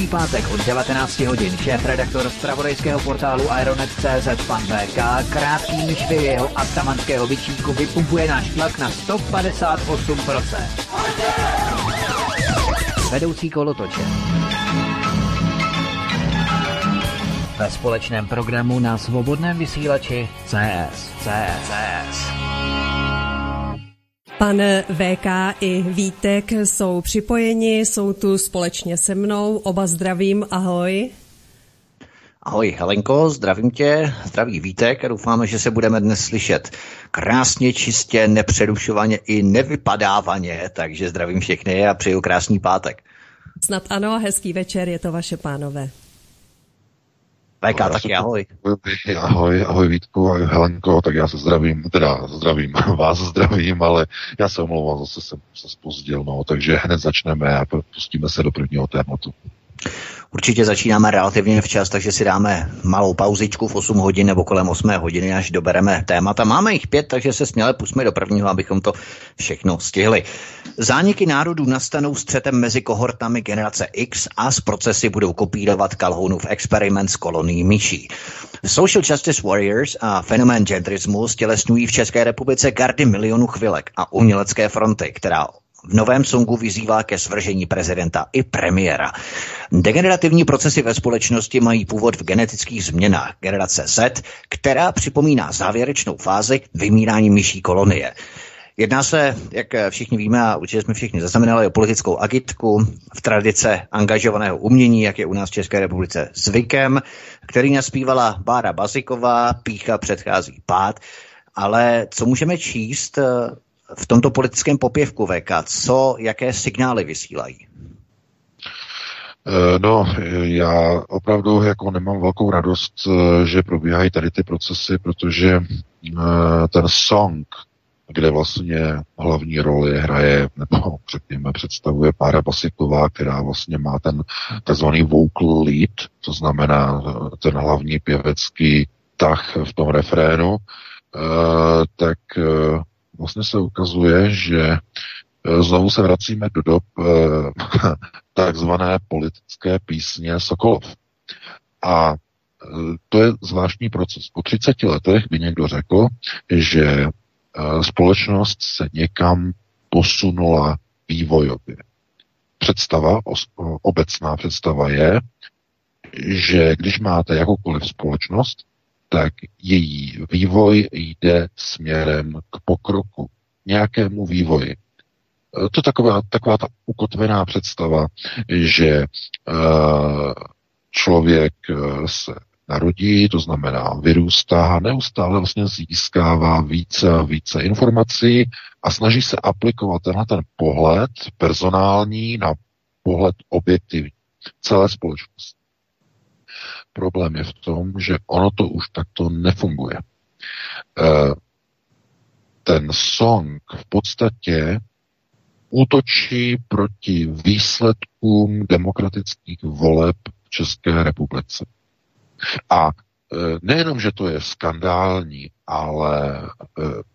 Každý pátek od 19 hodin šéf-redaktor z pravodejského portálu Ironet.cz pan VK krátkými švy jeho atamanského vyčínku vypumpuje náš tlak na 158%. Vedoucí kolotoče. Ve společném programu na svobodném vysílači CS. CS. CS. Pan VK i Vítek jsou připojeni, jsou tu společně se mnou. Oba zdravím, ahoj. Ahoj Helenko, zdravím tě, zdraví Vítek a doufáme, že se budeme dnes slyšet krásně, čistě, nepřerušovaně i nevypadávaně, takže zdravím všechny a přeju krásný pátek. Snad ano, hezký večer, je to vaše pánové. VK, taky ahoj. Ahoj, ahoj Vítku, ahoj Helenko, tak já se zdravím, teda zdravím, vás zdravím, ale já se omlouvám, zase jsem se spozdil, no, takže hned začneme a pustíme se do prvního tématu. Určitě začínáme relativně včas, takže si dáme malou pauzičku v 8 hodin nebo kolem 8 hodiny, až dobereme témata. Máme jich pět, takže se směle pusme do prvního, abychom to všechno stihli. Zániky národů nastanou střetem mezi kohortami generace X a z procesy budou kopírovat Calhounův experiment s kolonií myší. Social Justice Warriors a fenomén genderismu stělesňují v České republice gardy milionů chvilek a umělecké fronty, která v novém songu vyzývá ke svržení prezidenta i premiéra. Degenerativní procesy ve společnosti mají původ v genetických změnách generace Z, která připomíná závěrečnou fázi vymírání myší kolonie. Jedná se, jak všichni víme, a určitě jsme všichni zaznamenali, o politickou agitku v tradice angažovaného umění, jak je u nás v České republice zvykem, který naspívala Bára Baziková, pícha předchází pád, ale co můžeme číst v tomto politickém popěvku VK, co, jaké signály vysílají? No, já opravdu jako nemám velkou radost, že probíhají tady ty procesy, protože ten song, kde vlastně hlavní roli hraje, nebo řekněme, představuje Pára Basiková, která vlastně má ten takzvaný vocal lead, to znamená ten hlavní pěvecký tah v tom refrénu, tak vlastně se ukazuje, že e, znovu se vracíme do dob e, takzvané politické písně Sokolov. A e, to je zvláštní proces. Po 30 letech by někdo řekl, že společnost se někam posunula vývojově. Představa, obecná představa je, že když máte jakoukoliv společnost, tak její vývoj jde směrem k pokroku, nějakému vývoji. To je taková, taková ta ukotvená představa, že uh, člověk se narodí, to znamená vyrůstá, neustále vlastně získává více a více informací a snaží se aplikovat tenhle ten pohled personální na pohled objektivní celé společnosti. Problém je v tom, že ono to už takto nefunguje. Eh, ten song v podstatě útočí proti výsledkům demokratických voleb v České republice. A e, nejenom, že to je skandální, ale e,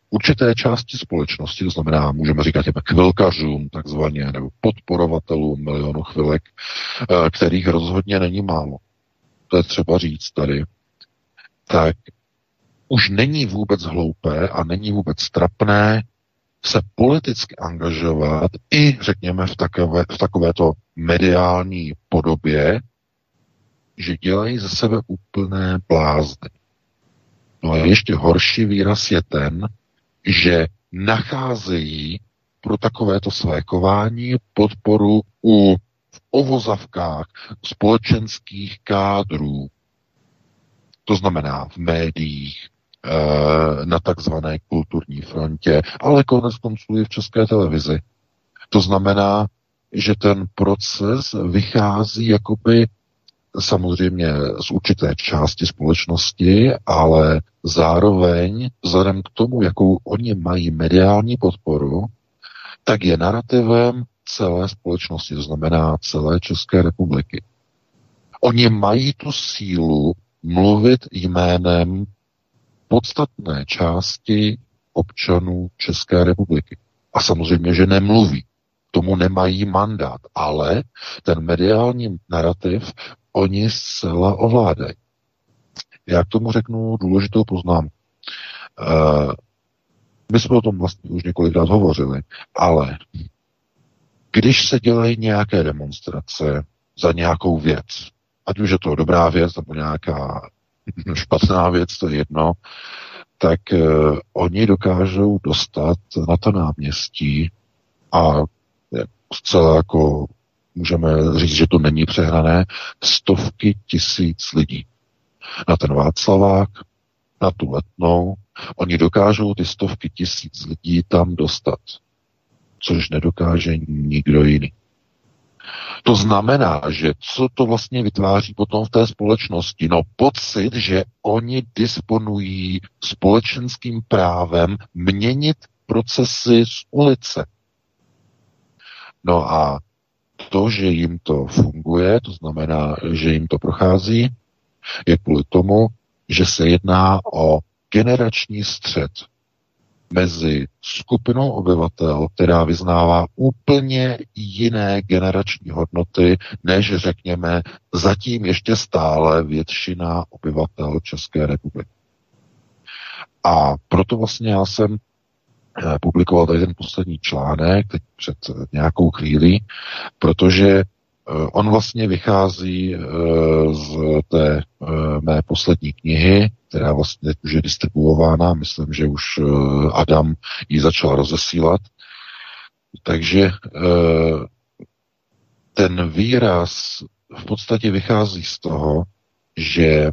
určité části společnosti, to znamená, můžeme říkat těm chvilkařům, takzvaně, nebo podporovatelům milionu chvilek, e, kterých rozhodně není málo. To je třeba říct tady. Tak už není vůbec hloupé a není vůbec trapné se politicky angažovat i, řekněme, v, takové, v takovéto mediální podobě, že dělají ze sebe úplné blázny. No a ještě horší výraz je ten, že nacházejí pro takovéto svékování podporu u ovozavkách společenských kádrů. To znamená v médiích, eh, na takzvané kulturní frontě, ale konec konců i v české televizi. To znamená, že ten proces vychází jakoby samozřejmě z určité části společnosti, ale zároveň vzhledem k tomu, jakou oni mají mediální podporu, tak je narrativem celé společnosti, to znamená celé České republiky. Oni mají tu sílu mluvit jménem podstatné části občanů České republiky. A samozřejmě, že nemluví. Tomu nemají mandát, ale ten mediální narrativ oni zcela ovládají. Já k tomu řeknu důležitou poznámku. Uh, my jsme o tom vlastně už několikrát hovořili, ale když se dělají nějaké demonstrace za nějakou věc, ať už je to dobrá věc nebo nějaká špatná věc, to je jedno, tak uh, oni dokážou dostat na to náměstí a zcela jako můžeme říct, že to není přehrané, stovky tisíc lidí. Na ten Václavák, na tu letnou, oni dokážou ty stovky tisíc lidí tam dostat, což nedokáže nikdo jiný. To znamená, že co to vlastně vytváří potom v té společnosti? No pocit, že oni disponují společenským právem měnit procesy z ulice. No a to, že jim to funguje, to znamená, že jim to prochází, je kvůli tomu, že se jedná o generační střed mezi skupinou obyvatel, která vyznává úplně jiné generační hodnoty, než řekněme zatím ještě stále většina obyvatel České republiky. A proto vlastně já jsem Eh, publikoval tady ten poslední článek teď před eh, nějakou chvílí, protože on vlastně vychází z té mé poslední knihy, která vlastně už je distribuována, myslím, že už Adam ji začal rozesílat. Takže ten výraz v podstatě vychází z toho, že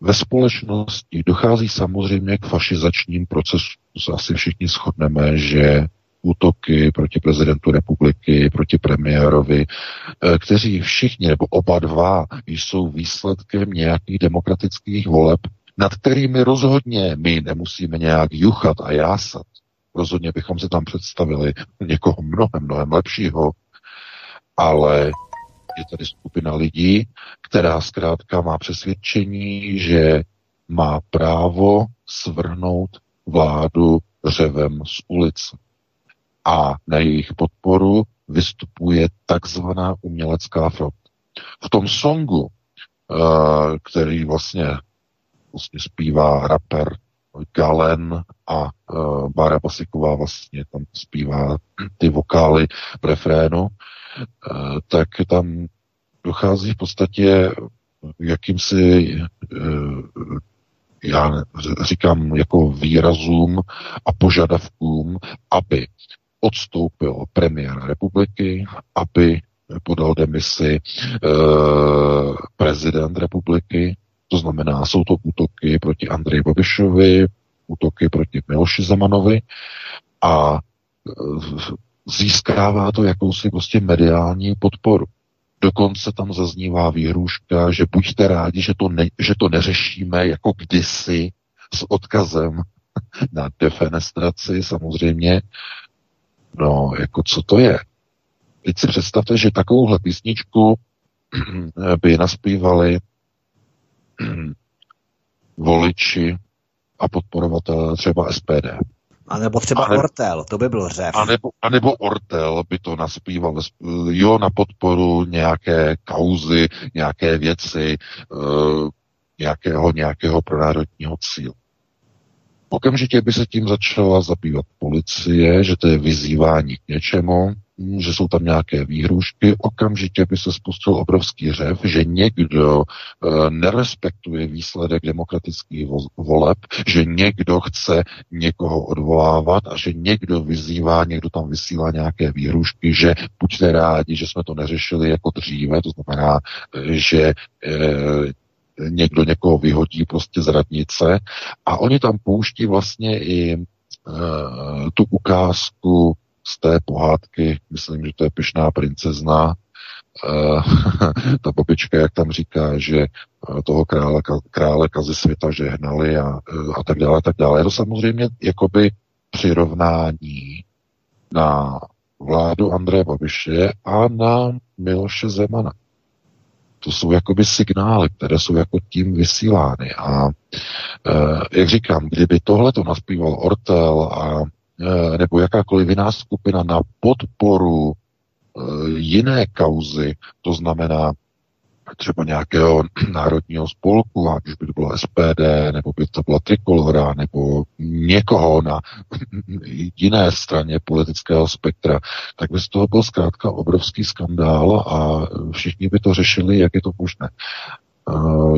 ve společnosti dochází samozřejmě k fašizačním procesům. Asi všichni shodneme, že útoky proti prezidentu republiky, proti premiérovi, eh, kteří všichni, nebo oba dva, jsou výsledkem nějakých demokratických voleb, nad kterými rozhodně my nemusíme nějak juchat a jásat. Rozhodně bychom si tam představili někoho mnohem, mnohem lepšího, ale je tady skupina lidí, která zkrátka má přesvědčení, že má právo svrhnout vládu řevem z ulice. A na jejich podporu vystupuje takzvaná umělecká front. V tom songu, eh, který vlastně, vlastně zpívá rapper Galen a uh, Bára Basiková vlastně tam zpívá ty vokály v refrénu, uh, tak tam dochází v podstatě jakýmsi já říkám jako výrazům a požadavkům, aby odstoupil premiér republiky, aby podal demisi uh, prezident republiky, To znamená, jsou to útoky proti Andreji Babišovi, útoky proti Miloši Zemanovi a získává to jakousi prostě mediální podporu. Dokonce tam zaznívá výhruška, že buďte rádi, že to, ne, že to neřešíme jako kdysi s odkazem na defenestraci samozřejmě. No, jako co to je? Teď si představte, že takovouhle písničku by naspívali voliči a podporovatelé třeba SPD. A nebo třeba a ne, Ortel, to by byl řev. A nebo, a nebo Ortel by to naspíval, jo, na podporu nějaké kauzy, nějaké věci, uh, nějakého, nějakého pronárodního cílu. Okamžitě by se tím začala zabývat policie, že to je vyzývání k něčemu, že jsou tam nějaké výhrušky, okamžitě by se spustil obrovský řev, že někdo e, nerespektuje výsledek demokratických voleb, že někdo chce někoho odvolávat a že někdo vyzývá, někdo tam vysílá nějaké výhrušky, že buďte rádi, že jsme to neřešili jako dříve, to znamená, že e, někdo někoho vyhodí prostě z radnice a oni tam pouští vlastně i e, tu ukázku z té pohádky, myslím, že to je Pyšná princezna, e, ta babička, jak tam říká, že e, toho krále, krále kazy světa žehnali a, a tak dále, tak dále. Je to samozřejmě jakoby přirovnání na vládu Andreje Babiše a na Miloše Zemana. To jsou jakoby signály, které jsou jako tím vysílány. A e, jak říkám, kdyby tohle to naspíval Ortel a e, nebo jakákoliv jiná skupina na podporu e, jiné kauzy, to znamená třeba nějakého národního spolku, ať už by to bylo SPD, nebo by to byla Trikolora, nebo někoho na jiné straně politického spektra, tak by z toho byl zkrátka obrovský skandál a všichni by to řešili, jak je to možné.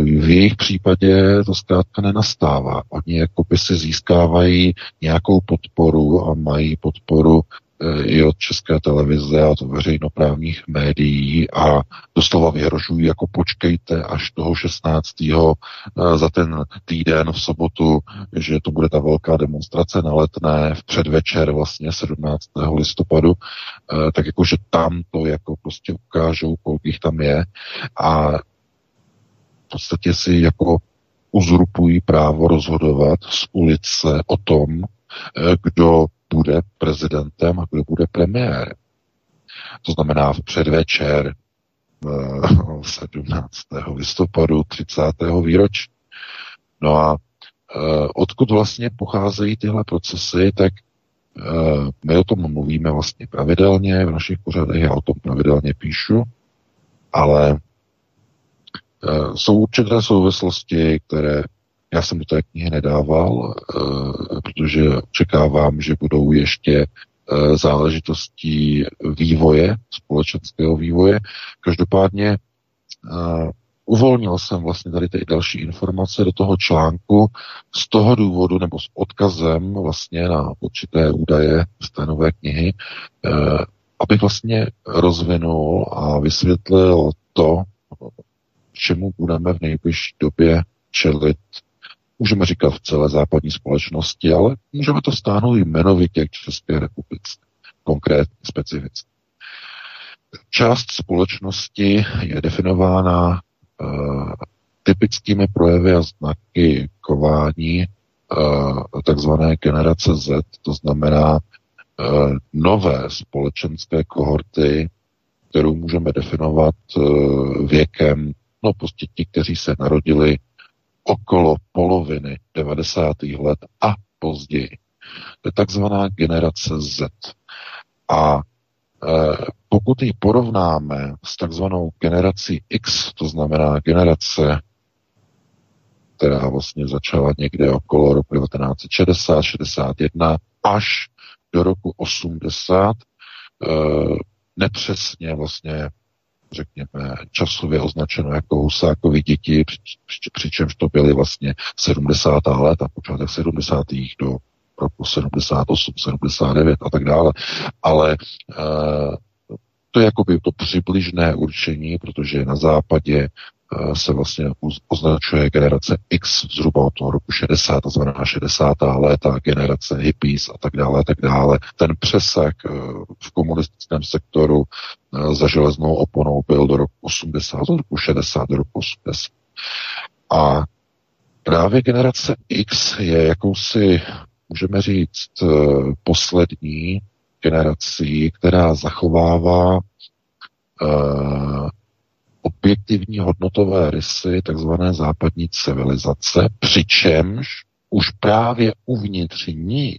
V jejich případě to zkrátka nenastává. Oni jako by si získávají nějakou podporu a mají podporu i od české televize a to veřejnoprávních médií a doslova vyhrožují, jako počkejte až toho 16. Eh, za ten týden v sobotu, že to bude ta velká demonstrace na letné v předvečer vlastně 17. listopadu, eh, tak jakože tam to jako prostě ukážou, kolik jich tam je a v podstatě si jako uzrupují právo rozhodovat z ulice o tom, eh, kdo bude prezidentem a kdo bude premiérem. To znamená v předvečer 17. listopadu 30. výročí. No a eh, odkud vlastně pocházejí tyhle procesy, tak eh, my o tom mluvíme vlastně pravidelně v našich pořadech, já o tom pravidelně píšu, ale eh, jsou určité souvislosti, které já jsem do té knihy nedával, eh, protože očekávám, že budou ještě eh, záležitostí vývoje, společenského vývoje. Každopádně eh, uvolnil jsem vlastně tady ty další informace do toho článku z toho důvodu nebo s odkazem vlastně na určité údaje z té nové knihy, abych vlastně rozvinul a vysvětlil to, čemu budeme v nejbližší době čelit můžeme říkat v celé západní společnosti, ale můžeme to stáhnout jmenovitě k České republice, konkrétně, specificky. Část společnosti je definována uh, typickými projevy a znaky kování uh, takzvané generace Z, to znamená uh, nové společenské kohorty, kterou můžeme definovat uh, věkem, no prostě ti, kteří se narodili okolo poloviny 90. let a později. To je takzvaná generace Z. A e, pokud ji porovnáme s takzvanou generací X, to znamená generace, která vlastně začala někde okolo roku 1960-61 až do roku 80, e, nepřesně vlastně řekněme, časově označeno jako Husákovi děti, přičemž to byly vlastně 70. let a počátek 70. do roku 78, 79 a tak dále. Ale uh, to je jakoby to přibližné určení, protože na západě se vlastně označuje generace X zhruba od toho roku 60, to znamená 60. léta, generace hippies a tak dále, a tak dále. Ten přesah v komunistickém sektoru za železnou oponou byl do roku 80, do roku 60, do roku 80. A právě generace X je jakousi, můžeme říct, poslední generací, která zachovává objektivní hodnotové rysy takzvané západní civilizace, přičemž už právě uvnitř ní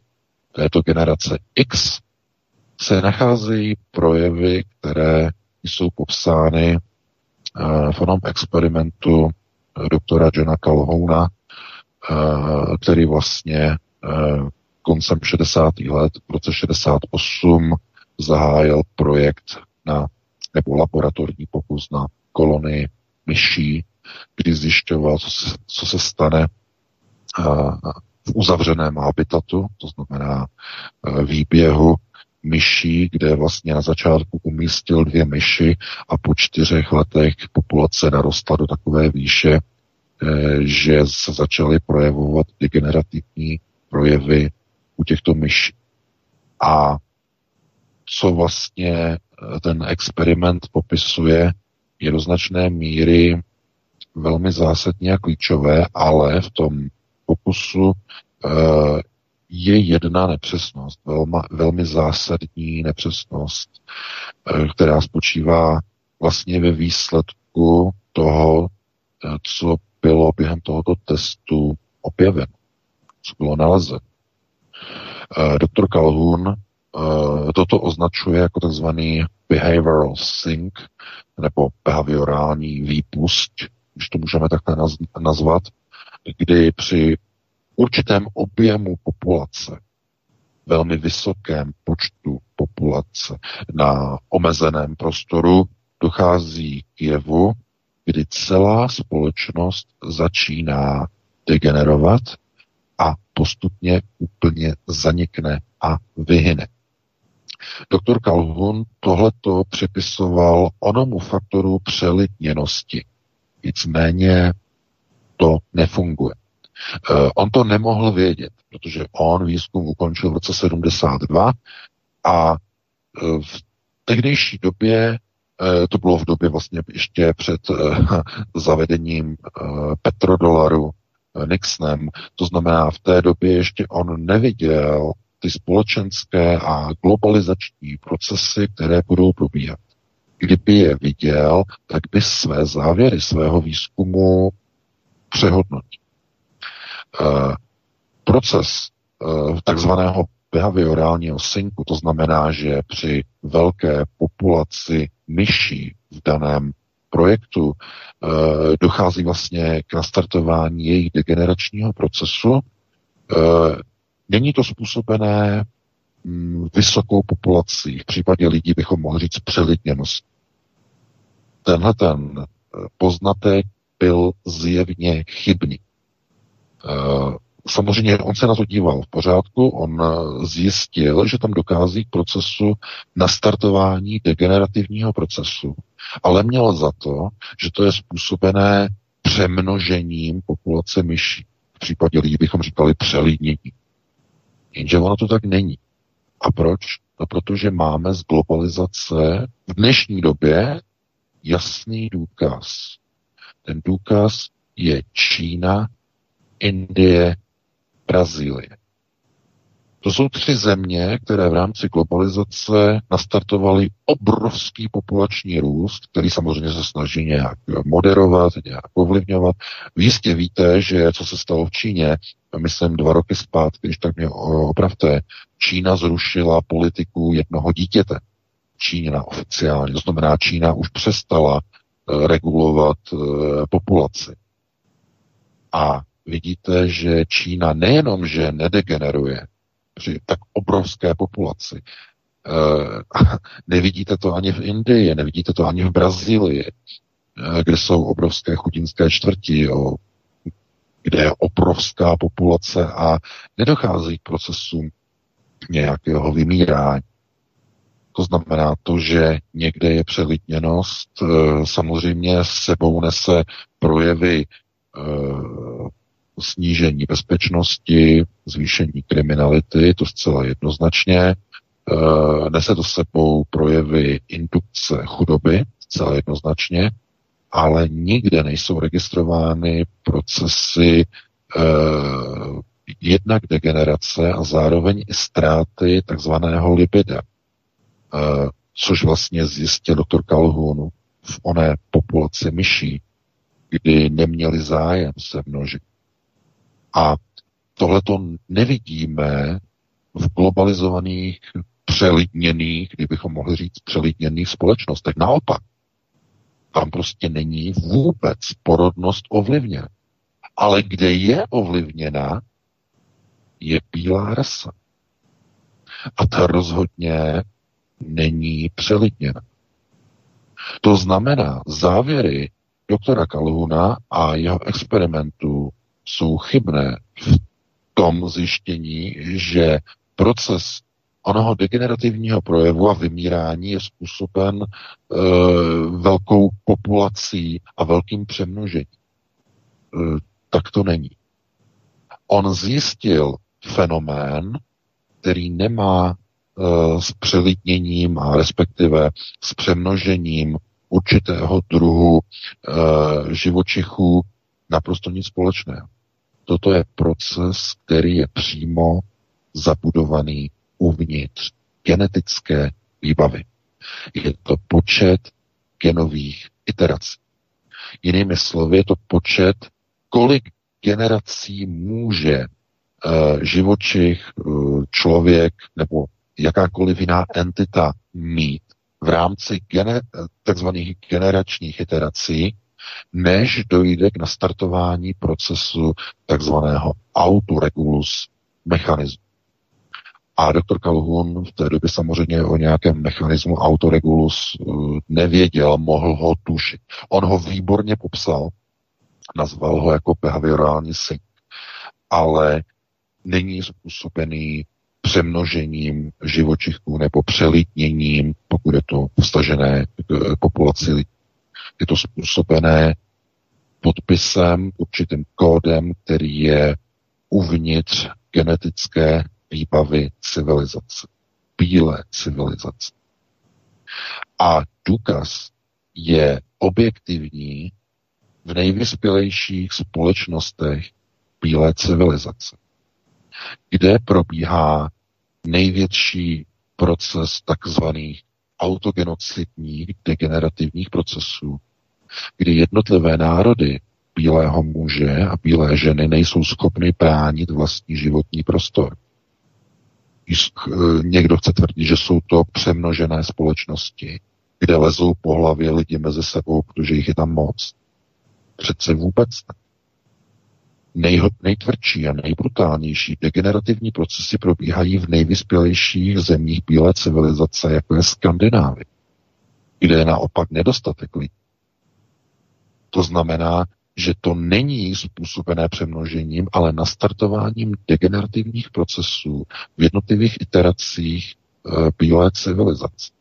této generace X se nacházejí projevy, které jsou popsány v onom experimentu uh, doktora Johna Calhouna, uh, který vlastně koncem 60. let, v roce 68, zahájil projekt na, nebo laboratorní pokus na kolonii myší, kdy zjišťoval, co se, co se stane v uzavřeném habitatu, to znamená výběhu myší, kde vlastně na začátku umístil dvě myši a po čtyřech letech populace narostla do takové výše, e, že se začaly projevovat degenerativní projevy u těchto myší. A co vlastně ten experiment popisuje, je do značné míry velmi zásadní a klíčové, ale v tom pokusu uh, je jedna nepřesnost, velmi zásadní nepřesnost, uh, která spočívá vlastně ve výsledku toho, uh, co bylo během tohoto testu objeveno, co bylo nalezeno. Eh, doktor Calhoun eh, toto označuje jako takzvaný behavioral sink, nebo behaviorální výpust, když to můžeme takhle nazvat, kdy při určitém objemu populace, velmi vysokém počtu populace na omezeném prostoru dochází k jevu, kdy celá společnost začíná degenerovat a postupně úplně zanikne a vyhyne. Doktor Calhoun tohleto připisoval onomu faktoru přelitněnosti. Nicméně to nefunguje. Uh, on to nemohl vědět, protože on výzkum ukončil v roce 72 a uh, v tehdejší době, uh, to bylo v době vlastně ještě před zavedením petrodolaru, Nixonem. To znamená, v té době ještě on neviděl ty společenské a globalizační procesy, které budou probíhat. Kdyby je viděl, tak by své závěry svého výzkumu přehodnotil. Uh, proces uh, takzvaného behaviorálního synku, to znamená, že při velké populaci myší v daném projektu eh, dochází vlastně k nastartování jejich degeneračního procesu. Eh, není to způsobené mm, vysokou populací. V případě lidí bychom mohli říct přelidněnost. Tenhle ten eh, poznatek byl zjevně chybný. Samozřejmě on se na to díval v pořádku, on zjistil, že tam dokází k procesu nastartování degenerativního procesu, ale měl za to, že to je způsobené přemnožením populace myší. V případě lidí bychom říkali přelidnění. Jenže ono to tak není. A proč? No protože máme z globalizace v dnešní době jasný důkaz. Ten důkaz je Čína, Indie, Brazílie. To jsou tři země, které v rámci globalizace nastartovaly obrovský populační růst, který samozřejmě se snaží nějak moderovat, nějak ovlivňovat. Vy jistě víte, že co se stalo v Číně, myslím dva roky zpátky, když tak mě opravte, Čína zrušila politiku jednoho dítěte. Čína oficiálně. To znamená, Čína už přestala eh, regulovat eh, populaci. A vidíte, že Čína nejenom, že nedegeneruje při tak obrovské populaci, uh, nevidíte to ani v Indii, nevidíte to ani v Brazílii, uh, kde jsou obrovské chudinské čtvrti, o, kde je obrovská populace a nedochází k procesům nějakého vymírání. To znamená to, že někde je přelidněnost, samozřejmě sebou nese projevy snížení bezpečnosti, zvýšení kriminality, to zcela jednoznačně. Nese to sebou projevy indukce chudoby, zcela jednoznačně, ale nikde nejsou registrovány procesy eh, jednak degenerace a zároveň i ztráty takzvaného lipida, eh, což vlastně zjistil doktor Calhoun v oné populaci myší, kdy neměli zájem se množit. A tohleto nevidíme v globalizovaných, přelidněných, kdybychom mohli říct přelidněných společnostech. Naopak, tam prostě není vůbec porodnost ovlivněna. Ale kde je ovlivněna, je bílá rasa. A ta rozhodně není přelidněna. To znamená, závěry doktora Kalhuna a jeho experimentů jsou chybné v tom zjištění, že proces onoho degenerativního projevu a vymírání je způsoben e, velkou populací a velkým přemnožením. E, tak to není. On zjistil fenomén, který nemá e, s přelitněním a respektive s přemnožením určitého druhu e, živočichů naprosto nic společného. Toto je proces, který je přímo zabudovaný uvnitř genetické výbavy. Je to počet genových iterací. Jinými slovy, je to počet, kolik generací může uh, živočich, uh, člověk nebo jakákoliv jiná entita mít v rámci gener- takzvaných generačních iterací, než dojde k nastartování procesu takzvaného autoregulus mechanismu. A doktor Calhoun v té době samozřejmě o nějakém mechanismu autoregulus eh, nevěděl, mohl ho tušit. On ho výborně popsal, nazval ho jako behaviorální sync, ale není způsobený přemnožením živočichů nebo přelitněním, pokud je to vstažené k populaci lidí. Je to způsobené podpisem, určitým kódem, který je uvnitř genetické výbavy civilizace. Bílé civilizace. A důkaz je objektivní v nejvyspělejších společnostech bílé civilizace, kde probíhá největší proces takzvaných autogenocidních degenerativních procesů, kdy jednotlivé národy bílého muže a bílé ženy nejsou schopny bránit vlastní životní prostor. Eh, někdo chce tvrdit, že jsou to přemnožené společnosti, kde lezou po hlavě lidi mezi sebou, protože jich je tam moc. Přece vůbec ne. Nejho, nejtvrdší a nejbrutálnější degenerativní procesy probíhají v nejvyspělejších zemích bílé civilizace, jako je Skandinávie, kde je naopak nedostatek lidí. To znamená, že to není způsobené přemnožením, ale nastartováním degenerativních procesů v jednotlivých iteracích e, bílé civilizace.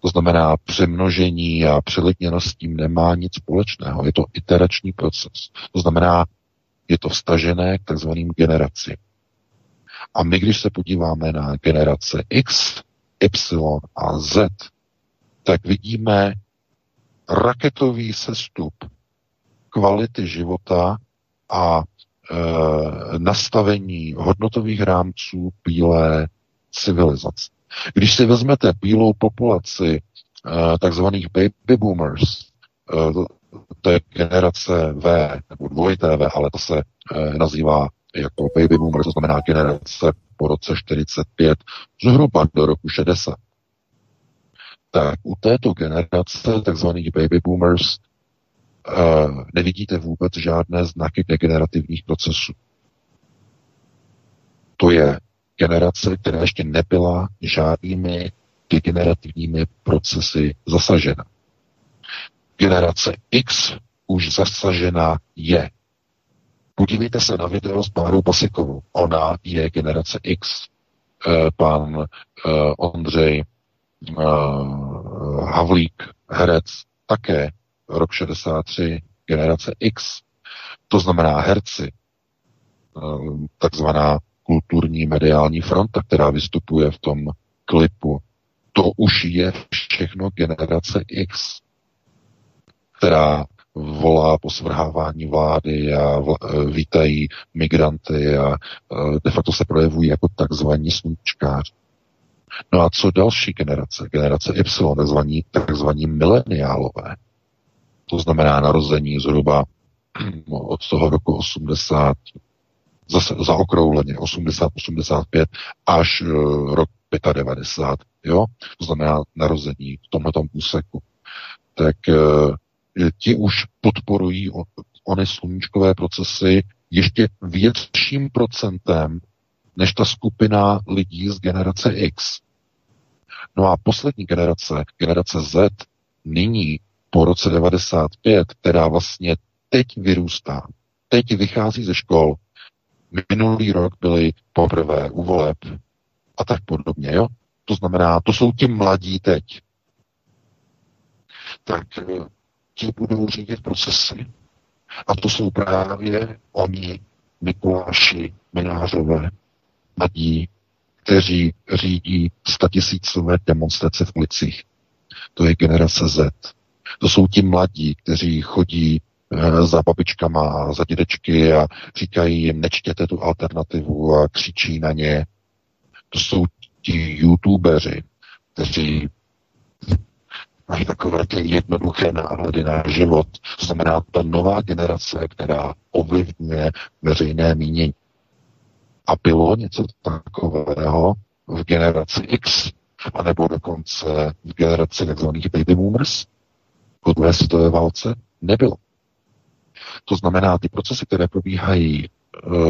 To znamená, přemnožení a přelitněnost s tím nemá nic společného. Je to iterační proces. To znamená, je to vstažené k takzvaným generacím. A my, když se podíváme na generace X, Y a Z, tak vidíme raketový sestup kvality života a e, nastavení hodnotových rámců bílé civilizace. Když si vezmete bílou populaci e, takzvaných baby boomers, e, to je generace V, nebo dvojité V, ale to se e, nazývá jako baby boomers, to znamená generace po roce 45, zhruba do roku 60. Tak u této generace, takzvaných baby boomers, uh, nevidíte vůbec žádné znaky degenerativních procesů. To je generace, která ještě nebyla žádnými degenerativními procesy zasažena. Generace X už zasažena je. Podívejte se na video s Bárou Pasikovou. Ona je generace X. Eh, pan eh, Ondřej uh, Havlík, herec, také rok 63, generace X. To znamená herci, uh, takzvaná kulturní mediální fronta, která vystupuje v tom klipu. To už je všechno generace X, která volá po svrhávání vlády a vl- vítají migranty a de facto se projevují jako takzvaní sluníčkáři. No a co další generace? Generace Y, takzvaní, takzvaní mileniálové. To znamená narození zhruba od toho roku 80, zase zaokrouleně 80-85 až uh, rok 95, jo? To znamená narození v tomhle úseku. Tak uh, ti už podporují ony sluníčkové procesy ještě větším procentem než ta skupina lidí z generace X. No a poslední generace, generace Z, nyní po roce 95, která vlastně teď vyrůstá, teď vychází ze škol, minulý rok byli poprvé u voleb a tak podobně, jo? To znamená, to jsou ti mladí teď. Tak ti budou řídit procesy. A to jsou právě oni, Mikuláši, Minářové, mladí, kteří řídí statisícové demonstrace v ulicích. To je generace Z. To jsou ti mladí, kteří chodí eh, za babičkama za dědečky a říkají jim, nečtěte tu alternativu a křičí na ně. To jsou ti youtubeři, kteří mají takové ty jednoduché náhledy na život. To znamená ta nová generace, která ovlivňuje veřejné mínění. A bylo něco takového v generaci X, anebo dokonce v generaci tzv. baby boomers po druhé světové válce? Nebylo. To znamená, ty procesy, které probíhají e,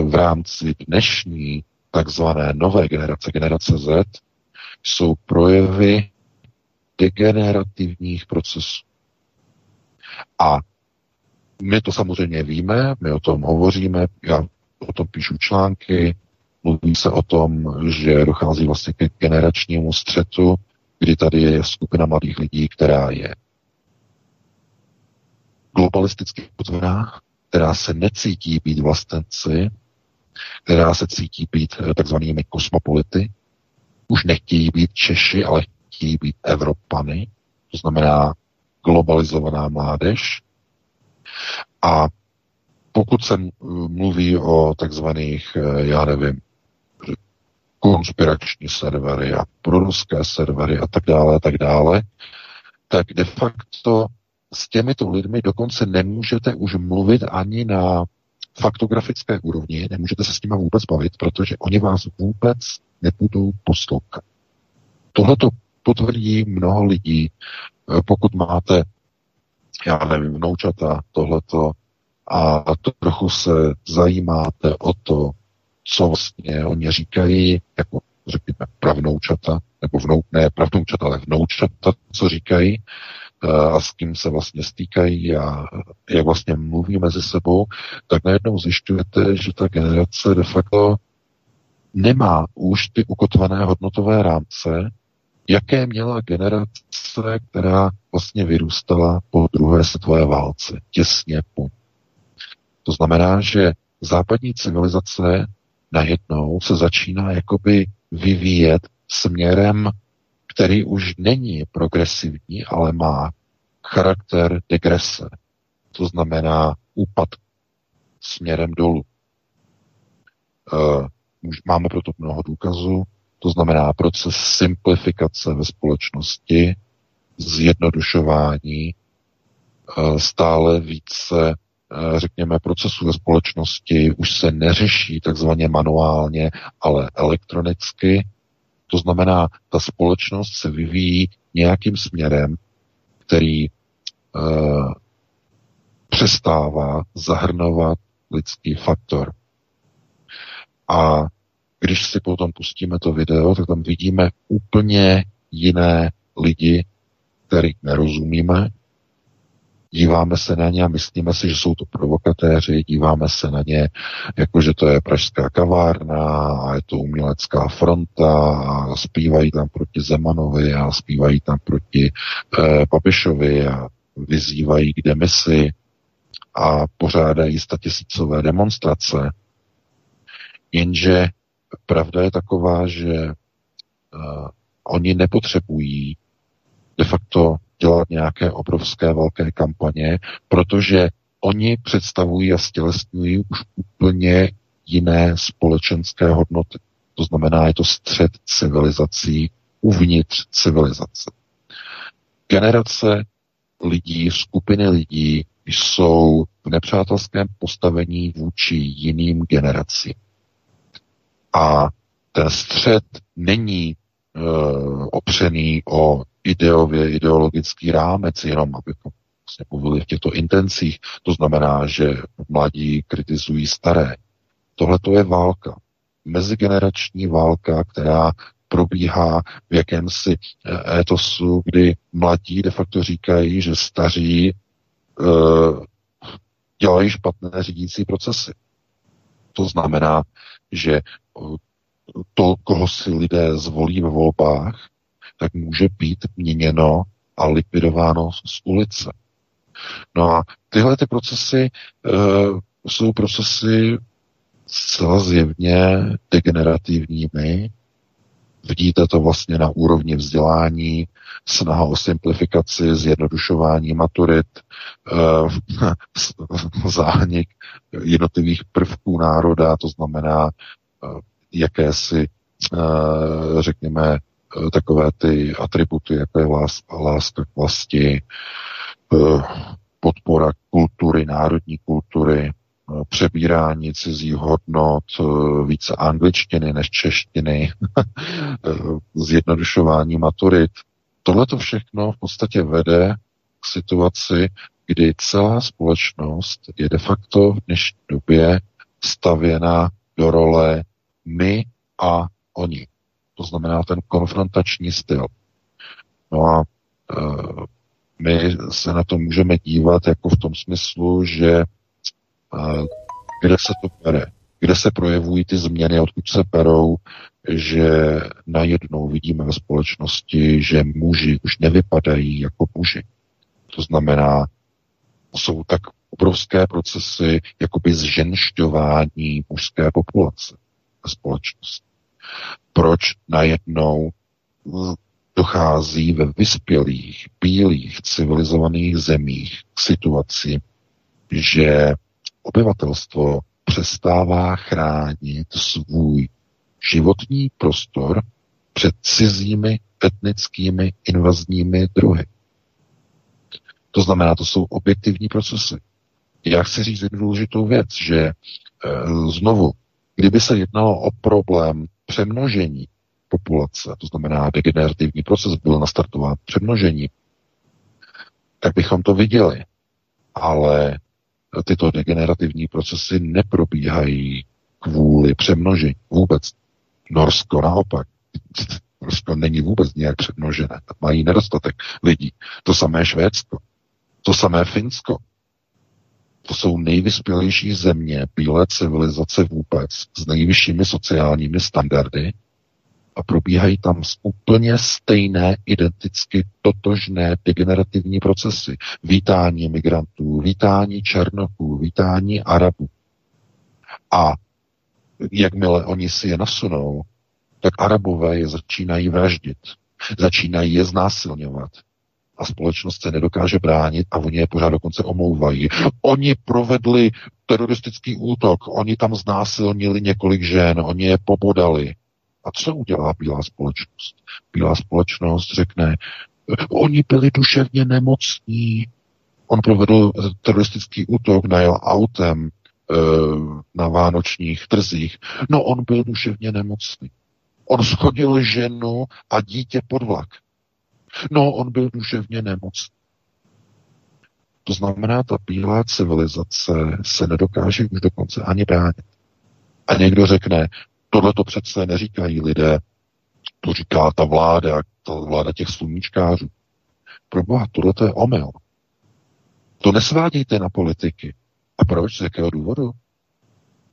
v rámci dnešní takzvané nové generace, generace Z, jsou projevy degenerativních procesů. A my to samozřejmě víme, my o tom hovoříme, já o tom píšu články, mluví se o tom, že dochází vlastně k generačnímu střetu, kdy tady je skupina mladých lidí, která je globalisticky potvrná, která se necítí být vlastenci, která se cítí být eh, takzvanými kosmopolity, už nechtějí být Češi, ale chtějí být Evropany, to znamená globalizovaná mládež. A pokud se mluví o takzvaných, eh, já nevím, konspirační servery a proruské servery a tak dále a tak dále, tak de facto s těmito lidmi dokonce nemůžete už mluvit ani na faktografické úrovni, nemůžete se s nimi vůbec bavit, protože oni vás vůbec nebudou poslouchat. Tohle to potvrdí mnoho lidí, eh, pokud máte, já nevím, vnoučata, tohleto, a trochu se zajímáte o to, co vlastně oni říkají, jako řekněme pravnoučata, nebo vnou, ne pravnoučata, ale vnoučata, co říkají, eh, a s kým se vlastně stýkají a jak vlastně mluví mezi sebou, tak najednou zjišťujete, že ta generace de facto nemá už ty ukotvené hodnotové rámce, jaké měla generace, která vlastně vyrůstala po druhé světové válce, těsně po. To znamená, že západní civilizace najednou se začíná jakoby vyvíjet směrem, který už není progresivní, ale má charakter degrese. To znamená úpad směrem dolů. Uh, máme proto mnoho důkazů. To znamená proces simplifikace ve společnosti, zjednodušování, eh, stále více, řekněme, procesů ve společnosti už se neřeší takzvaně manuálně, ale elektronicky. To znamená, ta společnost se vyvíjí nějakým směrem, který uh, přestává zahrnovat lidský faktor. A když si potom pustíme to video, tak tam vidíme úplně jiné lidi, kterých nerozumíme, Díváme se na ně a myslíme si, že jsou to provokatéři, díváme se na ně, jako že to je pražská kavárna a je to umělecká fronta a zpívají tam proti Zemanovi a zpívají tam proti eh, Papišovi a vyzývají k demisi a pořádají statisícové demonstrace. Jenže pravda je taková, že uh, oni nepotřebují de facto dělat nějaké obrovské velké kampaně, protože oni představují a stělesňují už úplně jiné společenské hodnoty. To znamená, je to střed civilizací uvnitř civilizace. Generace lidí, skupiny lidí jsou v nepřátelském postavení vůči jiným generacím. A ten střed není opřený o ideově ideologický rámec, jenom abychom vlastně mluvili v těchto intencích. To znamená, že mladí kritizují staré. Tohle to je válka. Mezigenerační válka, která probíhá v jakémsi eh, etosu, kdy mladí de facto říkají, že staří uh, dělají špatné řídící procesy. To znamená, že to, koho si lidé zvolí ve volbách, tak může být měněno a likvidováno z ulice. No a tyhle ty procesy uh, jsou procesy zcela zjevně degenerativními. Vidíte to vlastně na úrovni vzdělání, snaha o simplifikaci, zjednodušování maturit, uh, zánik jednotlivých prvků národa, to znamená uh, jakési, uh, řekněme, Eh, takové ty atributy, jako je láska k vlasti, eh, podpora kultury, národní kultury, eh, přebírání cizích hodnot, více angličtiny než češtiny, zjednodušování maturit. Tohle to všechno v podstatě vede k situaci, kdy celá společnost je de facto v dnešní době stavěna do role my a oni. To znamená ten konfrontační styl. No a e, my se na to můžeme dívat jako v tom smyslu, že e, kde se to bere, kde se projevují ty změny, odkud se perou, že najednou vidíme ve společnosti, že muži už nevypadají jako muži. To znamená, jsou tak obrovské procesy jakoby zženšťování mužské populace ve společnosti proč najednou dochází ve vyspělých, bílých, civilizovaných zemích k situaci, že obyvatelstvo přestává chránit svůj životní prostor před cizími etnickými invazními druhy. To znamená, to jsou objektivní procesy. Já chci říct jednu důležitou věc, že e, znovu, kdyby se jednalo o problém přemnožení populace, to znamená degenerativní proces byl nastartován přemnožení, tak bychom to viděli. Ale tyto degenerativní procesy neprobíhají kvůli přemnožení. Vůbec. Norsko naopak. Norsko není vůbec nějak přemnožené. Mají nedostatek lidí. To samé Švédsko. To samé Finsko. To jsou nejvyspělejší země bílé civilizace vůbec s nejvyššími sociálními standardy a probíhají tam úplně stejné, identicky totožné degenerativní procesy. Vítání migrantů, vítání černoků, vítání Arabů. A jakmile oni si je nasunou, tak Arabové je začínají vraždit, začínají je znásilňovat, a společnost se nedokáže bránit a oni je pořád dokonce omlouvají. Oni provedli teroristický útok, oni tam znásilnili několik žen, oni je pobodali. A co udělá bílá společnost? Bílá společnost řekne, oni byli duševně nemocní. On provedl teroristický útok, najel autem e, na vánočních trzích. No on byl duševně nemocný. On schodil ženu a dítě pod vlak. No, on byl duševně nemocný. To znamená, ta bílá civilizace se nedokáže už dokonce ani bránit. A někdo řekne, tohle to přece neříkají lidé, to říká ta vláda, ta vláda těch sluníčkářů. Proboha, tohle to je omyl. To nesvádějte na politiky. A proč? Z jakého důvodu?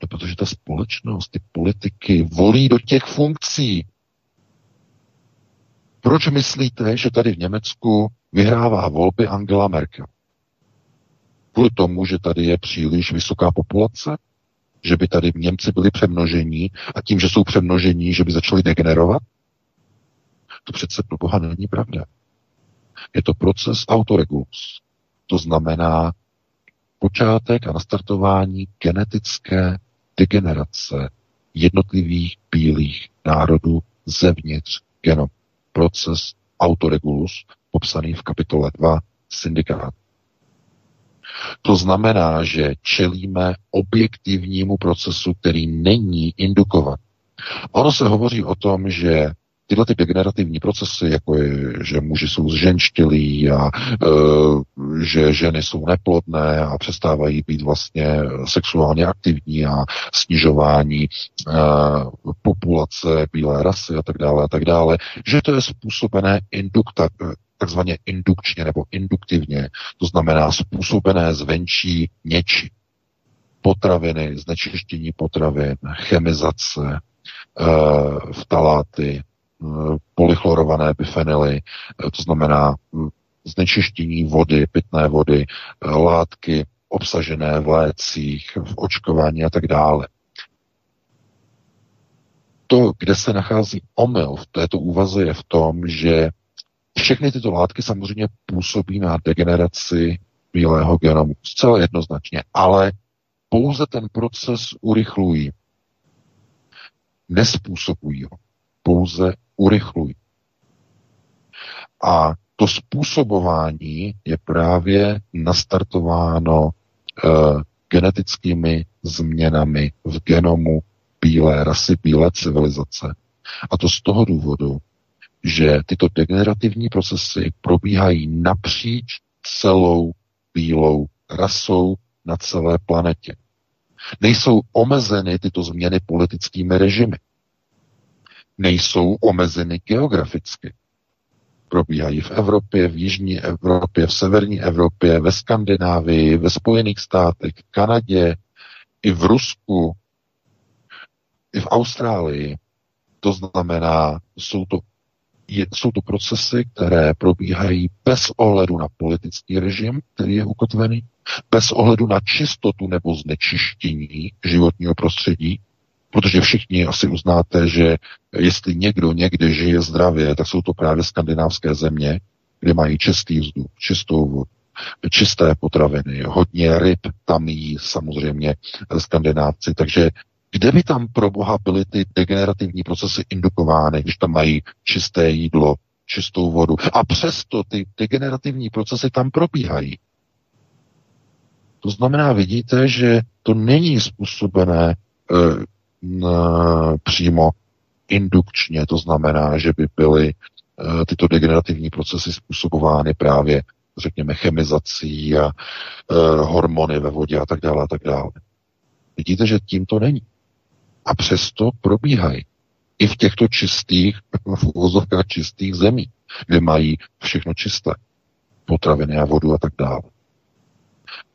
No, protože ta společnost, ty politiky volí do těch funkcí. Proč myslíte, že tady v Německu vyhrává volby Angela Merkel? Kvůli tomu, že tady je příliš vysoká populace? Že by tady Němci byli přemnožení a tím, že jsou přemnožení, že by začali degenerovat? To přece pro Boha není pravda. Je to proces autoregulus. To znamená počátek a nastartování genetické degenerace jednotlivých bílých národů zevnitř genom. Proces autoregulus, popsaný v kapitole 2 syndikát. To znamená, že čelíme objektivnímu procesu, který není indukovat. Ono se hovoří o tom, že tyhle ty degenerativní procesy, jako je, že muži jsou zženštilí a e, že ženy jsou neplodné a přestávají být vlastně sexuálně aktivní a snižování e, populace bílé rasy a tak dále a tak dále, že to je způsobené indukta, takzvaně indukčně nebo induktivně, to znamená způsobené zvenčí něči. Potraviny, znečištění potravin, chemizace, e, vtaláty, polychlorované bifenily, to znamená hm, znečištění vody, pitné vody, látky obsažené v lécích, v očkování a tak dále. To, kde se nachází omyl v této úvaze, je v tom, že všechny tyto látky samozřejmě působí na degeneraci bílého genomu. Zcela jednoznačně. Ale pouze ten proces urychlují. Nespůsobují ho. Pouze urychlují. A to způsobování je právě nastartováno e, genetickými změnami v genomu bílé rasy, bílé civilizace. A to z toho důvodu, že tyto degenerativní procesy probíhají napříč celou bílou rasou na celé planetě. Nejsou omezeny tyto změny politickými režimy nejsou omezeny geograficky. Probíhají v Evropě, v Jižní Evropě, v Severní Evropě, ve Skandinávii, ve Spojených státech, v Kanadě, i v Rusku, i v Austrálii. To znamená, jsou to, je, jsou to procesy, které probíhají bez ohledu na politický režim, který je ukotvený, bez ohledu na čistotu nebo znečištění životního prostředí, Protože všichni asi uznáte, že jestli někdo někde žije zdravě, tak jsou to právě skandinávské země, kde mají čistý vzduch, čistou vodu, čisté potraviny, hodně ryb tam jí samozřejmě skandinávci. Takže kde by tam pro boha byly ty degenerativní procesy indukovány, když tam mají čisté jídlo, čistou vodu. A přesto ty degenerativní procesy tam probíhají. To znamená, vidíte, že to není způsobené eh, přímo indukčně, to znamená, že by byly e, tyto degenerativní procesy způsobovány právě, řekněme, chemizací a e, hormony ve vodě a tak dále a tak dále. Vidíte, že tím to není. A přesto probíhají. I v těchto čistých, v uvozovkách čistých zemí, kde mají všechno čisté. Potraviny a vodu a tak dále.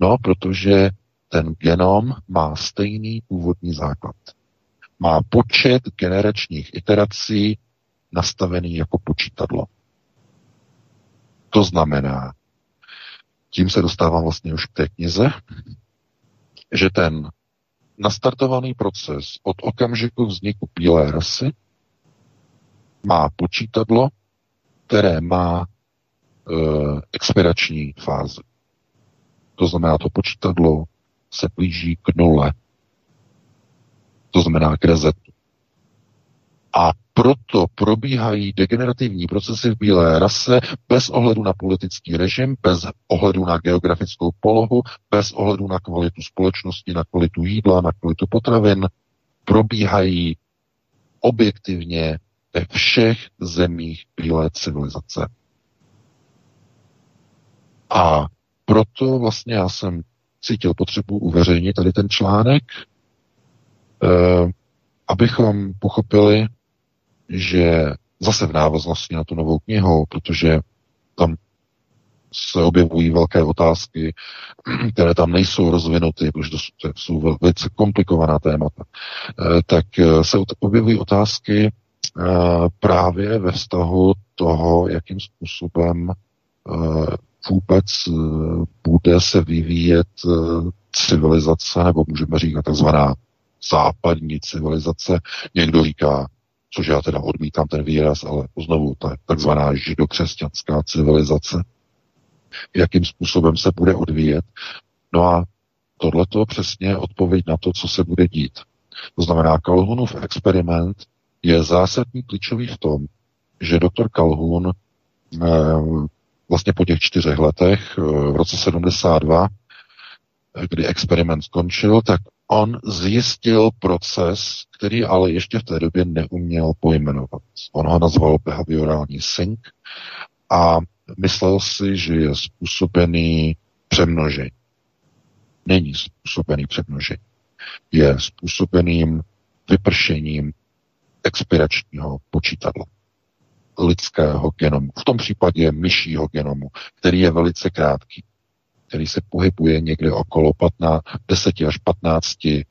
No, protože ten genom má stejný původní základ má počet generačních iterací nastavený jako počítadlo. To znamená, tím se dostávám vlastně už k té knize, že ten nastartovaný proces od okamžiku vzniku bílé rasy má počítadlo, které má e, expirační fázi. To znamená, to počítadlo se blíží k nule to znamená k rezetu. A proto probíhají degenerativní procesy v bílé rase bez ohledu na politický režim, bez ohledu na geografickou polohu, bez ohledu na kvalitu společnosti, na kvalitu jídla, na kvalitu potravin. Probíhají objektivně ve všech zemích bílé civilizace. A proto vlastně já jsem cítil potřebu uveřejnit tady ten článek, abychom pochopili, že zase v návaznosti na tu novou knihu, protože tam se objevují velké otázky, které tam nejsou rozvinuty, protože to jsou velice komplikovaná témata, eh, tak eh, se objevují otázky právě ve vztahu toho, jakým způsobem vůbec bude se vyvíjet civilizace, nebo můžeme říkat takzvaná západní civilizace. Někdo říká což já teda odmítám ten výraz, ale znovu ta takzvaná židokřesťanská civilizace, jakým způsobem se bude odvíjet. No a tohle to přesně odpověď na to, co se bude dít. To znamená, Calhounův experiment je zásadní klíčový v tom, že doktor Calhoun eh, vlastně po těch čtyřech letech eh, v roce 72, kdy experiment skončil, tak on zjistil proces, který ale ještě v té době neuměl pojmenovat. On ho nazval behaviorální sync a myslel si, že je způsobený přemnožení. Není způsobený přemnožení. Je způsobeným vypršením expiračního počítadla lidského genomu. V tom případě myšího genomu, který je velice krátký který se pohybuje někde okolo 15, 10 až 15 eh,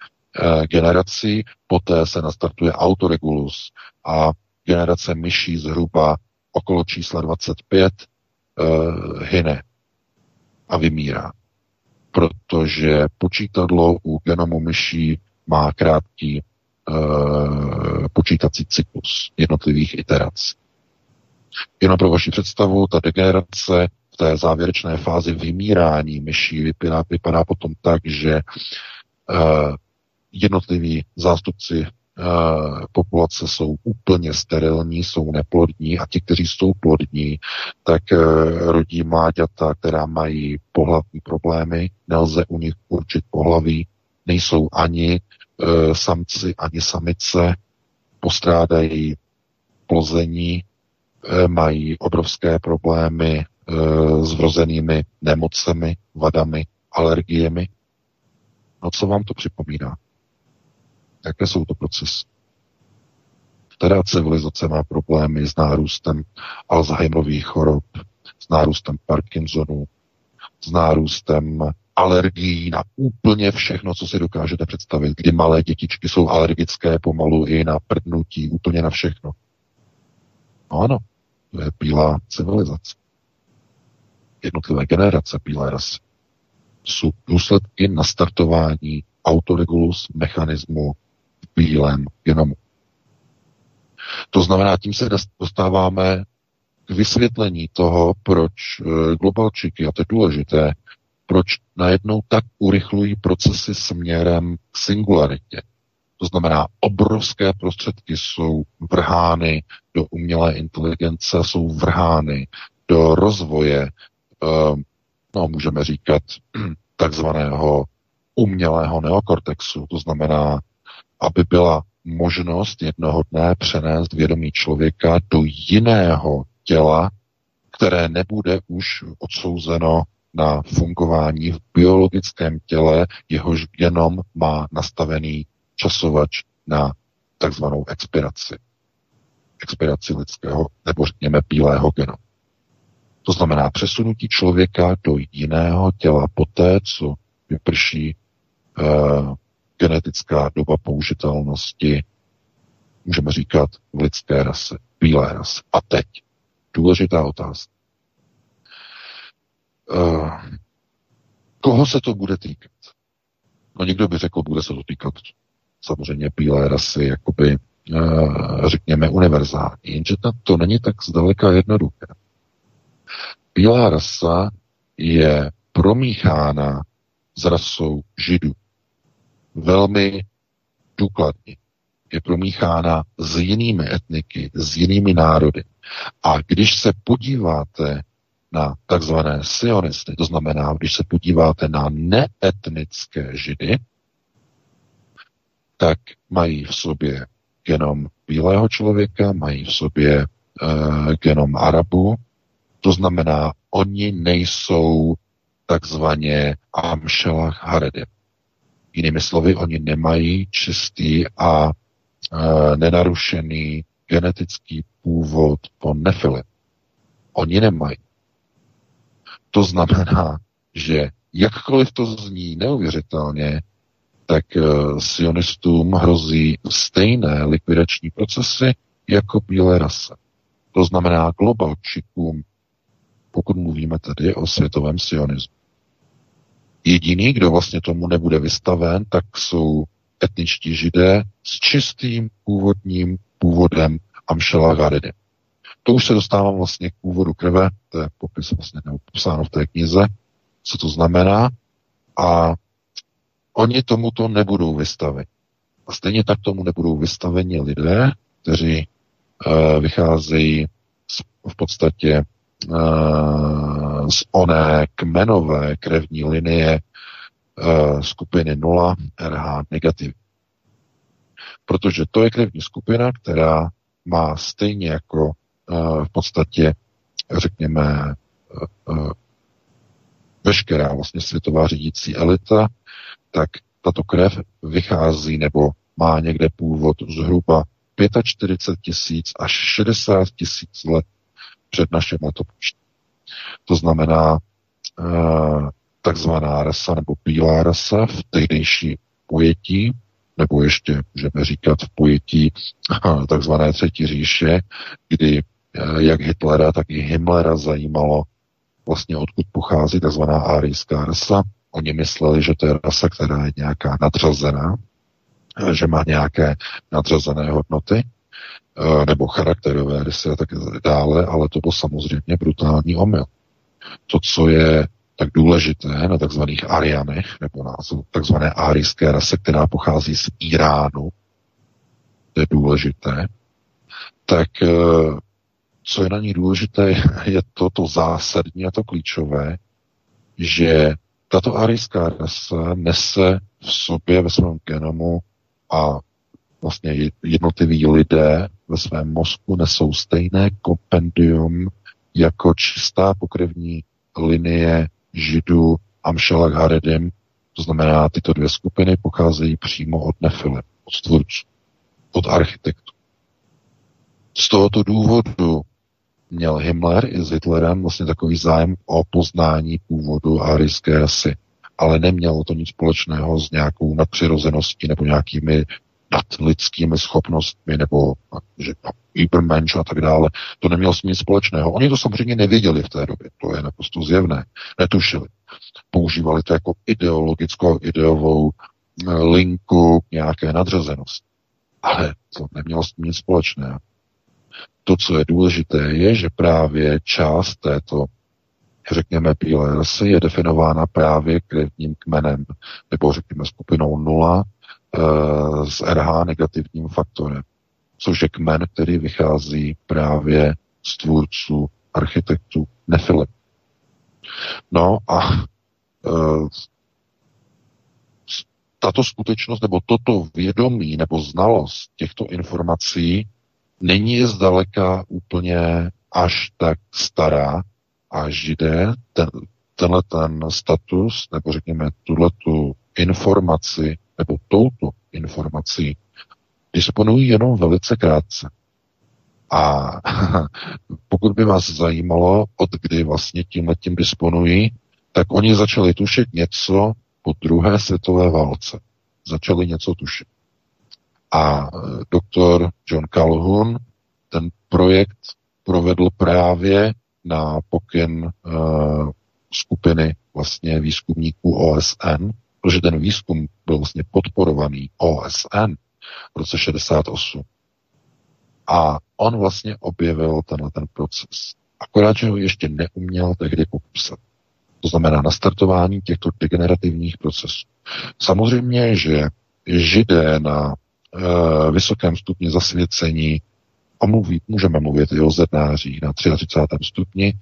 generací, poté se nastartuje autoregulus a generace myší zhruba okolo čísla 25 eh, hyne a vymírá. Protože počítadlo u genomu myší má krátký eh, počítací cyklus jednotlivých iterací. Jenom pro vaši představu, ta degenerace té závěrečné fázi vymírání myší vypadá, vypadá potom tak, že uh, jednotliví zástupci uh, populace jsou úplně sterilní, jsou neplodní a ti, kteří jsou plodní, tak uh, rodí mláďata, která mají pohlavní problémy, nelze u nich určit pohlaví, nejsou ani samci, ani samice, postrádají plození, mají obrovské problémy Eh, s vrozenými nemocemi, vadami, alergiemi. No co vám to připomíná? Jaké jsou to procesy? Která civilizace má problémy s nárůstem Alzheimerových chorob, s nárůstem Parkinsonu, s nárůstem alergií na úplně všechno, co si dokážete představit, kdy malé dětičky jsou alergické pomalu i na prdnutí, úplně na všechno. No ano, to je bílá civilizace jednotlivé generace bílé rasy jsou důsledky nastartování autoregulus mechanismu v bílém genomu. To znamená, tím se dostáváme k vysvětlení toho, proč eh, globalčiky, a to je důležité, proč najednou tak urychlují procesy směrem k singularitě. To znamená, obrovské prostředky jsou vrhány do umělé inteligence, jsou vrhány do rozvoje no, můžeme říkat, takzvaného umělého neokortexu, to znamená, aby byla možnost jednoho dne přenést vědomí člověka do jiného těla, které nebude už odsouzeno na fungování v biologickém těle, jehož genom má nastavený časovač na takzvanou expiraci. Expiraci lidského nebo řekněme bílého genomu. To znamená přesunutí člověka do jiného těla poté, co vyprší uh, genetická doba použitelnosti, můžeme říkat, v lidské rase, bílé rase. A teď, důležitá otázka. Uh, koho se to bude týkat? No někdo by řekl, bude se to týkat samozřejmě bílé rasy, jakoby, uh, řekněme, univerzální. Jenže to není tak zdaleka jednoduché. Bílá rasa je promíchána s rasou židů. Velmi důkladně. Je promíchána s jinými etniky, s jinými národy. A když se podíváte na takzvané sionisty, to znamená, když se podíváte na neetnické židy, tak mají v sobě genom bílého člověka, mají v sobě uh, genom Arabu, to znamená, oni nejsou takzvaně Amšelach Haredim. Jinými slovy, oni nemají čistý a e, nenarušený genetický původ po nefile. Oni nemají. To znamená, že jakkoliv to zní neuvěřitelně, tak sionistům hrozí stejné likvidační procesy jako bílé rase. To znamená globalčikům, pokud mluvíme tedy o světovém sionismu. Jediný, kdo vlastně tomu nebude vystaven, tak jsou etničtí židé s čistým původním původem Amšela Garedy. To už se dostávám vlastně k původu krve, to je popis vlastně neupsáno v té knize, co to znamená, a oni tomuto nebudou vystaveni. A stejně tak tomu nebudou vystaveni lidé, kteří uh, vycházejí z, v podstatě z oné kmenové krevní linie uh, skupiny 0 RH negativ. Protože to je krevní skupina, která má stejně jako uh, v podstatě, řekněme, veškerá vlastně světová řídící elita, tak tato krev vychází nebo má někde původ zhruba 45 tisíc až 60 tisíc let před naším letopočtem. To znamená eh, takzvaná rasa nebo bílá rasa v tehdejší pojetí, nebo ještě můžeme říkat v pojetí eh, takzvané třetí říše, kdy eh, jak Hitlera, tak i Himmlera zajímalo vlastně odkud pochází takzvaná árijská rasa. Oni mysleli, že to je rasa, která je nějaká nadřazená, že má nějaké nadřazené hodnoty eh, nebo charakterové rysy a tak dále, ale to byl samozřejmě brutální omyl. To, co je tak důležité na takzvaných Arianech, nebo na takzvané árijské rase, která pochází z Iránu, to je důležité, tak eh, co je na ní důležité, je to, to zásadní a to klíčové, že tato arijská rasa nese v sobě ve svém genomu a vlastně jednotliví lidé ve svém mozku nesou stejné kompendium jako čistá pokrevní linie židů Amšelak Haredim, to znamená, tyto dvě skupiny pocházejí přímo od Nefile, od tvůrců, od architektů. Z tohoto důvodu měl Himmler i s Hitlerem vlastně takový zájem o poznání původu arijské rasy ale nemělo to nic společného s nějakou nadpřirozeností nebo nějakými nadlidskými schopnostmi nebo že Übermensch a tak dále. To nemělo s nic společného. Oni to samozřejmě nevěděli v té době, to je naprosto zjevné. Netušili. Používali to jako ideologickou, ideovou eh, linku nějaké nadřazenosti. Ale to nemělo s nic společného. To, co je důležité, je, že právě část této řekněme, bílé rasy je definována právě krevním kmenem, nebo řekněme skupinou nula s RH negativním faktorem, což je kmen, který vychází právě z tvůrců architektů Nefile. No a e, tato skutečnost nebo toto vědomí nebo znalost těchto informací není zdaleka úplně až tak stará, a židé ten, tenhle ten status, nebo řekněme tuhle tu informaci, nebo touto informací, disponují jenom velice krátce. A pokud by vás zajímalo, od kdy vlastně tím tím disponují, tak oni začali tušit něco po druhé světové válce. Začali něco tušit. A e, doktor John Calhoun ten projekt provedl právě na pokyn uh, skupiny vlastně výzkumníků OSN, protože ten výzkum byl vlastně podporovaný OSN v roce 68. A on vlastně objevil tenhle ten proces. Akorát, že ho ještě neuměl tehdy popsat. To znamená nastartování těchto degenerativních procesů. Samozřejmě, že židé na e, vysokém stupni zasvěcení a mluví, můžeme mluvit i o zednářích na 33. stupni,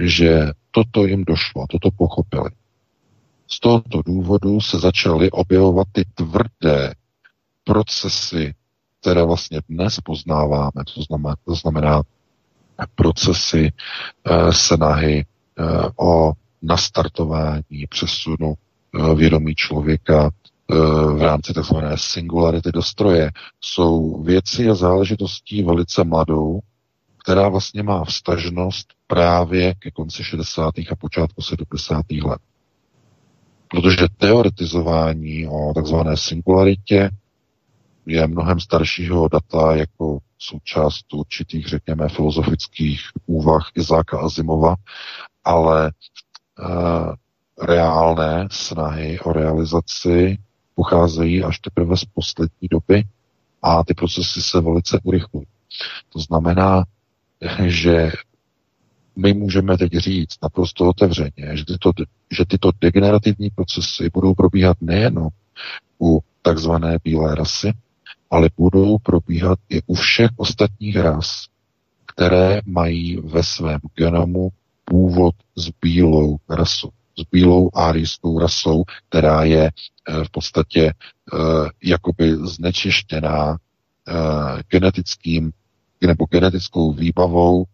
že toto jim došlo, toto pochopili. Z tohoto důvodu se začaly objevovat ty tvrdé procesy, které vlastně dnes poznáváme, to znamená, to znamená procesy e, snahy e, o nastartování přesunu e, vědomí člověka v rámci tzv. singularity do stroje jsou věci a záležitostí velice mladou která vlastně má vztažnost právě ke konci 60. a počátku 70. let. Protože teoretizování o takzvané singularitě je mnohem staršího data jako součást určitých, řekněme, filozofických úvah Izáka Azimova, ale e, reálné snahy o realizaci pocházejí až teprve z poslední doby a ty procesy se velice urychlují. To znamená, že my můžeme teď říct naprosto otevřeně, že tyto, že tyto degenerativní procesy budou probíhat nejen u takzvané bílé rasy, ale budou probíhat i u všech ostatních ras, které mají ve svém genomu původ s bílou rasou, s bílou árijskou rasou, která je eh, v podstatě eh, jakoby znečištěná eh, genetickým nebo genetickou výbavou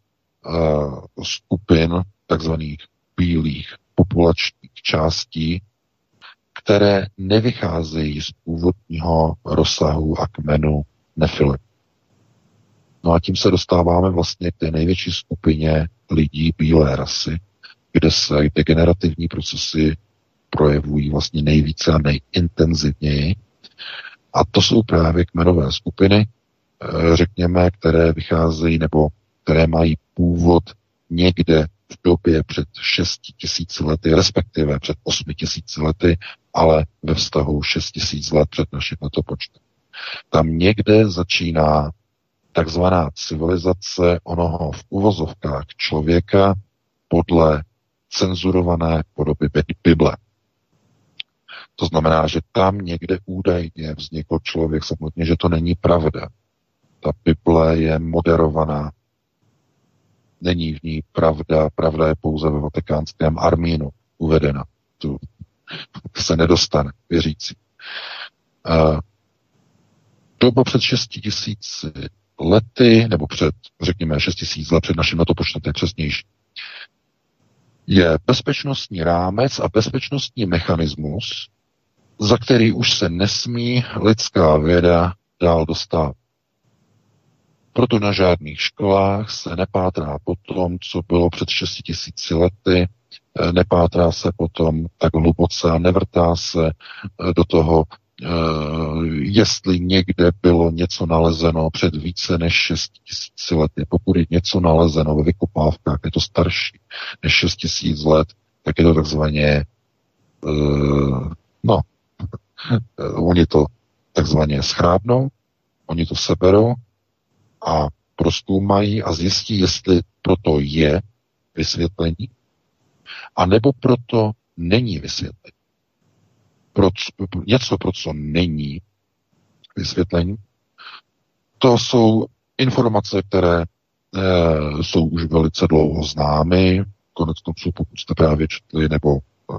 skupin takzvaných bílých populačních částí, které nevycházejí z původního rozsahu a kmenu nefily. No a tím se dostáváme vlastně k té největší skupině lidí bílé rasy, kde se degenerativní procesy projevují vlastně nejvíce a nejintenzivněji. A to jsou právě kmenové skupiny, eh, řekněme, které vycházejí nebo které mají původ někde v době před 6 tisíci lety, respektive před 8 tisíci lety, ale ve vztahu 6 tisíc let před naším letopočtem. Tam někde začíná takzvaná civilizace onoho v uvozovkách člověka podle cenzurované podoby Bible. To znamená, že tam někde údajně vznikl člověk, samotně, že to není pravda. Ta Bible je moderovaná Není v ní pravda, pravda je pouze ve vatikánském armínu uvedena. Tu se nedostane věřící. Uh, doba před 6 tisíci lety, nebo před, řekněme, 6 tisíc let před naším letopočtem, to je přesnější, je bezpečnostní rámec a bezpečnostní mechanismus, za který už se nesmí lidská věda dál dostat. Proto na žádných školách se nepátrá po tom, co bylo před 6 tisíci lety, eh, nepátrá se potom tak hluboce a nevrtá se eh, do toho, eh, jestli někde bylo něco nalezeno před více než 6 tisíci lety. Pokud je něco nalezeno ve vykopávkách, je to starší než 6 tisíc let, tak je to takzvaně, no, oni to takzvaně schrábnou, oni to seberou a proskoumají a zjistí, jestli proto je vysvětlení, a nebo proto není vysvětlení. Pro, něco, pro co není vysvětlení, to jsou informace, které e, jsou už velice dlouho známy, konec konců, pokud jste právě četli, nebo e,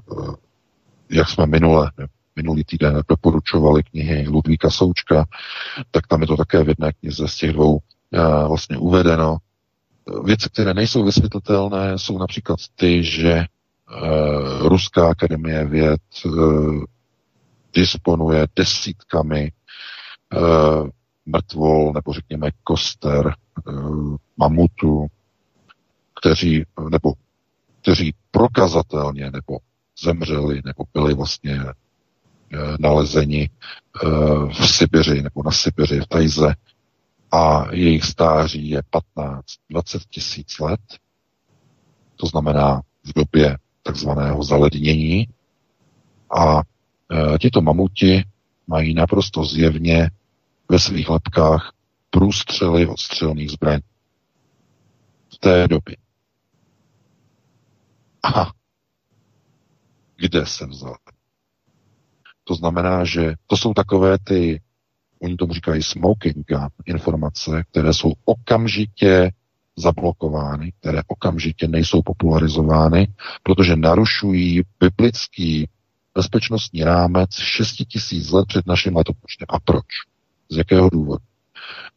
jak jsme minule, minulý týden doporučovali knihy Ludvíka Součka, tak tam je to také v jedné knize z těch dvou uh, vlastně uvedeno. Věci, které nejsou vysvětlitelné, jsou například ty, že uh, Ruská akademie věd uh, disponuje desítkami mrtvol, nebo řekněme koster, mamutů, kteří, nebo kteří prokazatelně nebo zemřeli, nebo byli vlastně nalezeni v Sibiři nebo na Sibiři, v Tajze, a jejich stáří je 15-20 tisíc let, to znamená v době takzvaného zalednění. A e, tito mamuti mají naprosto zjevně ve svých lepkách průstřely od střelných zbraní. V té době. A kde se vzal? To znamená, že to jsou takové ty oni tomu říkají smoking gun, informace, které jsou okamžitě zablokovány, které okamžitě nejsou popularizovány, protože narušují biblický bezpečnostní rámec 6 tisíc let před naším letopočtem. A proč? Z jakého důvodu?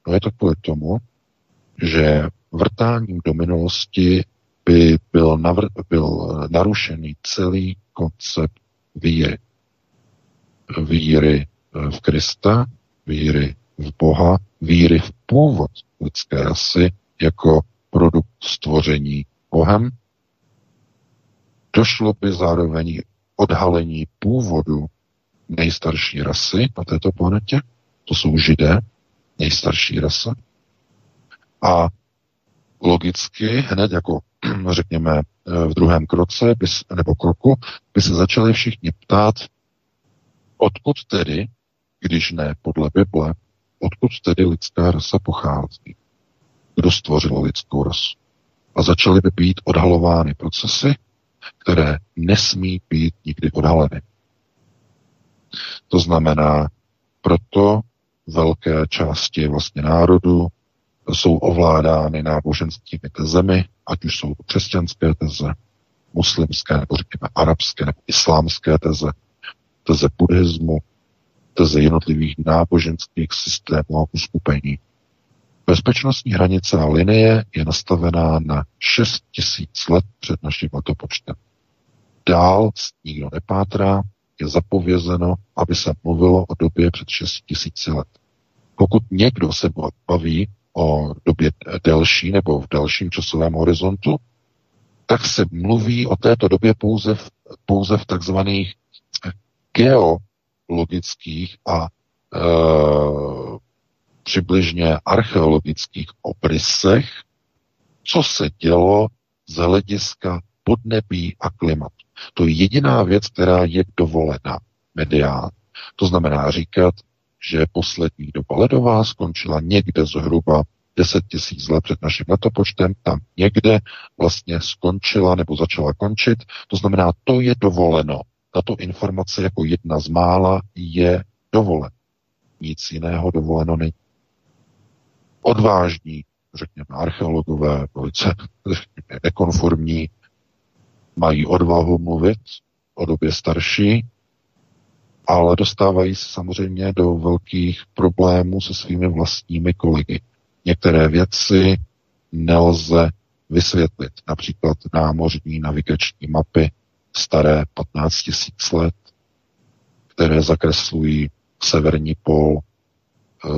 No je to kvůli tomu, že vrtáním do minulosti by byl, navr- byl narušený celý koncept víry. Víry v Krista, víry v Boha, víry v původ lidské rasy jako produkt stvoření Bohem, došlo by zároveň odhalení původu nejstarší rasy na této planetě, to jsou židé, nejstarší rasa. A logicky hned jako řekněme v druhém kroce nebo kroku by se začali všichni ptát, odkud tedy, když ne podle Bible, odkud tedy lidská rasa pochází. Kdo stvořil lidskou rasu? A začaly by být odhalovány procesy, které nesmí být nikdy odhaleny. To znamená, proto velké části vlastně národu jsou ovládány náboženskými tezemi, ať už jsou to křesťanské teze, muslimské, nebo řekněme arabské, nebo islámské teze, teze buddhismu, teze jednotlivých náboženských systémů a uskupení. Bezpečnostní hranice a linie je nastavená na 6 tisíc let před naším letopočtem. Dál nikdo nepátrá, je zapovězeno, aby se mluvilo o době před 6 tisíci let. Pokud někdo se baví o době delší nebo v dalším časovém horizontu, tak se mluví o této době pouze v, pouze v takzvaných geologických a e, přibližně archeologických obrysech, co se dělo z hlediska podnebí a klimatu. To je jediná věc, která je dovolena medián. To znamená říkat, že poslední doba ledová skončila někde zhruba 10 tisíc let před naším letopočtem, tam někde vlastně skončila nebo začala končit. To znamená, to je dovoleno. Tato informace jako jedna z mála je dovolena. Nic jiného dovoleno není. Odvážní, řekněme, archeologové, velice řekněme, nekonformní, mají odvahu mluvit o době starší, ale dostávají se samozřejmě do velkých problémů se svými vlastními kolegy. Některé věci nelze vysvětlit, například námořní navigační mapy staré 15 000 let, které zakreslují severní pol e,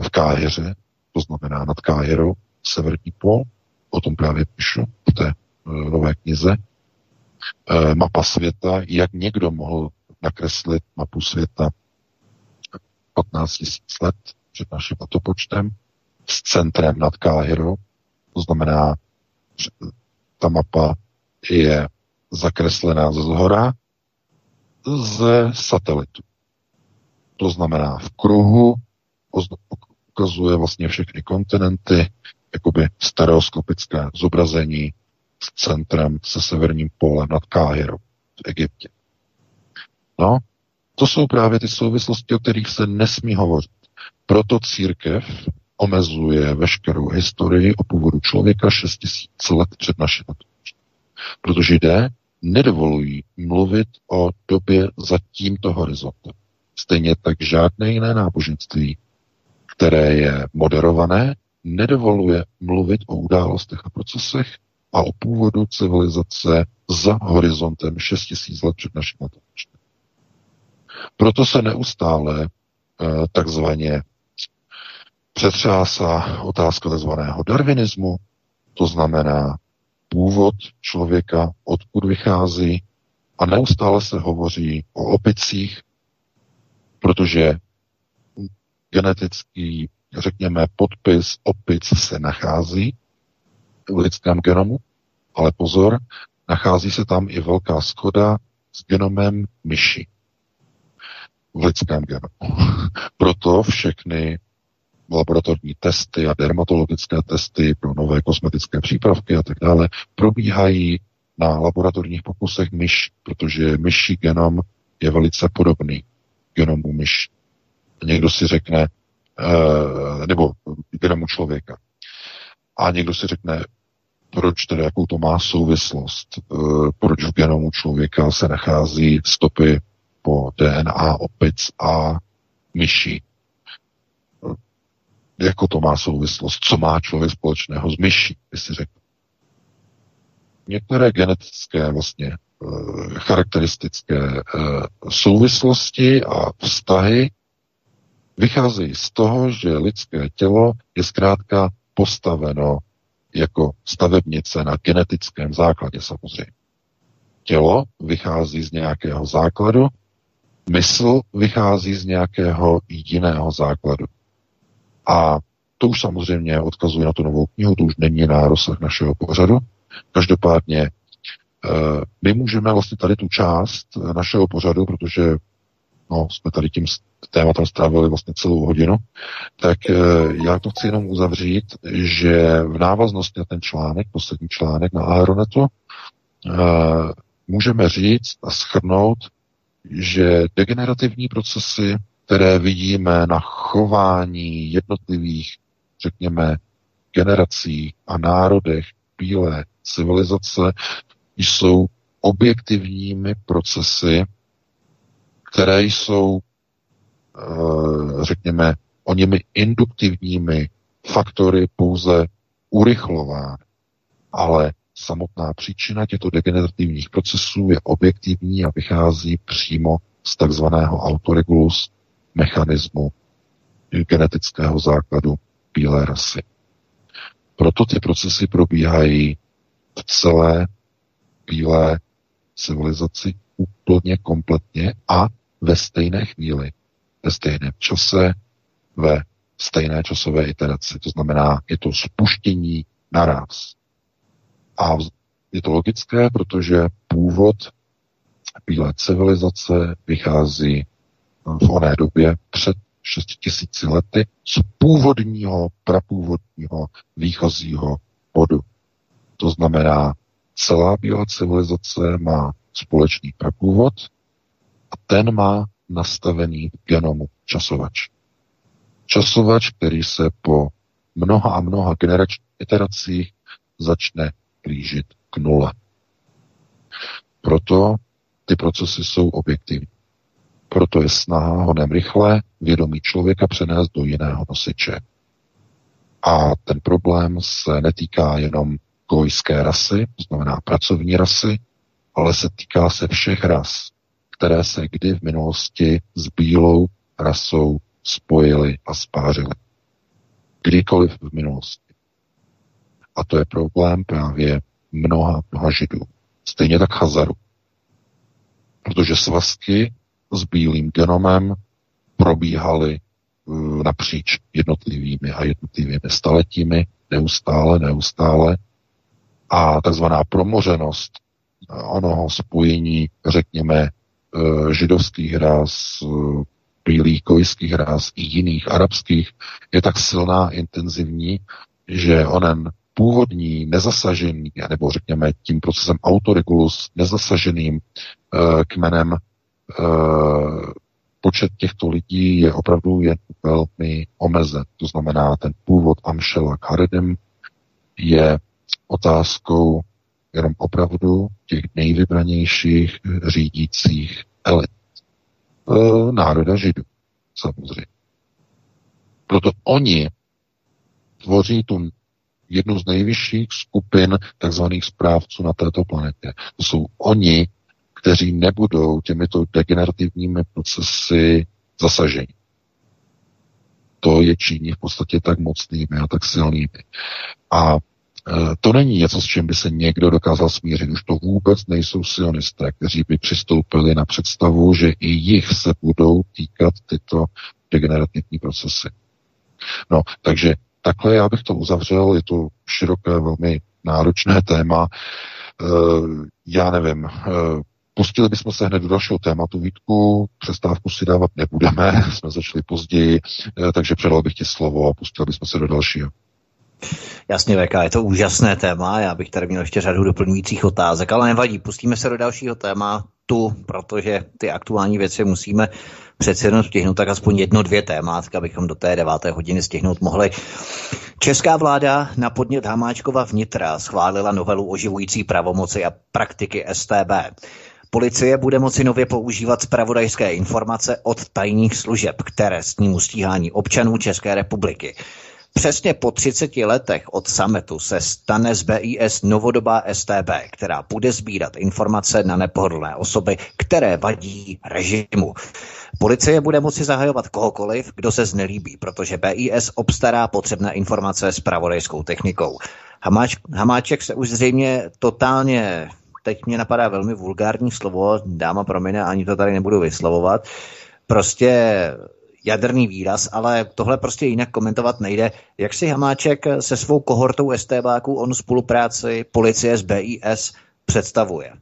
v Káheře, to znamená nad Káherou, severní pol, o tom právě píšu v té e, nové knize. E, mapa světa, jak někdo mohl nakreslit mapu světa 15 000 let před naším letopočtem s centrem nad Káhirou. To znamená, že ta mapa je zakreslená ze zhora ze satelitu. To znamená v kruhu ukazuje vlastně všechny kontinenty, jakoby stereoskopické zobrazení s centrem se severním polem nad Káhirou v Egyptě. No, to jsou právě ty souvislosti, o kterých se nesmí hovořit. Proto církev omezuje veškerou historii o původu člověka 6000 let před naším Protože jde, nedovolují mluvit o době za tímto horizontem. Stejně tak žádné jiné náboženství, které je moderované, nedovoluje mluvit o událostech a procesech a o původu civilizace za horizontem 6000 let před naším letopočtem. Proto se neustále eh, takzvaně přetřásá otázka takzvaného darwinismu, to znamená původ člověka, odkud vychází, a neustále se hovoří o opicích, protože genetický, řekněme, podpis opic se nachází v lidském genomu, ale pozor, nachází se tam i velká schoda s genomem myši v lidském genomu. Proto všechny laboratorní testy a dermatologické testy pro nové kosmetické přípravky a tak dále probíhají na laboratorních pokusech myš, protože myší genom je velice podobný genomu myš. Někdo si řekne, eh, nebo genomu člověka. A někdo si řekne, proč tedy, jakou to má souvislost, eh, proč v genomu člověka se nachází stopy po DNA opic a myší. Jako to má souvislost? Co má člověk společného s myší, by si řekl. Některé genetické vlastně eh, charakteristické eh, souvislosti a vztahy vycházejí z toho, že lidské tělo je zkrátka postaveno jako stavebnice na genetickém základě samozřejmě. Tělo vychází z nějakého základu, mysl vychází z nějakého jiného základu. A to už samozřejmě odkazuje na tu novou knihu, to už není na rozsah našeho pořadu. Každopádně eh, my můžeme vlastně tady tu část našeho pořadu, protože no, jsme tady tím tématem strávili vlastně celou hodinu, tak eh, já to chci jenom uzavřít, že v návaznosti na ten článek, poslední článek na Aeronetu, eh, můžeme říct a schrnout, že degenerativní procesy, které vidíme na chování jednotlivých, řekněme, generací a národech bílé civilizace, jsou objektivními procesy, které jsou, eh, řekněme, o němi induktivními faktory pouze urychlovány. Ale samotná příčina těchto degenerativních procesů je objektivní a vychází přímo z takzvaného autoregulus mechanismu genetického základu bílé rasy. Proto ty procesy probíhají v celé bílé civilizaci úplně kompletně a ve stejné chvíli, ve stejném čase, ve stejné časové iteraci. To znamená, je to spuštění naraz. A je to logické, protože původ bílé civilizace vychází v oné době před 6 tisíci lety z původního, prapůvodního výchozího bodu. To znamená, celá bílá civilizace má společný prapůvod a ten má nastavený genomu časovač. Časovač, který se po mnoha a mnoha generačních iteracích začne blížit k nule. Proto ty procesy jsou objektivní. Proto je snaha honem rychle vědomí člověka přenést do jiného nosiče. A ten problém se netýká jenom gojské rasy, to znamená pracovní rasy, ale se týká se všech ras, které se kdy v minulosti s bílou rasou spojily a spářily. Kdykoliv v minulosti. A to je problém právě mnoha, mnoha židů. Stejně tak Chazaru. Protože svazky s bílým genomem probíhaly uh, napříč jednotlivými a jednotlivými staletími, neustále, neustále. A takzvaná promořenost onoho spojení, řekněme, uh, židovských uh, bílých kojských ras i jiných arabských je tak silná, intenzivní, že onen původní, nezasažený, nebo řekněme tím procesem autoregulus, nezasaženým kmenem počet těchto lidí je opravdu jen velmi omezen. To znamená, ten původ Amšela Haredim je otázkou jenom opravdu těch nejvybranějších řídících elit. E, národa židů, samozřejmě. Proto oni tvoří tu jednu z nejvyšších skupin takzvaných správců na této planetě. To jsou oni, kteří nebudou těmito degenerativními procesy zasaženi. To je činí v podstatě tak mocnými a tak silnými. A e, to není něco, s čím by se někdo dokázal smířit. Už to vůbec nejsou sionisté, kteří by přistoupili na představu, že i jich se budou týkat tyto degenerativní procesy. No, takže takhle já bych to uzavřel, je to široké, velmi náročné téma. E, já nevím, e, pustili bychom se hned do dalšího tématu, Vítku, přestávku si dávat nebudeme, jsme začali později, e, takže předal bych ti slovo a pustili bychom se do dalšího. Jasně, VK, je to úžasné téma, já bych tady měl ještě řadu doplňujících otázek, ale nevadí, pustíme se do dalšího tématu, protože ty aktuální věci musíme přece jenom stihnout tak aspoň jedno, dvě témátka, abychom do té deváté hodiny stihnout mohli. Česká vláda na podnět Hamáčkova vnitra schválila novelu oživující pravomoci a praktiky STB. Policie bude moci nově používat zpravodajské informace od tajných služeb, které s ním stíhání občanů České republiky. Přesně po 30 letech od sametu se stane z BIS novodobá STB, která bude sbírat informace na nepohodlné osoby, které vadí režimu. Policie bude moci zahajovat kohokoliv, kdo se znelíbí, protože BIS obstará potřebné informace s pravodejskou technikou. Hamáč, Hamáček se už zřejmě totálně, teď mě napadá velmi vulgární slovo, dáma promine, ani to tady nebudu vyslovovat, prostě jaderný výraz, ale tohle prostě jinak komentovat nejde. Jak si Hamáček se svou kohortou STBáků on spolupráci policie s BIS představuje?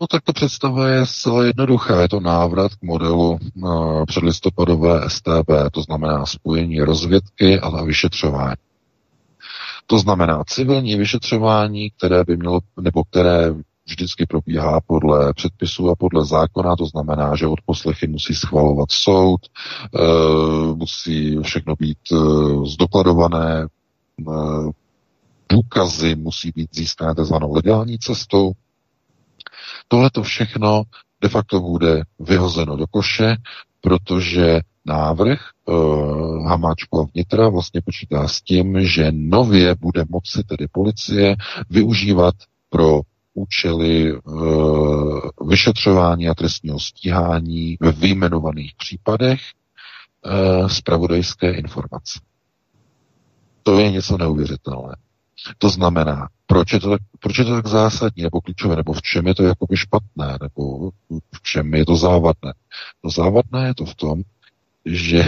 No tak to představa je zcela jednoduchá. Je to návrat k modelu uh, předlistopadové STB, to znamená spojení rozvědky a vyšetřování. To znamená civilní vyšetřování, které by mělo, nebo které vždycky probíhá podle předpisů a podle zákona, to znamená, že od poslechy musí schvalovat soud, e, musí všechno být e, zdokladované, e, důkazy musí být získané tzv. legální cestou. Tohle to všechno de facto bude vyhozeno do koše, protože návrh uh, Hamáčkova vnitra vlastně počítá s tím, že nově bude moci tedy policie využívat pro účely e, vyšetřování a trestního stíhání ve vyjmenovaných případech e, zpravodajské informace. To je něco neuvěřitelné. To znamená, proč je to, tak, proč je to tak zásadní nebo klíčové, nebo v čem je to jakoby špatné, nebo v čem je to závadné. To závadné je to v tom, že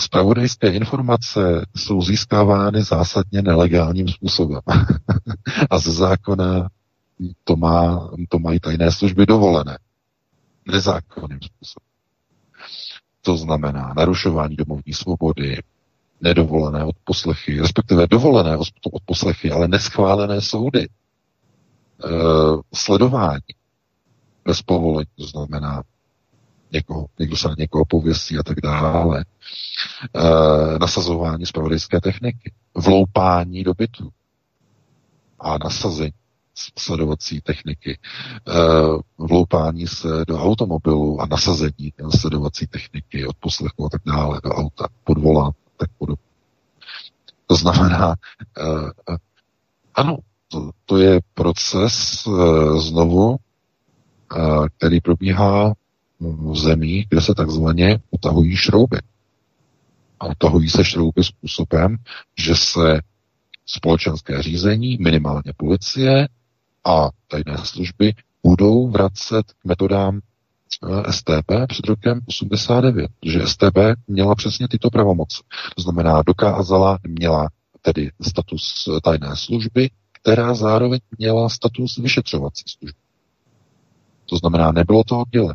Spravodajské informace jsou získávány zásadně nelegálním způsobem. a ze zákona to, má, to mají tajné služby dovolené. Nezákonným způsobem. To znamená narušování domovní svobody, nedovolené odposlechy, respektive dovolené odposlechy, ale neschválené soudy, e, sledování bez povolení, to znamená někoho, někdo se na někoho pověsí a tak dále, e, nasazování zpravodajské techniky, vloupání do bytu a nasazení sledovací techniky, eh, vloupání se do automobilu a nasazení sledovací techniky, od poslechu a tak dále do auta, pod volán, tak podobně. To znamená, eh, ano, to, to je proces znovu, který probíhá v zemích, kde se takzvaně utahují šrouby. A utahují se šrouby způsobem, že se společenské řízení, minimálně policie, a tajné služby budou vracet k metodám eh, STB před rokem 89, protože STB měla přesně tyto pravomoci. To znamená, dokázala, měla tedy status eh, tajné služby, která zároveň měla status vyšetřovací služby. To znamená, nebylo to oddělené.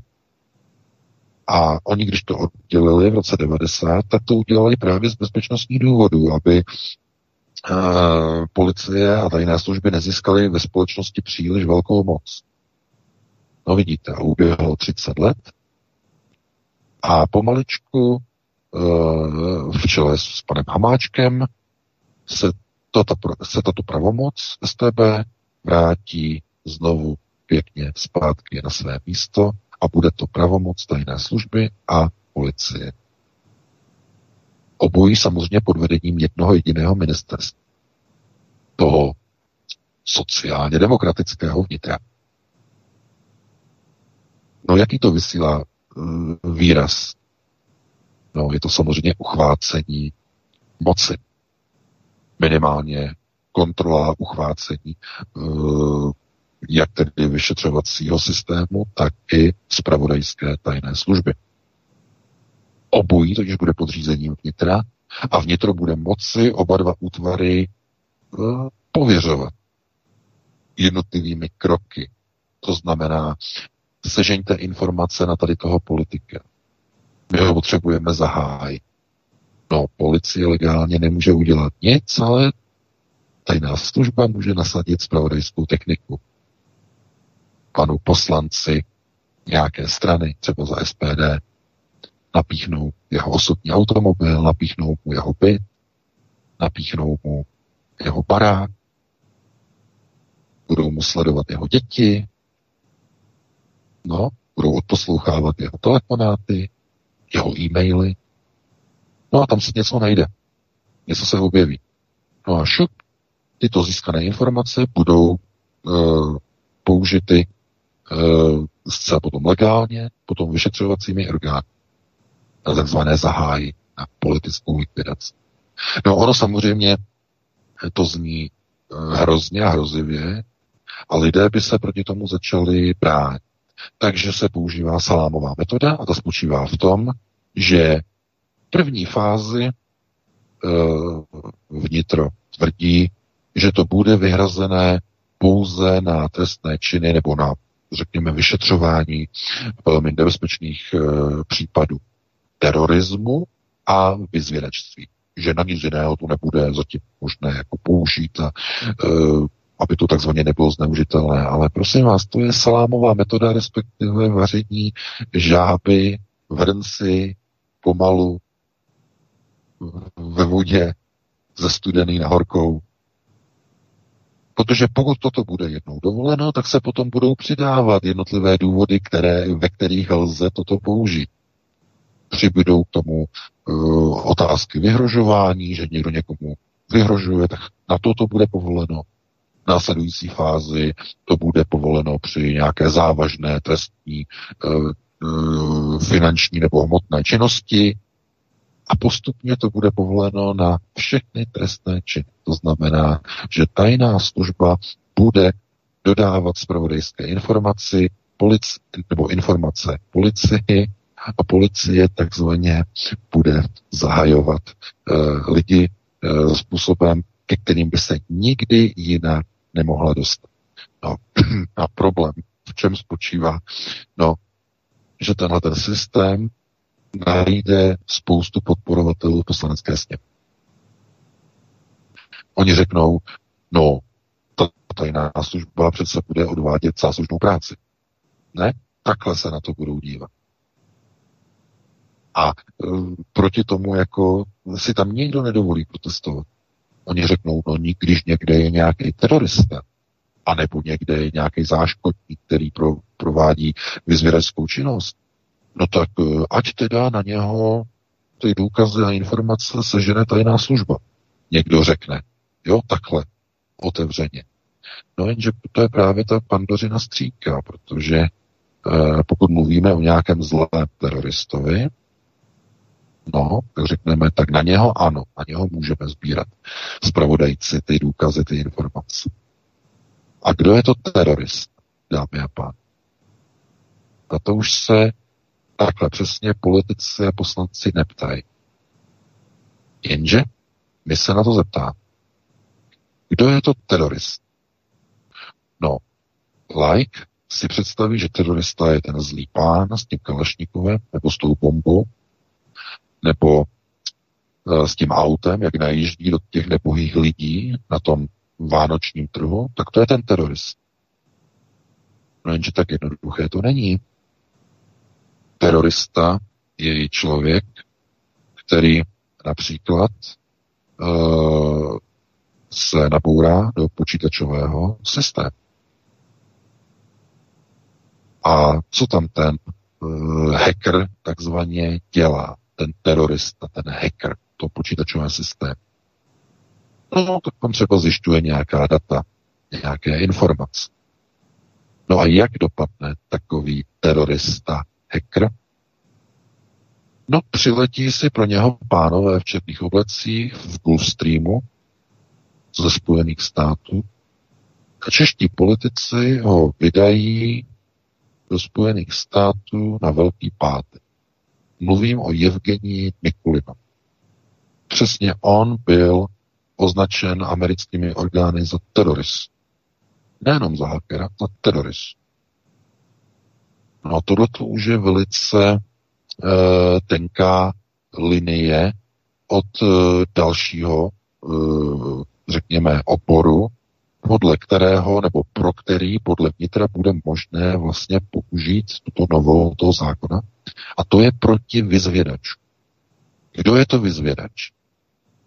A oni, když to oddělili v roce 90, tak to udělali právě z bezpečnostních důvodů, aby Eh, policie a tajné služby nezískaly ve společnosti příliš velkou moc. No vidíte, uběhlo 30 let a pomaličku uh, v čele s panem Hamáčkem se, tato, se tato pravomoc STB vrátí znovu pěkně zpátky na své místo a bude to pravomoc tajné služby a policie. Obojí samozřejmě pod vedením jednoho jediného ministerstva. Toho sociálně demokratického vnitra. No jaký to vysílá uh, výraz? No je to samozřejmě uchvácení moci. Minimálně kontrola uchvácení uh, jak tedy vyšetřovacího systému, tak i zpravodajské tajné služby. Obojí totiž bude podřízením vnitra a vnitro bude moci oba dva útvary uh, pověřovat jednotlivými kroky. To znamená, sežeňte informace na tady toho politika. My ho potřebujeme zahájit. No, policie legálně nemůže udělat nic, ale tajná služba může nasadit spravodajskou techniku. Panu poslanci nějaké strany, třeba za SPD, napíchnou jeho osobní automobil, napíchnou mu jeho byt, napíchnou mu jeho barák, budou mu sledovat jeho děti, no, budou odposlouchávat jeho telefonáty, jeho e-maily. No a tam se něco najde. Něco se objeví. No a šup, tyto získané informace budou uh, použity zcela potom legálně, potom vyšetřovacími orgány na takzvané zahájí, na politickou likvidaci. No ono samozřejmě to zní uh, hrozně a hrozivě a lidé by se proti tomu začali bránit. Takže se používá salámová metoda a ta spočívá v tom, že v první fázi e, vnitro tvrdí, že to bude vyhrazené pouze na trestné činy nebo na, řekněme, vyšetřování velmi nebezpečných e, případů terorismu a vyzvědačství. Že na nic jiného to nebude zatím možné jako použít a e, aby to takzvaně nebylo zneužitelné. Ale prosím vás, to je salámová metoda, respektive vaření žáby v hrnci pomalu ve vodě ze studený na horkou. Protože pokud toto bude jednou dovoleno, tak se potom budou přidávat jednotlivé důvody, které, ve kterých lze toto použít. Přibydou k tomu uh, otázky vyhrožování, že někdo někomu vyhrožuje, tak na to to bude povoleno následující fázi to bude povoleno při nějaké závažné trestní, eh, finanční nebo hmotné činnosti a postupně to bude povoleno na všechny trestné činy. To znamená, že tajná služba bude dodávat zpravodajské informaci, polici, nebo informace policii a policie takzvaně bude zahajovat uh, lidi uh, způsobem, ke kterým by se nikdy jinak nemohla dostat. No, a problém v čem spočívá? No, že tenhle ten systém najde spoustu podporovatelů poslanecké sněmy. Oni řeknou, no, ta tajná služba přece bude odvádět záslužnou práci. Ne? Takhle se na to budou dívat. A e, proti tomu, jako si tam nikdo nedovolí protestovat. Oni řeknou, no když někde je nějaký terorista, anebo někde je nějaký záškodník, který pro, provádí vyzvědeckou činnost, no tak eh, ať teda na něho ty důkazy a informace sežene tajná služba. Někdo řekne, jo, takhle, otevřeně. No jenže to je právě ta pandořina stříka, protože eh, pokud mluvíme o nějakém zlém teroristovi, No, tak řekneme, tak na něho ano, na něho můžeme sbírat zpravodajci, ty důkazy, ty informace. A kdo je to terorist, dámy a pán? A to už se takhle přesně politici a poslanci neptají. Jenže my se na to zeptáme. Kdo je to terorist? No, like si představí, že terorista je ten zlý pán s tím kalašníkovem nebo s tou bombou, nebo e, s tím autem, jak najíždí do těch nebohých lidí na tom vánočním trhu, tak to je ten terorist. No jenže tak jednoduché to není. Terorista je člověk, který například uh, se nabourá do počítačového systému. A co tam ten uh, hacker takzvaně dělá? ten terorista, ten hacker, to počítačové systém. No, tak on třeba zjišťuje nějaká data, nějaké informace. No a jak dopadne takový terorista, hacker? No, přiletí si pro něho pánové v černých oblecích v Gulfstreamu ze Spojených států a čeští politici ho vydají do Spojených států na Velký pátek. Mluvím o Evgenii Mikulina. Přesně on byl označen americkými orgány za terorist. Nejenom za hackera, za terorist. No a tohle to už je velice e, tenká linie od e, dalšího, e, řekněme, oporu, podle kterého nebo pro který podle vnitra bude možné vlastně použít tuto novou toho zákona. A to je proti vyzvědačů. Kdo je to vyzvědač?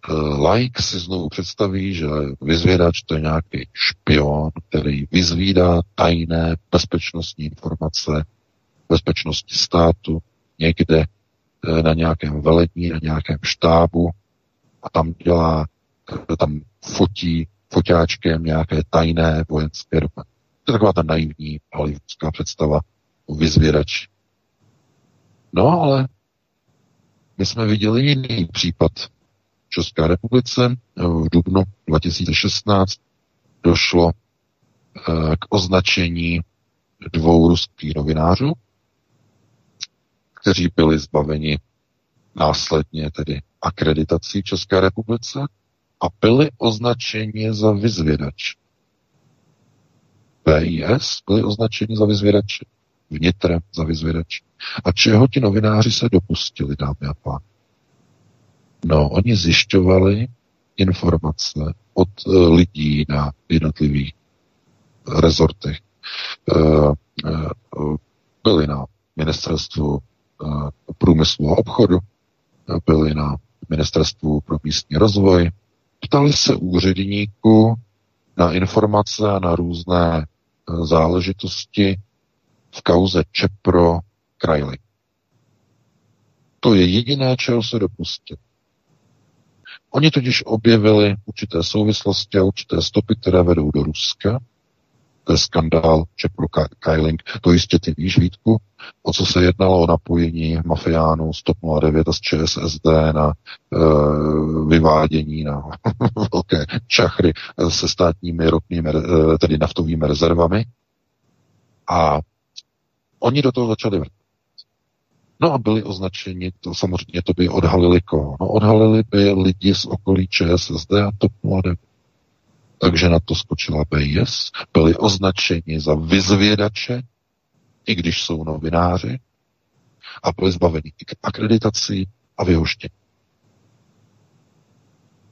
Eh, like si znovu představí, že vyzvědač to je nějaký špion, který vyzvídá tajné bezpečnostní informace bezpečnosti státu někde eh, na nějakém velení, na nějakém štábu a tam dělá, eh, tam fotí foťáčkem nějaké tajné vojenské dokumenty. To je taková ta naivní hollywoodská představa o vyzvědači. No ale my jsme viděli jiný případ. V České republice v dubnu 2016 došlo k označení dvou ruských novinářů, kteří byli zbaveni následně tedy akreditací České republice a byli označeni za vyzvědač. PIS byli označeni za vyzvědače, vnitrem za vyzvědače. A čeho ti novináři se dopustili, dámy a pánové? No, oni zjišťovali informace od uh, lidí na jednotlivých rezortech. Uh, uh, byli na ministerstvu průmyslu a obchodu, byli na ministerstvu pro místní rozvoj, ptali se úředníků na informace a na různé e, záležitosti v kauze Čepro Krajly. To je jediné, čeho se dopustili. Oni totiž objevili určité souvislosti a určité stopy, které vedou do Ruska, to je skandál Čepro Kailing. To jistě ty víš, Vítku, o co se jednalo o napojení mafiánů z TOP 09 a z ČSSD na uh, vyvádění na velké čachry se státními ropnými, uh, tedy naftovými rezervami. A oni do toho začali vrtat. No a byli označeni, to samozřejmě to by odhalili koho? No odhalili by lidi z okolí ČSSD a TOP 09 takže na to skočila BIS, byli označeni za vyzvědače, i když jsou novináři, a byli zbaveni akreditací a vyhoštění.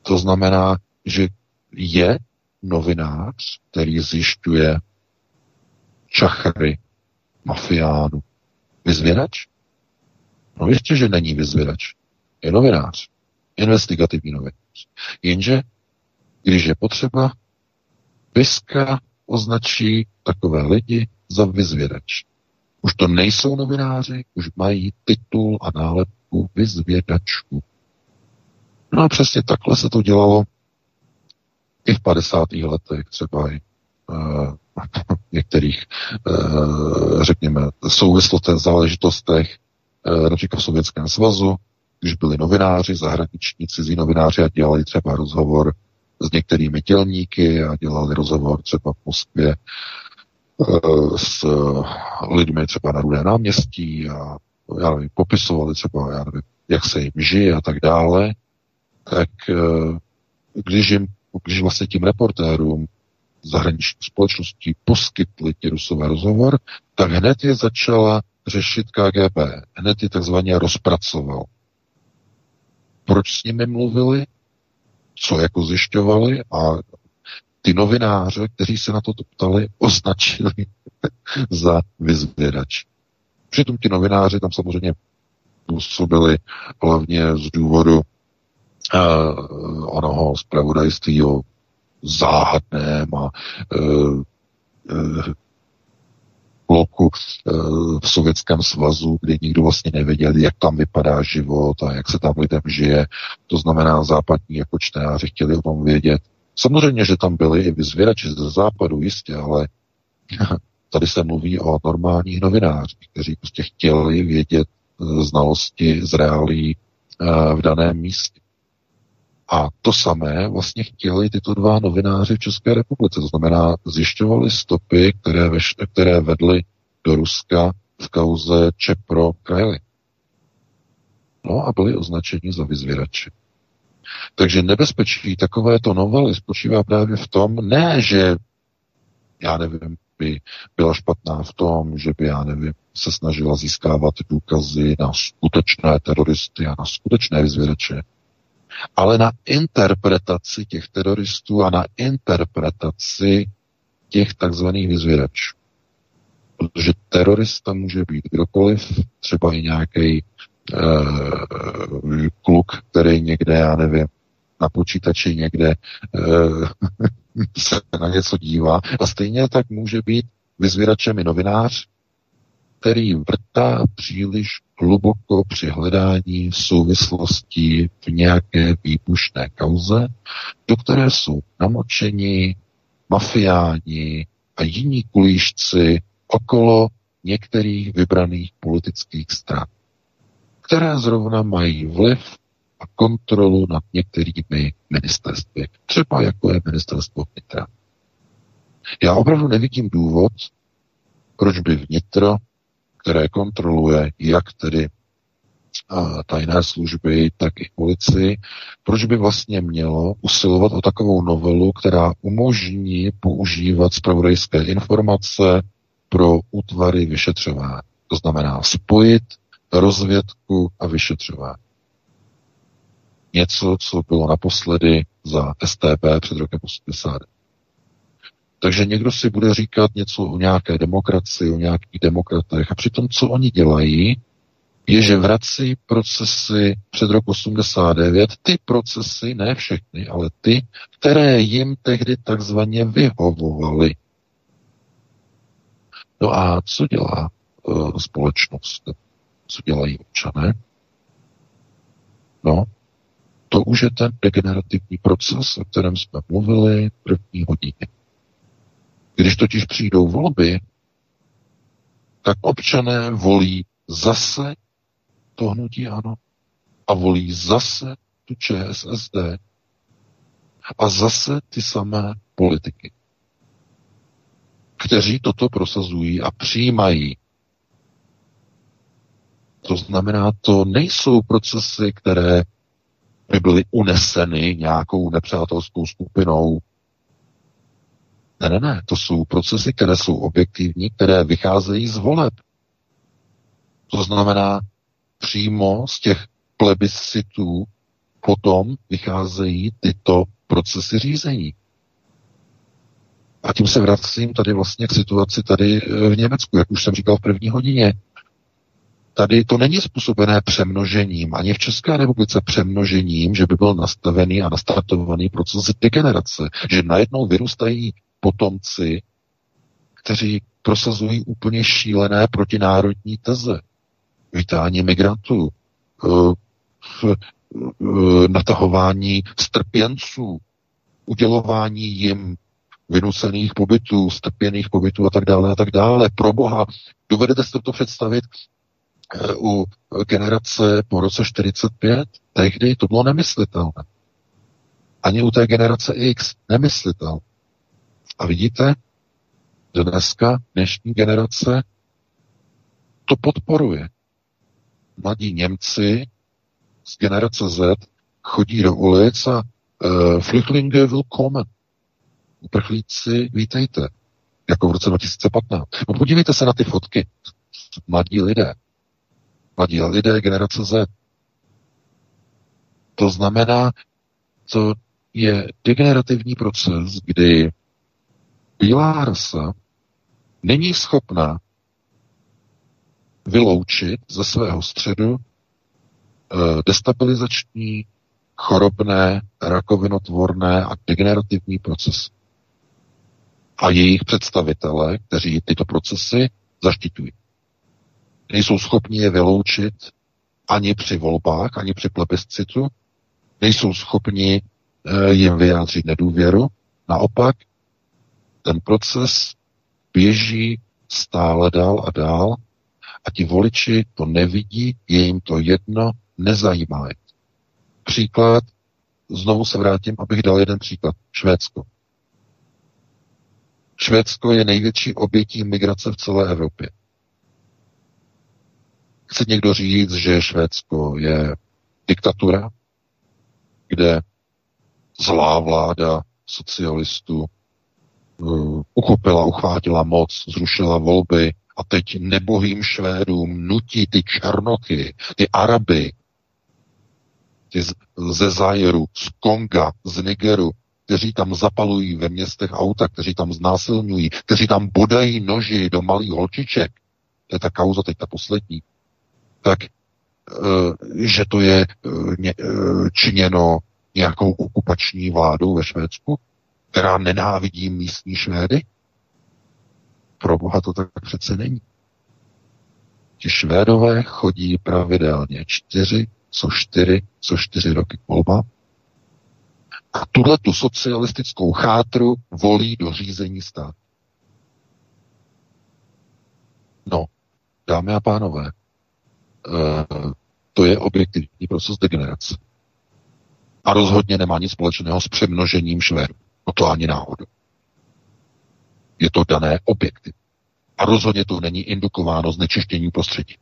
To znamená, že je novinář, který zjišťuje čachry mafiánu, vyzvědač? No ještě, že není vyzvědač. Je novinář. Investigativní novinář. Jenže když je potřeba, Piska označí takové lidi za vyzvědač. Už to nejsou novináři, už mají titul a nálepku vyzvědačů. No a přesně takhle se to dělalo i v 50. letech, třeba i uh, v některých, uh, řekněme, souvislostech, záležitostech, uh, například v Sovětském svazu, když byli novináři, zahraniční cizí novináři a dělali třeba rozhovor s některými dělníky a dělali rozhovor třeba v Moskvě eh, s lidmi třeba na Rudé náměstí a já nevím, popisovali třeba, já nevím, jak se jim žije a tak dále, tak eh, když, jim, když vlastně tím reportérům zahraniční společnosti poskytli ti rusové rozhovor, tak hned je začala řešit KGB. Hned je takzvaně rozpracoval. Proč s nimi mluvili? Co jako zjišťovali a ty novináře, kteří se na to ptali, označili za vyzvědač. Přitom ti novináři tam samozřejmě působili hlavně z důvodu uh, onoho zpravodajství o záhadném a uh, bloku v Sovětském svazu, kdy nikdo vlastně nevěděl, jak tam vypadá život a jak se tam lidem žije. To znamená, západní jako čtenáři chtěli o tom vědět. Samozřejmě, že tam byli i vyzvědači ze západu, jistě, ale tady se mluví o normálních novinářích, kteří prostě chtěli vědět e, znalosti z reálí e, v daném místě. A to samé vlastně chtěli tyto dva novináři v České republice. To znamená, zjišťovali stopy, které, veš, které vedly do Ruska v kauze Čepro Krajly. No a byli označeni za vyzvědače. Takže nebezpečí takovéto novely spočívá právě v tom, ne, že já nevím, by byla špatná v tom, že by, já nevím, se snažila získávat důkazy na skutečné teroristy a na skutečné vyzvědače, ale na interpretaci těch teroristů a na interpretaci těch takzvaných vyzvědačů. Protože terorista může být kdokoliv, třeba i nějaký e, kluk, který někde, já nevím, na počítači někde e, se na něco dívá. A stejně tak může být vyzvědačem i novinář, který vrtá příliš hluboko při hledání souvislostí v nějaké výbušné kauze, do které jsou namočeni mafiáni a jiní kulíšci okolo některých vybraných politických stran, které zrovna mají vliv a kontrolu nad některými ministerstvy, třeba jako je ministerstvo vnitra. Já opravdu nevidím důvod, proč by vnitro, které kontroluje jak tedy tajné služby, tak i policii, proč by vlastně mělo usilovat o takovou novelu, která umožní používat spravodajské informace pro útvary vyšetřování. To znamená spojit rozvědku a vyšetřování. Něco, co bylo naposledy za STP před rokem 80. Takže někdo si bude říkat něco o nějaké demokracii, o nějakých demokratech a přitom, co oni dělají, je, že vrací procesy před rok 89, ty procesy, ne všechny, ale ty, které jim tehdy takzvaně vyhovovaly. No a co dělá uh, společnost? Co dělají občané? No, to už je ten degenerativní proces, o kterém jsme mluvili první hodině. Když totiž přijdou volby, tak občané volí zase to hnutí ano a volí zase tu ČSSD a zase ty samé politiky, kteří toto prosazují a přijímají. To znamená, to nejsou procesy, které by byly uneseny nějakou nepřátelskou skupinou. Ne, ne, ne, to jsou procesy, které jsou objektivní, které vycházejí z voleb. To znamená, přímo z těch plebiscitů potom vycházejí tyto procesy řízení. A tím se vracím tady vlastně k situaci tady eh, v Německu, jak už jsem říkal v první hodině. Tady to není způsobené přemnožením, ani v České republice přemnožením, že by byl nastavený a nastartovaný proces degenerace, že najednou vyrůstají potomci, kteří prosazují úplně šílené protinárodní teze vítání migrantů, eh, eh, natahování strpěnců, udělování jim vynucených pobytů, strpěných pobytů a tak dále a tak dále. Pro boha, dovedete si to představit eh, u generace po roce 45? Tehdy to bylo nemyslitelné. Ani u té generace X nemyslitelné. A vidíte, dneska dnešní generace to podporuje mladí Němci z generace Z chodí do ulic a uh, Flüchtlinge willkommen. Uprchlíci, vítejte. Jako v roce 2015. No podívejte se na ty fotky. Mladí lidé. Mladí lidé generace Z. To znamená, to je degenerativní proces, kdy rasa není schopná vyloučit ze svého středu eh, destabilizační, chorobné, rakovinotvorné a degenerativní procesy. A jejich představitele, kteří tyto procesy zaštiťují. Nejsou schopni je vyloučit ani při volbách, ani při plebiscitu, nejsou schopni eh, jim vyjádřit nedůvěru. Naopak, ten proces běží stále dál a dál a ti voliči to nevidí, je jim to jedno, nezajímá je. Příklad, znovu se vrátím, abych dal jeden příklad. Švédsko. Švédsko je největší obětí migrace v celé Evropě. Chce někdo říct, že Švédsko je diktatura, kde zlá vláda socialistů uchopila, uchvátila moc, zrušila volby, a teď nebohým Švédům nutí ty Černochy, ty Araby, ty ze Zajeru, z Konga, z Nigeru, kteří tam zapalují ve městech auta, kteří tam znásilňují, kteří tam bodají noži do malých holčiček, to je ta kauza teď ta poslední, tak eh, že to je eh, eh, činěno nějakou okupační vládou ve Švédsku, která nenávidí místní Švédy? Pro Boha to tak přece není. Ti Švédové chodí pravidelně čtyři, co čtyři, co čtyři roky k volbám. A tuhle tu socialistickou chátru volí do řízení státu. No, dámy a pánové, uh, to je objektivní proces degenerace. A rozhodně nemá nic společného s přemnožením švédů. No to ani náhodou. Je to dané objektiv. A rozhodně to není indukováno znečištěním prostředí.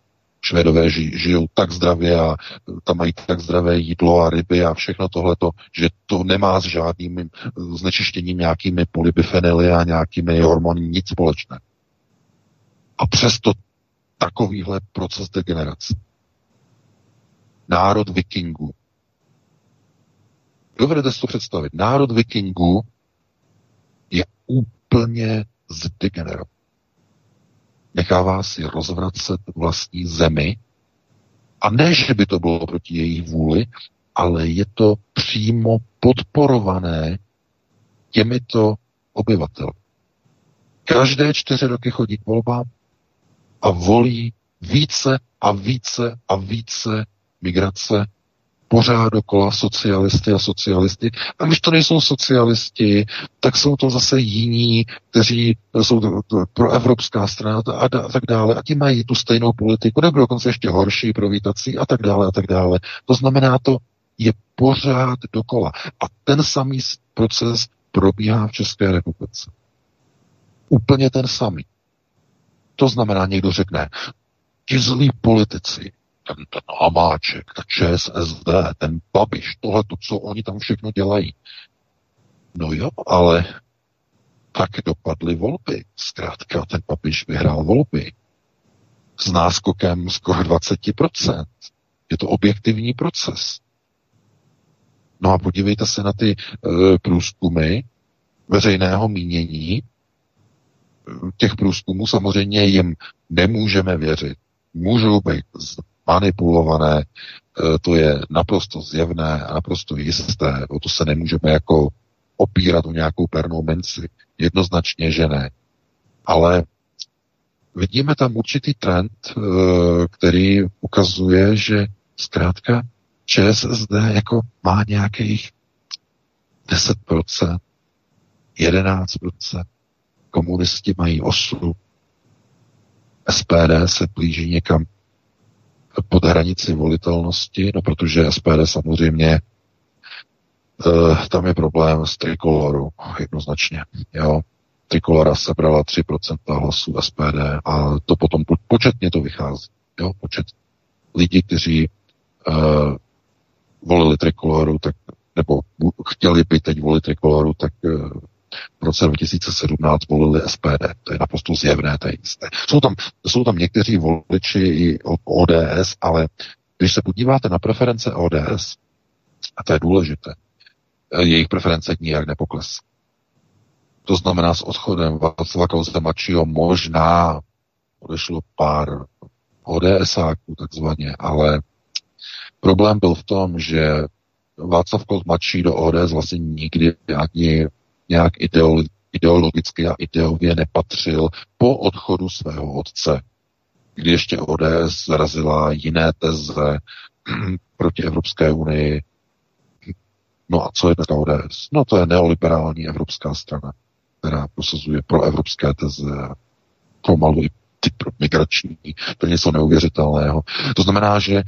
Švédové ži, žijou tak zdravě a tam mají tak zdravé jídlo a ryby a všechno tohleto, že to nemá s žádným znečištěním nějakými polybifenily a nějakými hormony nic společné. A přesto takovýhle proces degenerace. Národ vikingů. Dovedete si to představit. Národ vikingů je úplně zdegenerovat. Nechává si rozvracet vlastní zemi a ne, že by to bylo proti jejich vůli, ale je to přímo podporované těmito obyvateli. Každé čtyři roky chodí k volbám a volí více a více a více migrace pořád dokola socialisty a socialisty. A když to nejsou socialisti, tak jsou to zase jiní, kteří jsou pro evropská strana a, a tak dále. A ti mají tu stejnou politiku, nebo dokonce ještě horší, provítací a tak dále a tak dále. To znamená, to je pořád dokola. A ten samý proces probíhá v České republice. Úplně ten samý. To znamená, někdo řekne, ti zlí politici, ten, ten Hamáček, ta ČSSD, ten Babiš, tohle, to, co oni tam všechno dělají. No jo, ale tak dopadly volby. Zkrátka, ten Babiš vyhrál volby s náskokem skoro 20%. Je to objektivní proces. No a podívejte se na ty e, průzkumy veřejného mínění. Těch průzkumů samozřejmě jim nemůžeme věřit. Můžou být manipulované, e, to je naprosto zjevné a naprosto jisté. O to se nemůžeme jako opírat o nějakou pernou menci. Jednoznačně, že ne. Ale vidíme tam určitý trend, e, který ukazuje, že zkrátka ČSSD jako má nějakých 10%, 11%, komunisti mají 8%, SPD se blíží někam pod hranici volitelnosti, no protože SPD samozřejmě uh, tam je problém s trikoloru, jednoznačně. Jo. Trikolora sebrala 3% hlasů SPD a to potom početně to vychází. Jo, počet lidí, kteří uh, volili trikoloru, tak, nebo chtěli by teď volit trikoloru, tak uh, v roce 2017 volili SPD. To je naprosto zjevné, to je jisté. Jsou tam, jsou tam někteří voliči i ODS, ale když se podíváte na preference ODS, a to je důležité, jejich preference nijak nepokles. To znamená s odchodem Václava Klauze mladšího možná odešlo pár ODSáků takzvaně, ale problém byl v tom, že Václav Klaus mladší do ODS vlastně nikdy ani nějak ideologicky a ideově nepatřil po odchodu svého otce, kdy ještě ODS zarazila jiné teze proti Evropské unii. No a co je dneska ODS? No to je neoliberální evropská strana, která prosazuje pro evropské teze, pomalu i ty migrační, to je něco neuvěřitelného. To znamená, že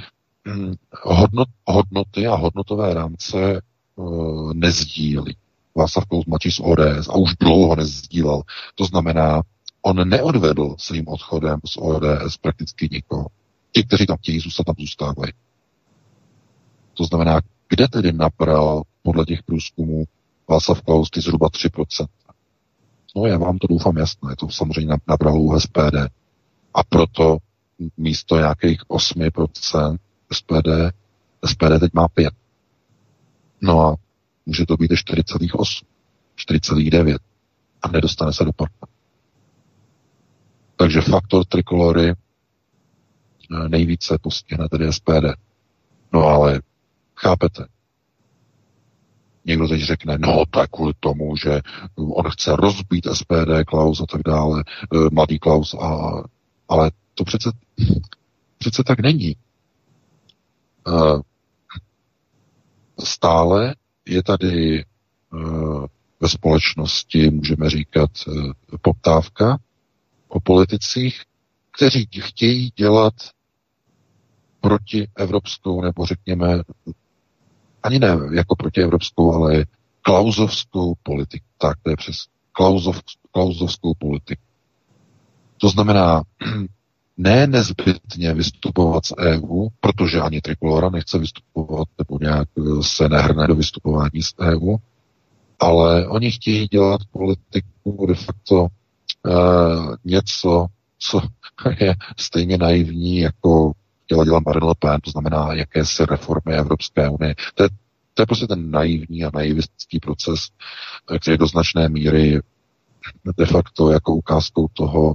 hm, hodnot, hodnoty a hodnotové rámce uh, nezdílí. Václav Klaus mladší z ODS a už dlouho nezdílel. To znamená, on neodvedl svým odchodem z ODS prakticky nikoho. Ti, kteří tam chtějí zůstat, tam zůstávají. To znamená, kde tedy nabral podle těch průzkumů Václav Klaus ty zhruba 3%? No já vám to doufám jasné, to samozřejmě nabral u SPD. A proto místo nějakých 8% SPD, SPD teď má 5. No a Může to být 4,8, 4,9 a nedostane se do parku. Takže faktor trikolory eh, nejvíce postihne tedy SPD. No ale chápete, někdo teď řekne, no tak kvůli tomu, že on chce rozbít SPD, Klaus a tak dále, eh, mladý Klaus, a, ale to přece přece tak není. Uh, stále je tady uh, ve společnosti, můžeme říkat, uh, poptávka o politicích, kteří chtějí dělat proti evropskou, nebo řekněme, ani ne jako proti evropskou, ale klauzovskou politiku. Tak, to je přes klauzov, klauzovskou politiku. To znamená, ne nezbytně vystupovat z EU, protože ani Trikolora nechce vystupovat nebo nějak se nehrne do vystupování z EU, ale oni chtějí dělat politiku de facto uh, něco, co je stejně naivní, jako chtěla dělat Marine Le Pen, to znamená jakési reformy Evropské unie. To je, to je prostě ten naivní a naivistický proces, který do značné míry de facto jako ukázkou toho,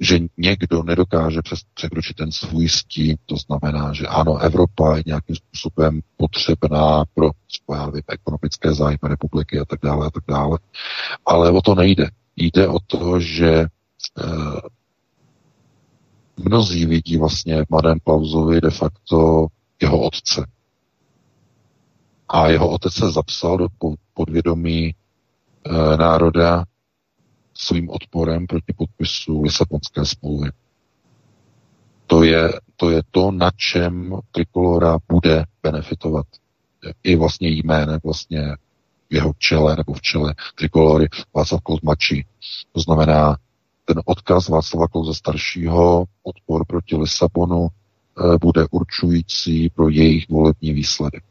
že někdo nedokáže překročit ten svůj stín, to znamená, že ano, Evropa je nějakým způsobem potřebná pro svoje ekonomické zájmy republiky a tak dále a tak dále, ale o to nejde. Jde o to, že eh, mnozí vidí vlastně v Mladém Klausovi de facto jeho otce. A jeho otec se zapsal do podvědomí e, národa svým odporem proti podpisu Lisabonské smlouvy. To je, to je to, na čem Trikolora bude benefitovat. I vlastně jménem vlastně v jeho čele nebo v čele Trikolory Václav Klaus mladší. To znamená, ten odkaz Václava Klauze staršího, odpor proti Lisabonu, eh, bude určující pro jejich volební výsledek.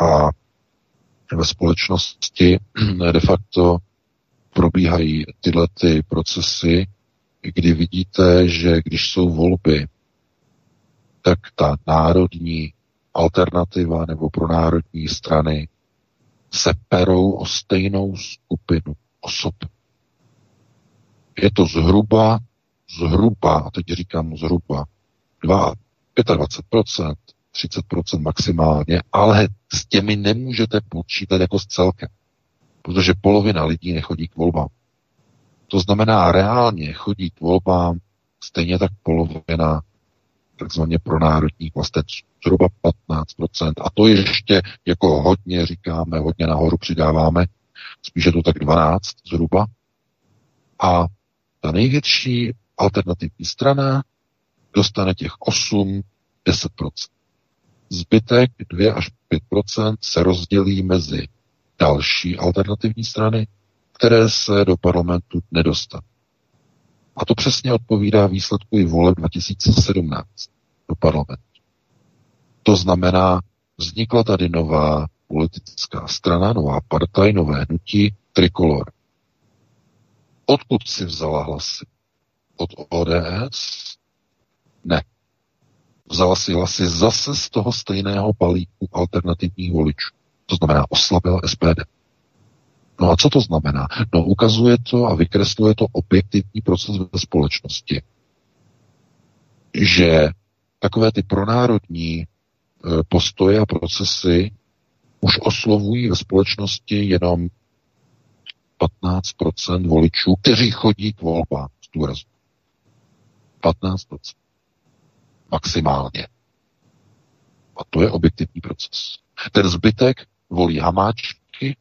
A ve společnosti de facto probíhají tyhle ty procesy, kdy vidíte, že když jsou volby, tak ta národní alternativa nebo pro národní strany se perou o stejnou skupinu osob. Je to zhruba, zhruba, a teď říkám zhruba, 2, 25%, 30% maximálně, ale s těmi nemůžete počítat jako s celkem protože polovina lidí nechodí k volbám. To znamená, reálně chodí k volbám stejně tak polovina takzvaně pro národní vlasteců, zhruba 15%. A to ještě jako hodně říkáme, hodně nahoru přidáváme, spíše to tak 12 zhruba. A ta největší alternativní strana dostane těch 8, 10%. Zbytek 2 až 5% se rozdělí mezi další alternativní strany, které se do parlamentu nedostanou. A to přesně odpovídá výsledku i voleb 2017 do parlamentu. To znamená, vznikla tady nová politická strana, nová partaj, nové hnutí, trikolor. Odkud si vzala hlasy? Od ODS? Ne. Vzala si hlasy zase z toho stejného balíku alternativních voličů. To znamená, oslabila SPD. No a co to znamená? No ukazuje to a vykresluje to objektivní proces ve společnosti. Že takové ty pronárodní e, postoje a procesy už oslovují ve společnosti jenom 15% voličů, kteří chodí k volbám, zdůraznu. 15%. Maximálně. A to je objektivní proces. Ten zbytek volí Hamáčky,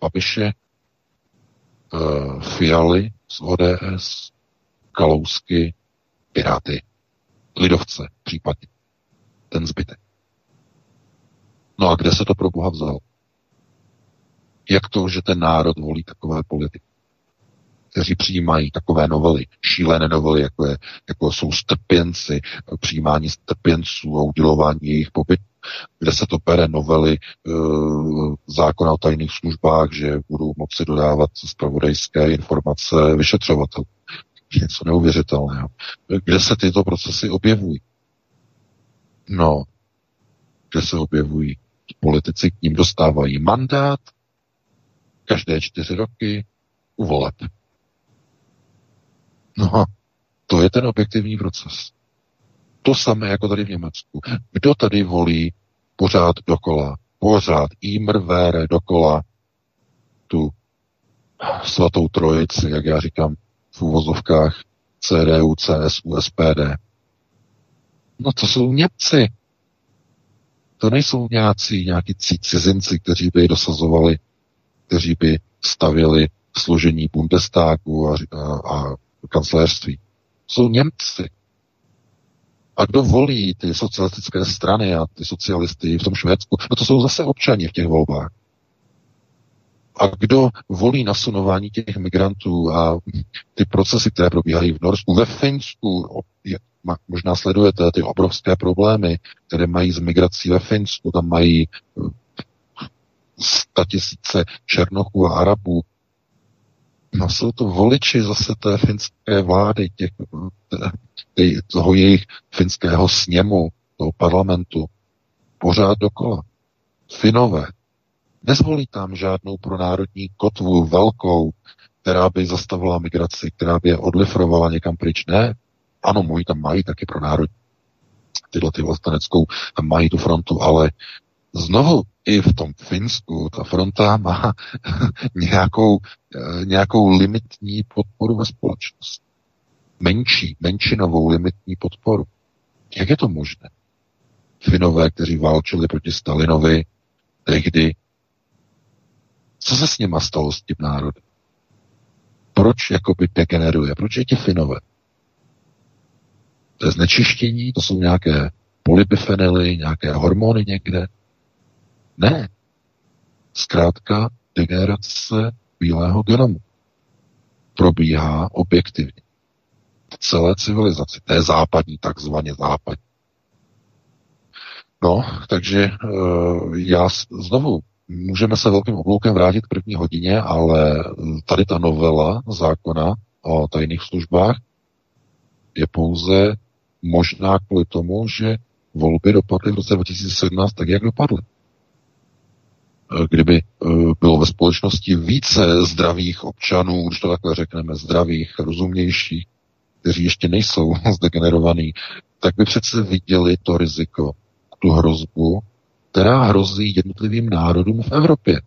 Babiše, uh, Fialy z ODS, Kalousky, Piráty, Lidovce případně. Ten zbytek. No a kde se to pro Boha vzal? Jak to, že ten národ volí takové politiky? kteří přijímají takové novely, šílené novely, jako, je, jako jsou strpěnci, přijímání strpěnců a udělování jejich pobyt, kde se to bere novely e, zákona o tajných službách, že budou moci dodávat zpravodajské informace vyšetřovatelů. Něco neuvěřitelného. Kde se tyto procesy objevují? No, kde se objevují politici, k ním dostávají mandát každé čtyři roky u voleb. No, to je ten objektivní proces. To samé jako tady v Německu. Kdo tady volí pořád dokola, pořád imrvére dokola tu svatou trojici, jak já říkám v úvozovkách, CDU, CSU, SPD. No to jsou Němci. To nejsou nějací, nějaký cizinci, kteří by dosazovali, kteří by stavili složení Bundestagu a, a, a kancelářství. Jsou Němci. A kdo volí ty socialistické strany a ty socialisty v tom Švédsku? No to jsou zase občani v těch volbách. A kdo volí nasunování těch migrantů a ty procesy, které probíhají v Norsku, ve Finsku, možná sledujete ty obrovské problémy, které mají s migrací ve Finsku, tam mají eh, statisíce černochů a arabů. No jsou to voliči zase té finské vlády, těch, těch, toho jejich finského sněmu, toho parlamentu, pořád dokola. Finové, Nezvolí tam žádnou pronárodní kotvu velkou, která by zastavila migraci, která by je odlifrovala někam pryč. Ne. Ano, moji tam mají taky pro národní. Tyhle ty vlasteneckou, tam mají tu frontu, ale znovu i v tom Finsku ta fronta má nějakou, eh, nějakou limitní podporu ve společnosti. Menší, menšinovou limitní podporu. Jak je to možné? Finové, kteří válčili proti Stalinovi, tehdy co se s nima stalo, s tím národem? Proč jakoby degeneruje? Proč je ti finové? To je znečištění, to jsou nějaké polybifenily, nějaké hormony někde? Ne. Zkrátka degenerace bílého genomu probíhá objektivně. Celé civilizaci. Je západní, takzvaně západní. No, takže uh, já znovu Můžeme se velkým obloukem vrátit k první hodině, ale tady ta novela zákona o tajných službách je pouze možná kvůli tomu, že volby dopadly v roce 2017 tak, jak dopadly. Kdyby eh, bylo ve společnosti více zdravých občanů, když to takhle řekneme, zdravých, rozumnějších, kteří ještě nejsou zdegenerovaní, tak by přece viděli to riziko, tu hrozbu, která hrozí jednotlivým národům v Evropě.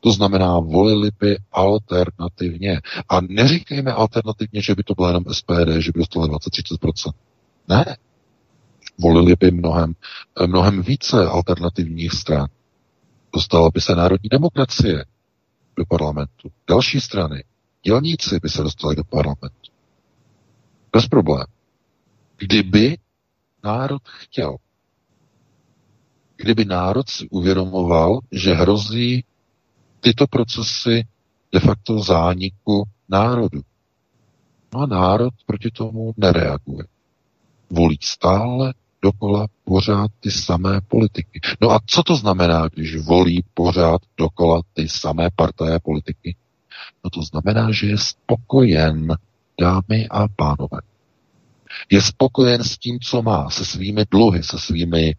To znamená, volili by alternativně. A neříkejme alternativně, že by to bylo jenom SPD, že by dostali 20-30%. Ne. Volili by mnohem, mnohem více alternativních stran. Dostala by se národní demokracie do parlamentu. Další strany, dělníci by se dostali do parlamentu. Bez problém. Kdyby národ chtěl kdyby národ si uvědomoval, že hrozí tyto procesy de facto zániku národu. No a národ proti tomu nereaguje. Volí stále dokola pořád ty samé politiky. No a co to znamená, když volí pořád dokola ty samé partaje politiky? No to znamená, že je spokojen, dámy a pánové. Je spokojen s tím, co má, se svými dluhy, se svými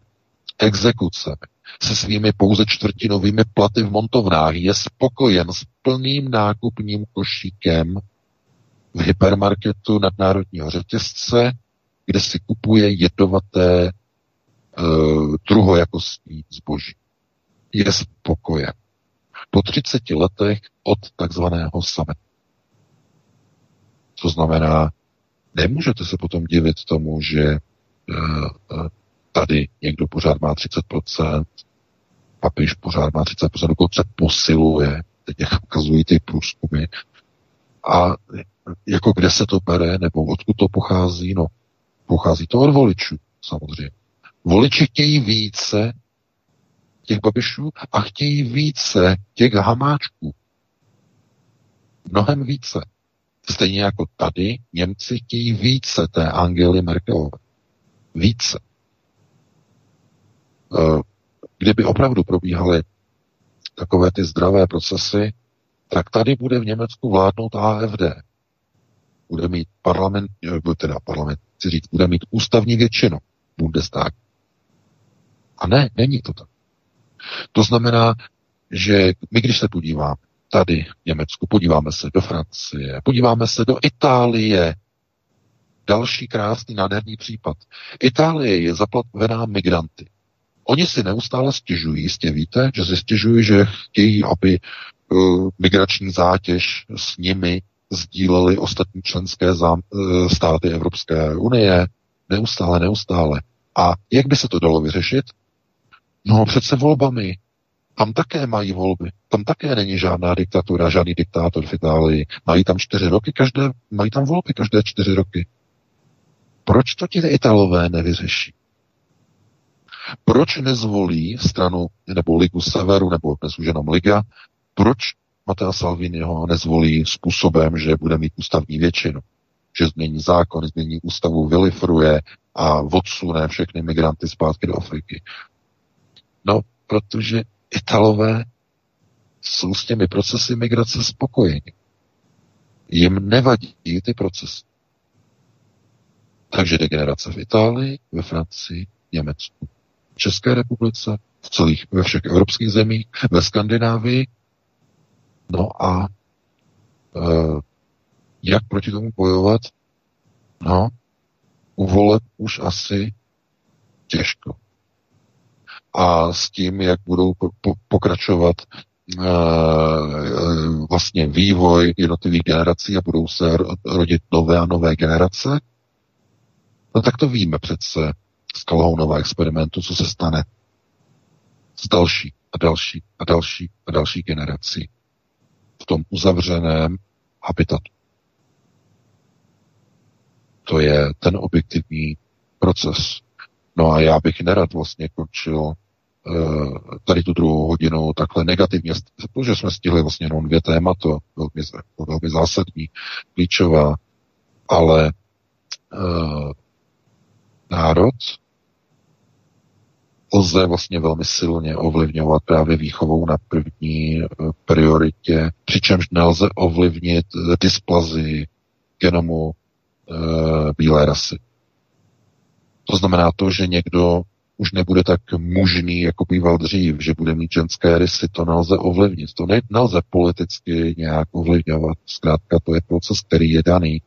exekucemi, se svými pouze čtvrtinovými platy v montovnách, je spokojen s plným nákupním košíkem v hypermarketu nadnárodního řetězce, kde si kupuje jedovaté uh, druhojakostní zboží. Je spokojen. Po 30 letech od takzvaného sametu. To znamená, nemůžete se potom divit tomu, že uh, tady někdo pořád má 30%, papiš pořád má 30%, dokonce posiluje, teď jak ukazují ty průzkumy. A jako kde se to bere, nebo odkud to pochází? No, pochází to od voličů, samozřejmě. Voliči chtějí více těch babišů a chtějí více těch hamáčků. Mnohem více. Stejně jako tady Němci chtějí více té Angely Merkelové. Více. Eh, kdyby opravdu probíhaly takové ty zdravé procesy, tak tady bude v Německu vládnout AFD. Bude mít parlament, eh, teda parlament, chci říct, bude mít ústavní většinu Bundestag. A ne, není to tak. To znamená, že my, když se podíváme tady v Německu, podíváme se do Francie, podíváme se do Itálie, další krásný, nádherný případ. Itálie je zaplavená migranty. Oni si neustále stěžují, jistě víte, že si stěžují, že chtějí, aby uh, migrační zátěž s nimi sdíleli ostatní členské zám, eh, státy Evropské unie. Neustále, neustále. A jak by se to dalo vyřešit? No přece volbami. Tam také mají volby. Tam také není žádná diktatura, žádný diktátor v Itálii. Mají tam čtyři roky, každé, mají tam volby každé čtyři roky. Proč to ti Italové nevyřeší? Proč nezvolí stranu nebo Ligu Severu, nebo dnes už jenom Liga, proč Matea Salviniho nezvolí způsobem, že bude mít ústavní většinu, že změní zákon, změní ústavu, vylifruje a odsune všechny migranty zpátky do Afriky. No, protože Italové jsou s těmi procesy migrace spokojeni. Jim nevadí ty procesy. Takže degenerace v Itálii, ve Francii, Německu, České republice, v celých, ve všech evropských zemích, ve Skandinávii. No a e, jak proti tomu bojovat? No, u voleb už asi těžko. A s tím, jak budou po, po, pokračovat e, vlastně vývoj jednotlivých generací a budou se rodit nové a nové generace, no tak to víme přece z Kalhounova experimentu, co se stane s další a další a další a další generací v tom uzavřeném habitatu. To je ten objektivní proces. No a já bych nerad vlastně končil tady tu druhou hodinu takhle negativně, protože jsme stihli vlastně jenom dvě témata, velmi, velmi zásadní, klíčová, ale uh, národ lze vlastně velmi silně ovlivňovat právě výchovou na první eh, prioritě, přičemž nelze ovlivnit dysplazy genomu e, bílé rasy. To znamená to, že někdo už nebude tak mužný, jako býval dřív, že bude mít ženské rysy, to nelze ovlivnit. To ne, nelze politicky nějak ovlivňovat. Zkrátka to je proces, který je daný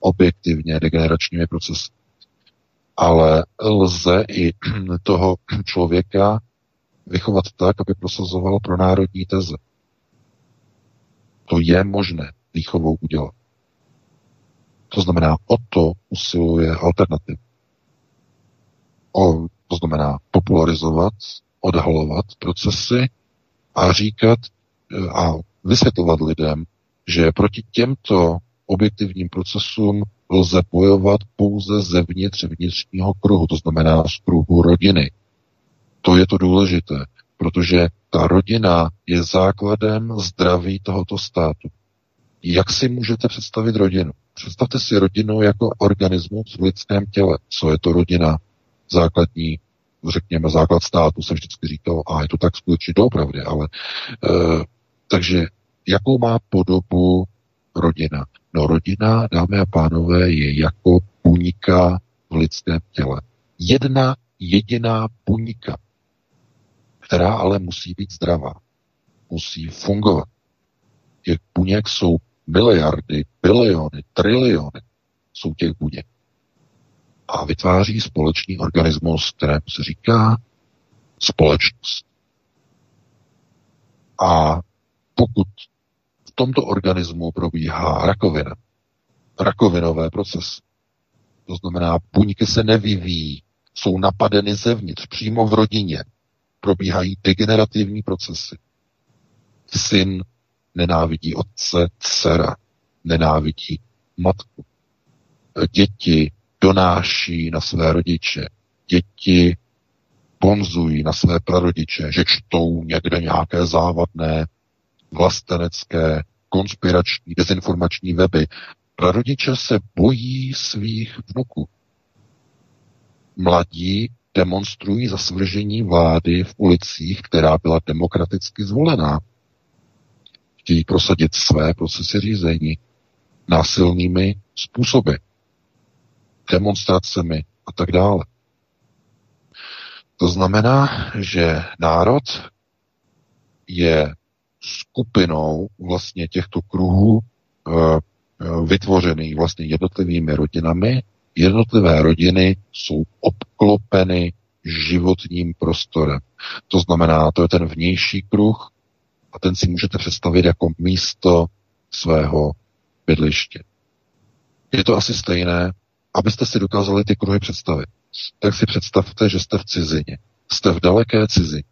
objektivně degeneračními procesy ale lze i toho člověka vychovat tak, aby prosazoval pro národní teze. To je možné výchovou udělat. To znamená, o to usiluje alternativ. O, to znamená popularizovat, odhalovat procesy a říkat eh, a vysvětlovat lidem, že proti těmto objektivním procesům lze bojovat pouze zevnitř vnitřního kruhu, to znamená z kruhu rodiny. To je to důležité, protože ta rodina je základem zdraví tohoto státu. Jak si můžete představit rodinu? Představte si rodinu jako organismus v lidském těle. Co je to rodina? Základní, řekněme, základ státu, jsem vždycky říkal, a je to tak skutečně doopravdy, ale e, takže jakou má podobu rodina? No rodina, dámy a pánové, je jako buňka v lidském těle. Jedna jediná buňka, která ale musí být zdravá. Musí fungovat. Těch buněk jsou miliardy, biliony, triliony jsou těch buněk. A vytváří společný organismus, kterému se říká společnost. A pokud tomto organismu probíhá rakovina. Rakovinové procesy. To znamená, buňky se nevyvíjí, jsou napadeny zevnitř, přímo v rodině. Probíhají degenerativní procesy. Syn nenávidí otce, dcera nenávidí matku. Děti donáší na své rodiče. Děti ponzují na své prarodiče, že čtou někde nějaké závadné vlastenecké, konspirační, dezinformační weby. Prarodiče se bojí svých vnuků. Mladí demonstrují za svržení vlády v ulicích, která byla demokraticky zvolená. Chtějí prosadit své procesy řízení násilnými způsoby, demonstracemi a tak dále. To znamená, že národ je skupinou vlastně těchto kruhů eh, eh, vytvořených vlastně jednotlivými rodinami. Jednotlivé rodiny jsou obklopeny životním prostorem. To znamená, to je ten vnější kruh a ten si můžete představit jako místo svého bydliště. Je to asi stejné, abyste si dokázali ty kruhy představit. Tak si představte, že jste v cizině. Jste v daleké cizině.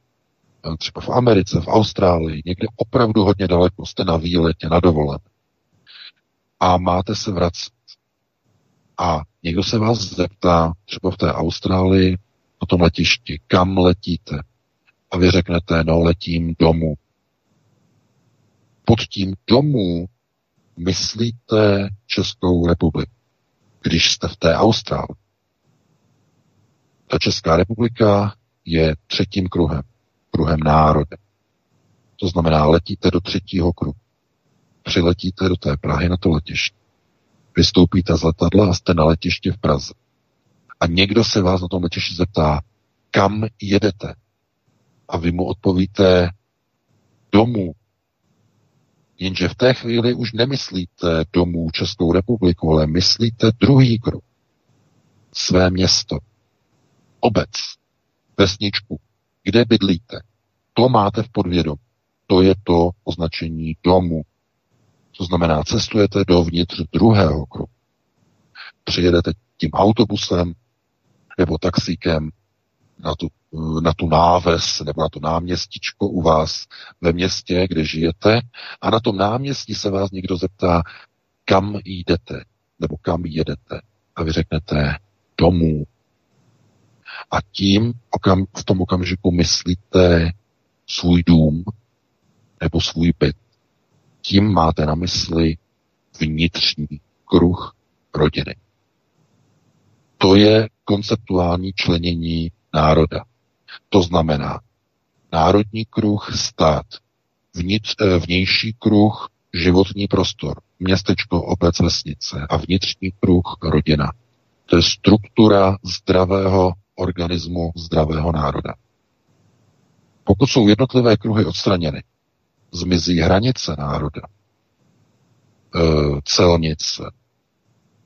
Třeba v Americe, v Austrálii, někde opravdu hodně daleko, jste na výletě, na dovolené. A máte se vracet. A někdo se vás zeptá, třeba v té Austrálii, na tom letišti, kam letíte? A vy řeknete, no letím domů. Pod tím domů myslíte Českou republiku, když jste v té Austrálii. Ta Česká republika je třetím kruhem, kruhem národa. To znamená, letíte do třetího kruhu. Přiletíte do té Prahy na to letiště. Vystoupíte z letadla a jste na letišti v Praze. A někdo se vás na tom letišti zeptá, kam jedete? A vy mu odpovíte domů. Jenže v té chvíli už nemyslíte domů Českou republiku, ale myslíte druhý krok. Své město. Obec. Vesničku. Kde bydlíte. To máte v podvědomí. To je to označení domu. To znamená, cestujete dovnitř druhého kruhu. Přijedete tím autobusem nebo taxíkem na tu, na tu náves nebo na to náměstičko u vás ve městě, kde žijete a na tom náměstí se vás někdo zeptá, kam jdete nebo kam jedete. A vy řeknete domů. A tím okam, v tom okamžiku myslíte svůj dům nebo svůj byt. Tím máte na mysli vnitřní kruh rodiny. To je konceptuální členění národa. To znamená národní kruh, stát, vnitř, eh, vnější kruh, životní prostor, městečko, obec, vesnice a vnitřní kruh, rodina. To je struktura zdravého organismu, zdravého národa. Pokud jsou jednotlivé kruhy odstraněny, zmizí hranice národa, eh, celnice,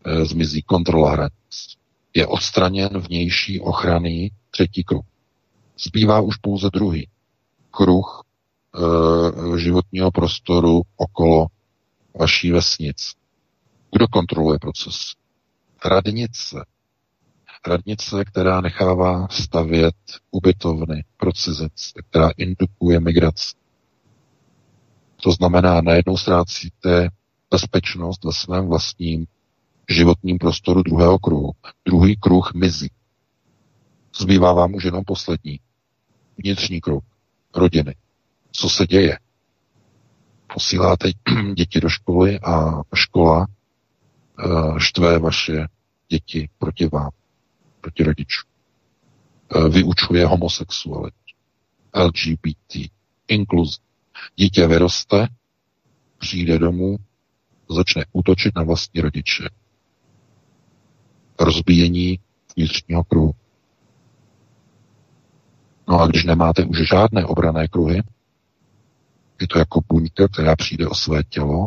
eh, zmizí kontrola hranic, je odstraněn vnější ochranný třetí kruh. Zbývá už pouze druhý kruh e, životního prostoru okolo vaší vesnic. Kdo kontroluje proces? Radnice. Radnice, která nechává stavět ubytovny pro cizince, která indukuje migraci. To znamená, najednou ztrácíte bezpečnost ve svém vlastním životním prostoru druhého kruhu. Druhý kruh mizí. Zbývá vám už jenom poslední. Vnitřní kruh. Rodiny. Co se děje? Posíláte děti do školy a škola uh, štve vaše děti proti vám, proti rodičům. Uh, vyučuje homosexualitu, LGBT, inkluzi. Dítě vyroste, přijde domů, začne útočit na vlastní rodiče. Rozbíjení vnitřního kruhu. No a když nemáte už žádné obrané kruhy, je to jako buňka, která přijde o své tělo,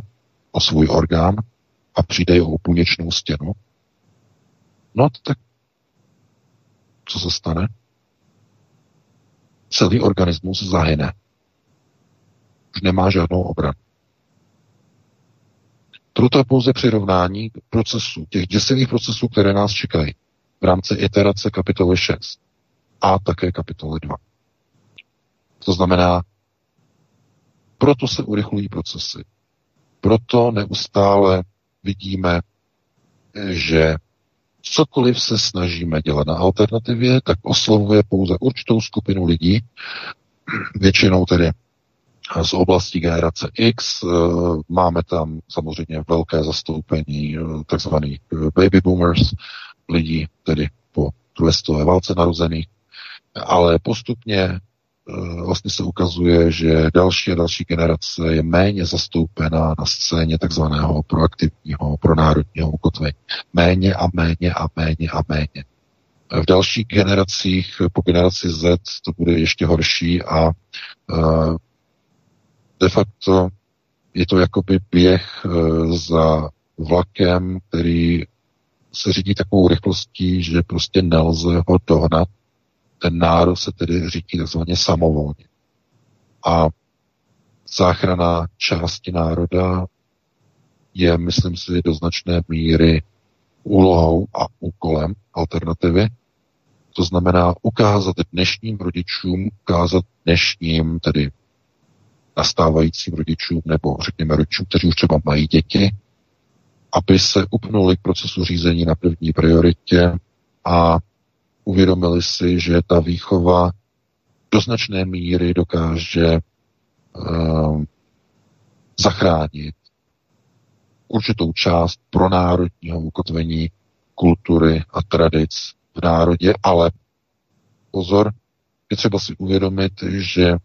o svůj orgán a přijde o buněčnou stěnu, no tak co se stane? Celý organismus zahyne. Už nemá žádnou obranu. Toto je pouze přirovnání procesů, těch děsivých procesů, které nás čekají v rámci iterace kapitoly 6 a také kapitoly 2. To znamená, proto se urychlují procesy. Proto neustále vidíme, že cokoliv se snažíme dělat na alternativě, tak oslovuje pouze určitou skupinu lidí, většinou tedy z oblasti generace X. Máme tam samozřejmě velké zastoupení eh, takzvaných eh, baby boomers, lidí tedy po druhé válce narozených, ale postupně vlastně se ukazuje, že další a další generace je méně zastoupena na scéně takzvaného proaktivního, pronárodního ukotvení. Méně a méně a méně a méně. V dalších generacích, po generaci Z, to bude ještě horší a de facto je to jakoby běh eh, za vlakem, který se řídí takovou rychlostí, že prostě nelze ho dohnat. Ten národ se tedy řídí takzvaně samovolně. A záchrana části národa je, myslím si, do značné míry úlohou a úkolem alternativy. To znamená ukázat dnešním rodičům, ukázat dnešním, tedy nastávajícím rodičům, nebo řekněme rodičům, kteří už třeba mají děti, aby se upnuli k procesu řízení na první prioritě a uvědomili si, že ta výchova do značné míry dokáže uh, zachránit určitou část pro národního ukotvení kultury a tradic v národě, ale pozor, je třeba si uvědomit, že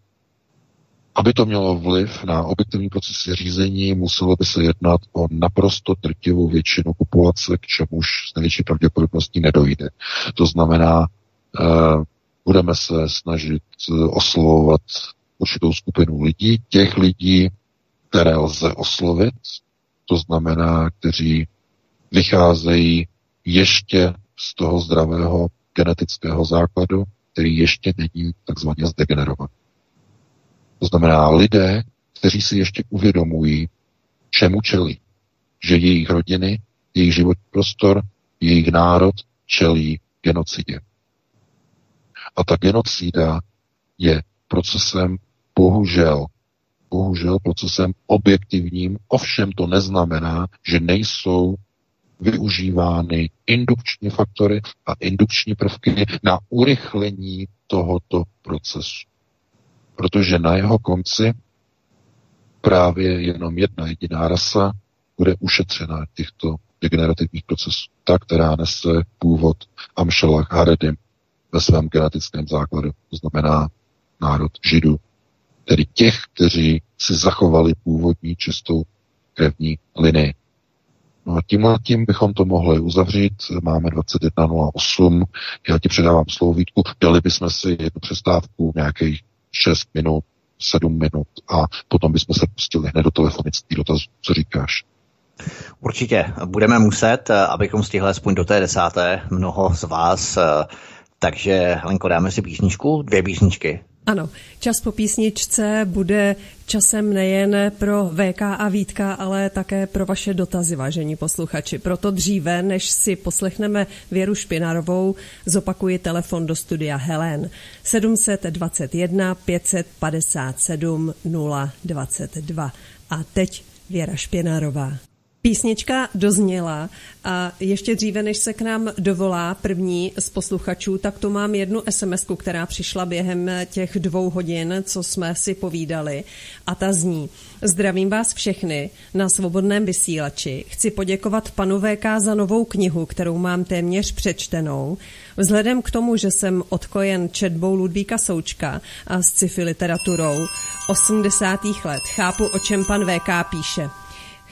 aby to mělo vliv na objektivní procesy řízení, muselo by se jednat o naprosto drtivou většinu populace, k čemuž s největší pravděpodobností nedojde. To znamená, eh, budeme se snažit eh, oslovovat určitou skupinu lidí, těch lidí, které lze oslovit, to znamená, kteří vycházejí ještě z toho zdravého genetického základu, který ještě není takzvaně zdegenerovaný. To znamená lidé, kteří si ještě uvědomují, čemu čelí. Že jejich rodiny, jejich životní prostor, jejich národ čelí genocidě. A ta genocida je procesem bohužel, bohužel procesem objektivním, ovšem to neznamená, že nejsou využívány indukční faktory a indukční prvky na urychlení tohoto procesu protože na jeho konci právě jenom jedna jediná rasa bude ušetřena těchto degenerativních procesů. Ta, která nese původ Amšelach Haredim ve svém genetickém základu, to znamená národ Židů, tedy těch, kteří si zachovali původní čistou krevní linii. No a tím tím bychom to mohli uzavřít. Máme 21.08. Já ti předávám slovo Vítku. Dali bychom si jednu přestávku, nějakých 6 minut, 7 minut a potom bychom se pustili hned do telefonických dotazů. Co říkáš? Určitě. Budeme muset, abychom stihli aspoň do té desáté, mnoho z vás. Takže, Lenko, dáme si písničku, dvě písničky. Ano, čas po písničce bude časem nejen pro VK a Vítka, ale také pro vaše dotazy, vážení posluchači. Proto dříve, než si poslechneme Věru Špinarovou, zopakuji telefon do studia Helen 721 557 022. A teď Věra Špinarová. Písnička dozněla a ještě dříve, než se k nám dovolá první z posluchačů, tak tu mám jednu sms která přišla během těch dvou hodin, co jsme si povídali a ta zní. Zdravím vás všechny na svobodném vysílači. Chci poděkovat panu VK za novou knihu, kterou mám téměř přečtenou. Vzhledem k tomu, že jsem odkojen četbou Ludvíka Součka a sci-fi literaturou 80. let, chápu, o čem pan VK píše.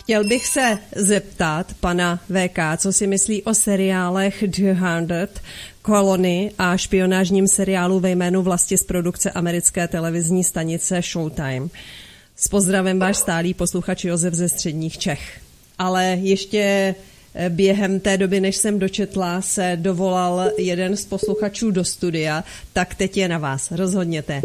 Chtěl bych se zeptat pana VK, co si myslí o seriálech The Hundred, Kolony a špionážním seriálu ve jménu vlasti z produkce americké televizní stanice Showtime. S pozdravem váš stálý posluchač Josef ze středních Čech. Ale ještě eh, během té doby, než jsem dočetla, se dovolal jeden z posluchačů do studia, tak teď je na vás. Rozhodněte.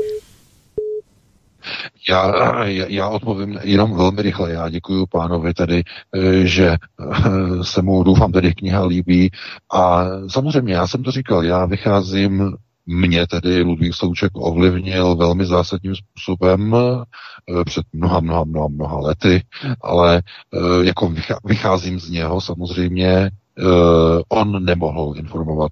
Já, já odpovím jenom velmi rychle. Já děkuji pánovi tedy, eh, že eh, se mu doufám tedy kniha líbí. A samozřejmě, já jsem to říkal, já vycházím mě tedy Ludvík Souček ovlivnil velmi zásadním způsobem eh, před mnoha, mnoha, mnoha, mnoha lety, ale jako vycházím z něho samozřejmě, on nemohl informovat.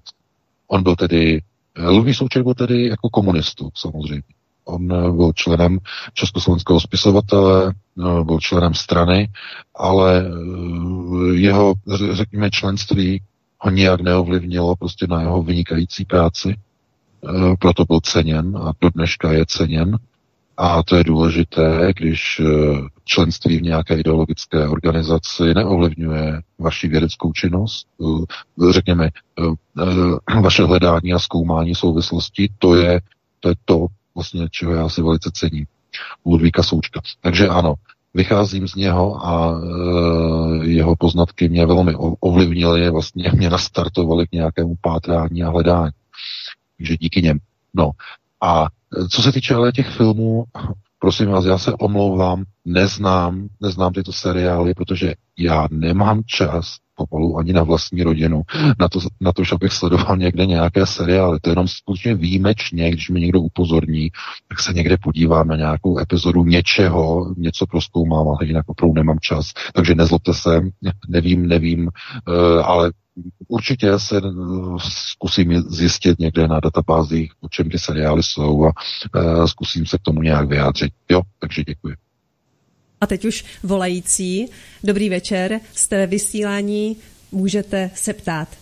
On byl tedy, Ludvík Souček byl tedy jako komunistu samozřejmě. On eh, byl členem Československého spisovatele, eh, byl členem strany, ale eh, jeho, řekněme, členství ho nijak neovlivnilo prostě na jeho vynikající práci. Proto byl ceněn a do dneška je ceněn. A to je důležité, když členství v nějaké ideologické organizaci neovlivňuje vaši vědeckou činnost, řekněme, vaše hledání a zkoumání souvislostí, to je to, je to vlastně, čeho já si velice cením. Ludvíka Součka. Takže ano, vycházím z něho a e, jeho poznatky mě velmi ovlivnily, vlastně mě nastartovaly k nějakému pátrání a hledání. Takže díky něm. No a co se týče ale těch filmů, Prosím vás, já se omlouvám, neznám, neznám tyto seriály, protože já nemám čas pomalu ani na vlastní rodinu, na to, na to, že abych sledoval někde nějaké seriály. To je jenom skutečně výjimečně, když mi někdo upozorní, tak se někde podívám na nějakou epizodu něčeho, něco proskoumám, ale jinak opravdu nemám čas. Takže nezlobte se, nevím, nevím, eh, ale určitě se eh, zkusím zjistit někde na databázích, o čem ty seriály jsou a uh, zkusím se k tomu nějak vyjádřit. Jo, takže děkuji. A teď už volající. Dobrý večer, jste vysílání, můžete se ptát.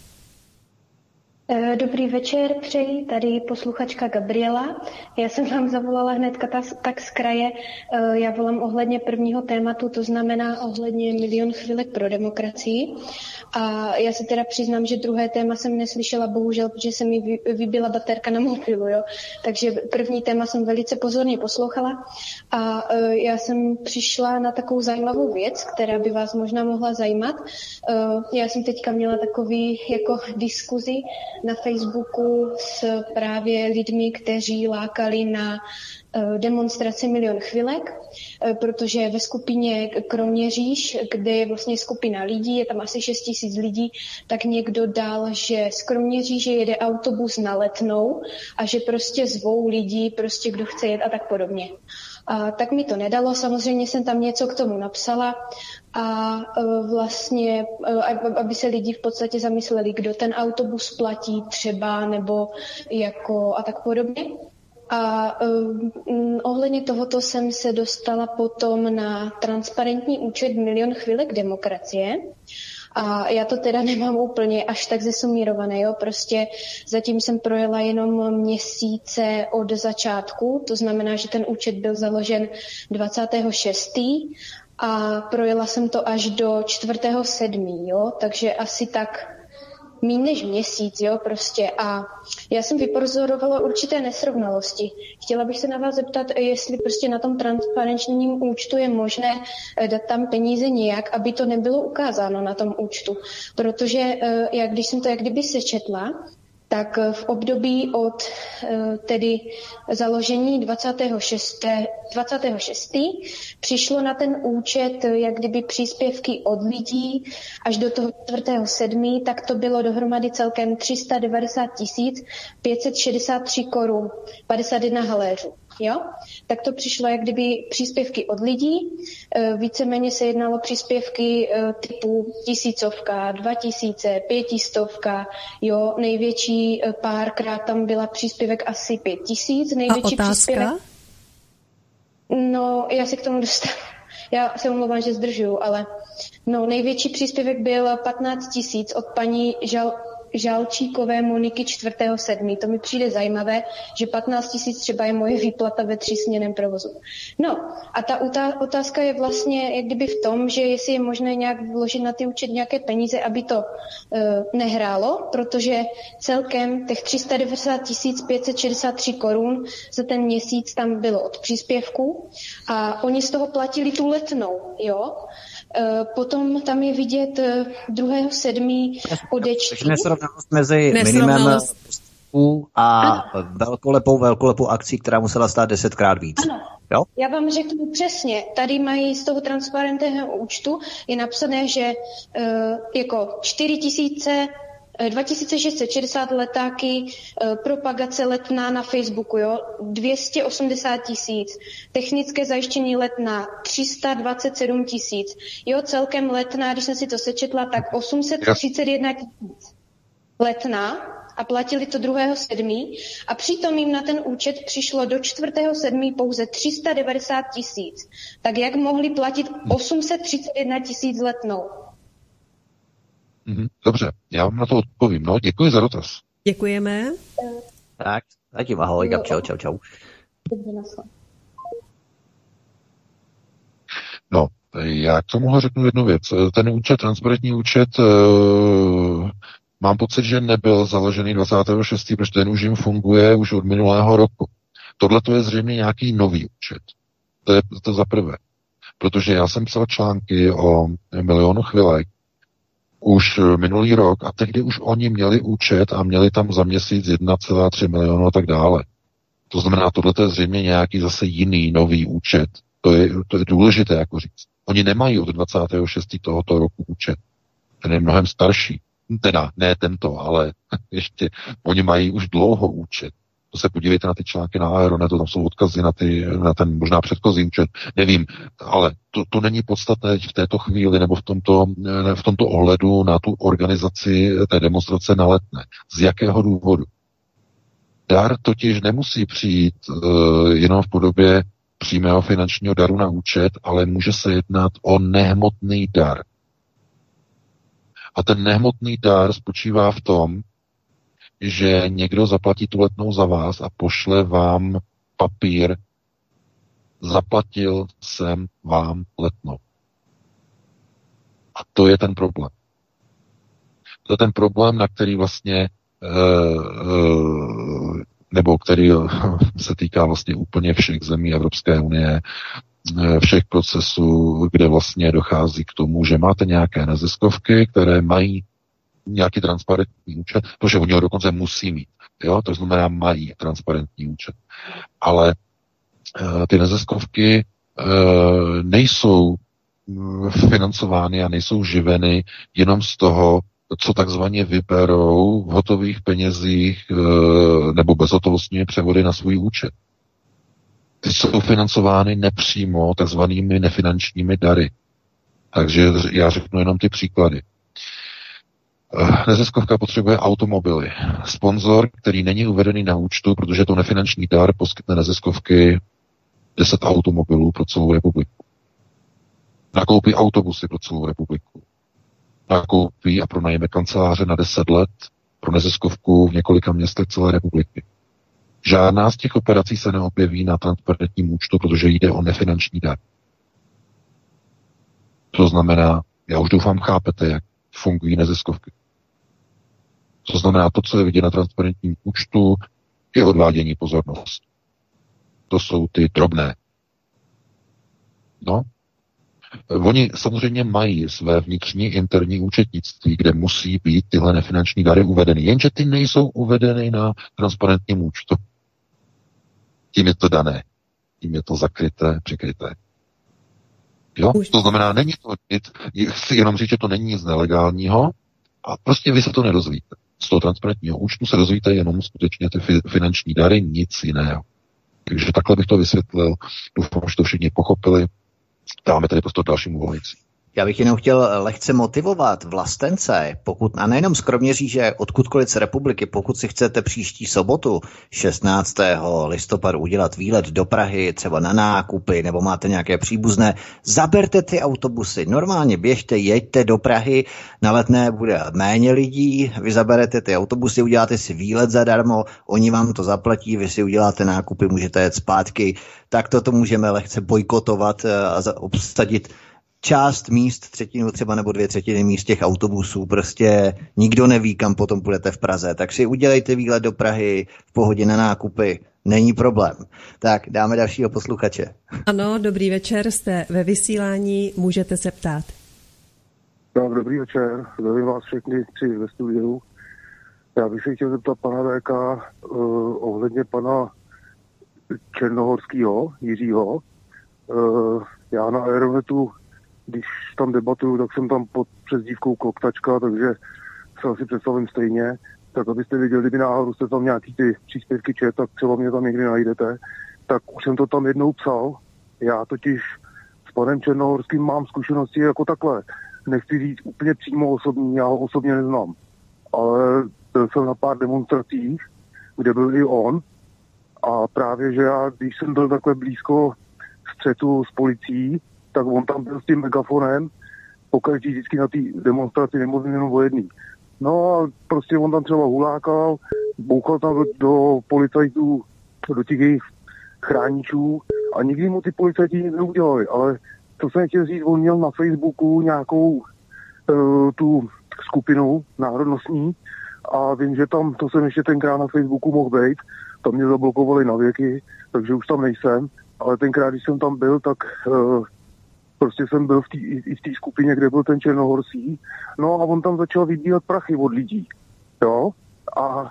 Eh, dobrý večer, přeji, tady posluchačka Gabriela. Já jsem vám zavolala hned tak z kraje. Eh, já volám ohledně prvního tématu, to znamená ohledně milion chvílek pro demokracii. A já se teda přiznám, že druhé téma jsem neslyšela, bohužel, protože se mi vybila baterka na mobilu, jo. Takže první téma jsem velice pozorně poslouchala a uh, já jsem přišla na takovou zajímavou věc, která by vás možná mohla zajímat. Já jsem teďka měla takový jako diskuzi na Facebooku s právě lidmi, kteří lákali na Eh, demonstraci Milion chvilek, eh, protože ve skupině Kroměříž, kde je vlastně skupina lidí, je tam asi 6 tisíc lidí, tak někdo dal, že z Kroměříže jede autobus na letnou a že prostě zvou lidí, prostě kdo chce jet a tak podobně. A tak mi to nedalo, samozřejmě jsem tam něco k tomu napsala a eh, vlastně, aby se lidi v podstatě zamysleli, kdo ten autobus platí třeba, nebo jako a tak podobně. A um, ohledně tohoto jsem se dostala potom na transparentní účet Milion chvílek demokracie. A já to teda nemám úplně až tak zesumírované, jo. Prostě zatím jsem projela jenom měsíce od začátku, to znamená, že ten účet byl založen 26. a projela jsem to až do 4.7., jo, takže asi tak méně než měsíc, jo, prostě. A já jsem vypozorovala určité nesrovnalosti. Chtěla bych se na vás zeptat, jestli prostě na tom transparenčním účtu je možné eh, dát tam peníze nějak, aby to nebylo ukázáno na tom účtu. Protože eh, já, když jsem to jak kdyby sečetla, tak v období od eh, tedy založení 26. 26. přišlo na ten účet jak kdyby příspěvky od lidí až do toho 4.7. tak to bylo dohromady celkem 390 563 korun, 51 haléřů jo, tak to přišlo jak kdyby příspěvky od lidí. E, víceméně se jednalo příspěvky e, typu tisícovka, dva tisíce, pětistovka, jo, největší e, párkrát tam byla příspěvek asi pět tisíc. Největší A otázka? Příspěvek... No, já se k tomu dostanu. Já se omlouvám, že zdržuju, ale no, největší příspěvek byl 15 tisíc od paní Žal, Žalčíkové Moniky 4.7. To mi přijde zajímavé, že 15 tisíc třeba je moje výplata ve třísměném provozu. No a ta otázka je vlastně jak kdyby v tom, že jestli je možné nějak vložit na ty účet nějaké peníze, aby to e, nehrálo, protože celkem těch 390 563 korun za ten měsíc tam bylo od příspěvku a oni z toho platili tu letnou, jo. Eh, potom tam je vidět eh, druhého sedmí odečty. Takže nesrovnalost mezi minimem a velkolepou, velkolepou akcí, která musela stát desetkrát víc. Ano. Jo? Já vám řeknu přesně, tady mají z toho transparentného účtu je napsané, že uh, jako 4 tisíce 2660 letáky, eh, propagace letná na Facebooku, jo, 280 tisíc, technické zajištění letná 327 tisíc, jo, celkem letná, když jsem si to sečetla, tak 831 tisíc letná a platili to 2.7. a přitom jim na ten účet přišlo do 4.7. pouze 390 tisíc. Tak jak mohli platit 831 tisíc letnou? Mhm, dobře, já vám na to odpovím. No, děkuji za dotaz. Děkujeme. Tak, zatím ahoj, Gab, čau, čau, čau. No, já k tomu řeknu jednu věc. Ten účet, transparentní účet, uh, mám pocit, že nebyl založený 26. protože ten už jim funguje už od minulého roku. Tohle to je zřejmě nějaký nový účet. To je to za prvé. Protože já jsem psal články o milionu chvilek, už eh, minulý rok a tehdy už oni měli účet a měli tam za měsíc 1,3 milionu a tak dále. To znamená, tohle je zřejmě nějaký zase jiný nový účet. To je, to je důležité jako říct. Oni nemají od 26. tohoto roku účet. Ten je mnohem starší. Teda, ne tento, ale ještě oni mají už dlouho účet. To se podívejte na ty články na Aeronetu, tam jsou odkazy na, ty, na ten možná předchozí účet, nevím, ale to, to není podstatné v této chvíli nebo v tomto, v tomto ohledu na tu organizaci té demonstrace na letné. Z jakého důvodu? Dar totiž nemusí přijít uh, jenom v podobě přímého finančního daru na účet, ale může se jednat o nehmotný dar. A ten nehmotný dar spočívá v tom, že někdo zaplatí tu letnou za vás a pošle vám papír, zaplatil jsem vám letnou. A to je ten problém. To je ten problém, na který vlastně uh, nebo který se týká vlastně úplně všech zemí Evropské unie, všech procesů, kde vlastně dochází k tomu, že máte nějaké neziskovky, které mají nějaký transparentní účet, protože oni ho dokonce musí mít. Jo? To znamená, mají transparentní účet. Ale e, ty neziskovky e, nejsou mm, financovány a nejsou živeny jenom z toho, co takzvaně vyberou v hotových penězích nebo bezhotovostní převody na svůj účet. Ty jsou financovány nepřímo takzvanými nefinančními dary. Takže já řeknu jenom ty příklady. Neziskovka potřebuje automobily. Sponzor, který není uvedený na účtu, protože to nefinanční dar, poskytne neziskovky 10 automobilů pro celou republiku. Nakoupí autobusy pro celou republiku. Nakoupí a pronajme kanceláře na 10 let pro neziskovku v několika městech celé republiky. Žádná z těch operací se neobjeví na transparentním účtu, protože jde o nefinanční dar. To znamená, já už doufám chápete, jak fungují neziskovky. To znamená, to, co je vidět na transparentním účtu, je odvádění pozornost. To jsou ty drobné. No. Oni samozřejmě mají své vnitřní interní účetnictví, kde musí být tyhle nefinanční dary uvedeny. Jenže ty nejsou uvedeny na transparentním účtu. Tím je to dané. Tím je to zakryté, přikryté. Jo? To znamená, není to nic, chci jenom říct, že to není nic nelegálního a prostě vy se to nedozvíte z toho transparentního účtu se dozvíte jenom skutečně ty finanční dary, nic jiného. Takže takhle bych to vysvětlil. Doufám, že to všichni pochopili. Dáme tady prostor dalšímu volající. Já bych jenom chtěl lehce motivovat vlastence, pokud, a nejenom z Kroměříže, odkudkoliv z republiky, pokud si chcete příští sobotu 16. listopadu udělat výlet do Prahy, třeba na nákupy, nebo máte nějaké příbuzné, zaberte ty autobusy. Normálně běžte, jeďte do Prahy, na letné bude méně lidí, vy zaberete ty autobusy, uděláte si výlet zadarmo, oni vám to zaplatí, vy si uděláte nákupy, můžete jet zpátky, tak toto můžeme lehce bojkotovat eh, a obsadit část míst, třetinu třeba nebo dvě třetiny míst těch autobusů, prostě nikdo neví, kam potom půjdete v Praze, tak si udělejte výlet do Prahy v pohodě na nákupy, není problém. Tak dáme dalšího posluchače. Ano, dobrý večer, jste ve vysílání, můžete se ptát. Tak, dobrý večer, zdravím vás všechny tři ve studiu. Já bych se chtěl zeptat pana VK uh, ohledně pana Černohorského, Jiřího. Uh, já na Aeronetu když tam debatuju, tak jsem tam pod přezdívkou Kloktačka, takže se asi představím stejně. Tak abyste věděli, kdyby náhodou jste tam nějaký ty příspěvky čet, tak třeba mě tam někdy najdete. Tak už jsem to tam jednou psal. Já totiž s panem Černohorským mám zkušenosti jako takhle. Nechci říct úplně přímo osobní, já ho osobně neznám. Ale byl jsem na pár demonstracích, kde byl i on. A právě, že já, když jsem byl takhle blízko střetu s policií, tak on tam byl s tím megafonem, pokaždý vždycky na té demonstraci nemluvím jenom o jedný. No a prostě on tam třeba hulákal, bouchal tam do, do policajtů, do těch jejich chráničů a nikdy mu ty policajti nic neudělali, ale to jsem chtěl říct, on měl na Facebooku nějakou uh, tu skupinu národnostní a vím, že tam, to jsem ještě tenkrát na Facebooku mohl být, tam mě zablokovali na věky, takže už tam nejsem, ale tenkrát, když jsem tam byl, tak uh, prostě jsem byl v té i v té skupině, kde byl ten Černohorský, no a on tam začal vybírat prachy od lidí, jo, a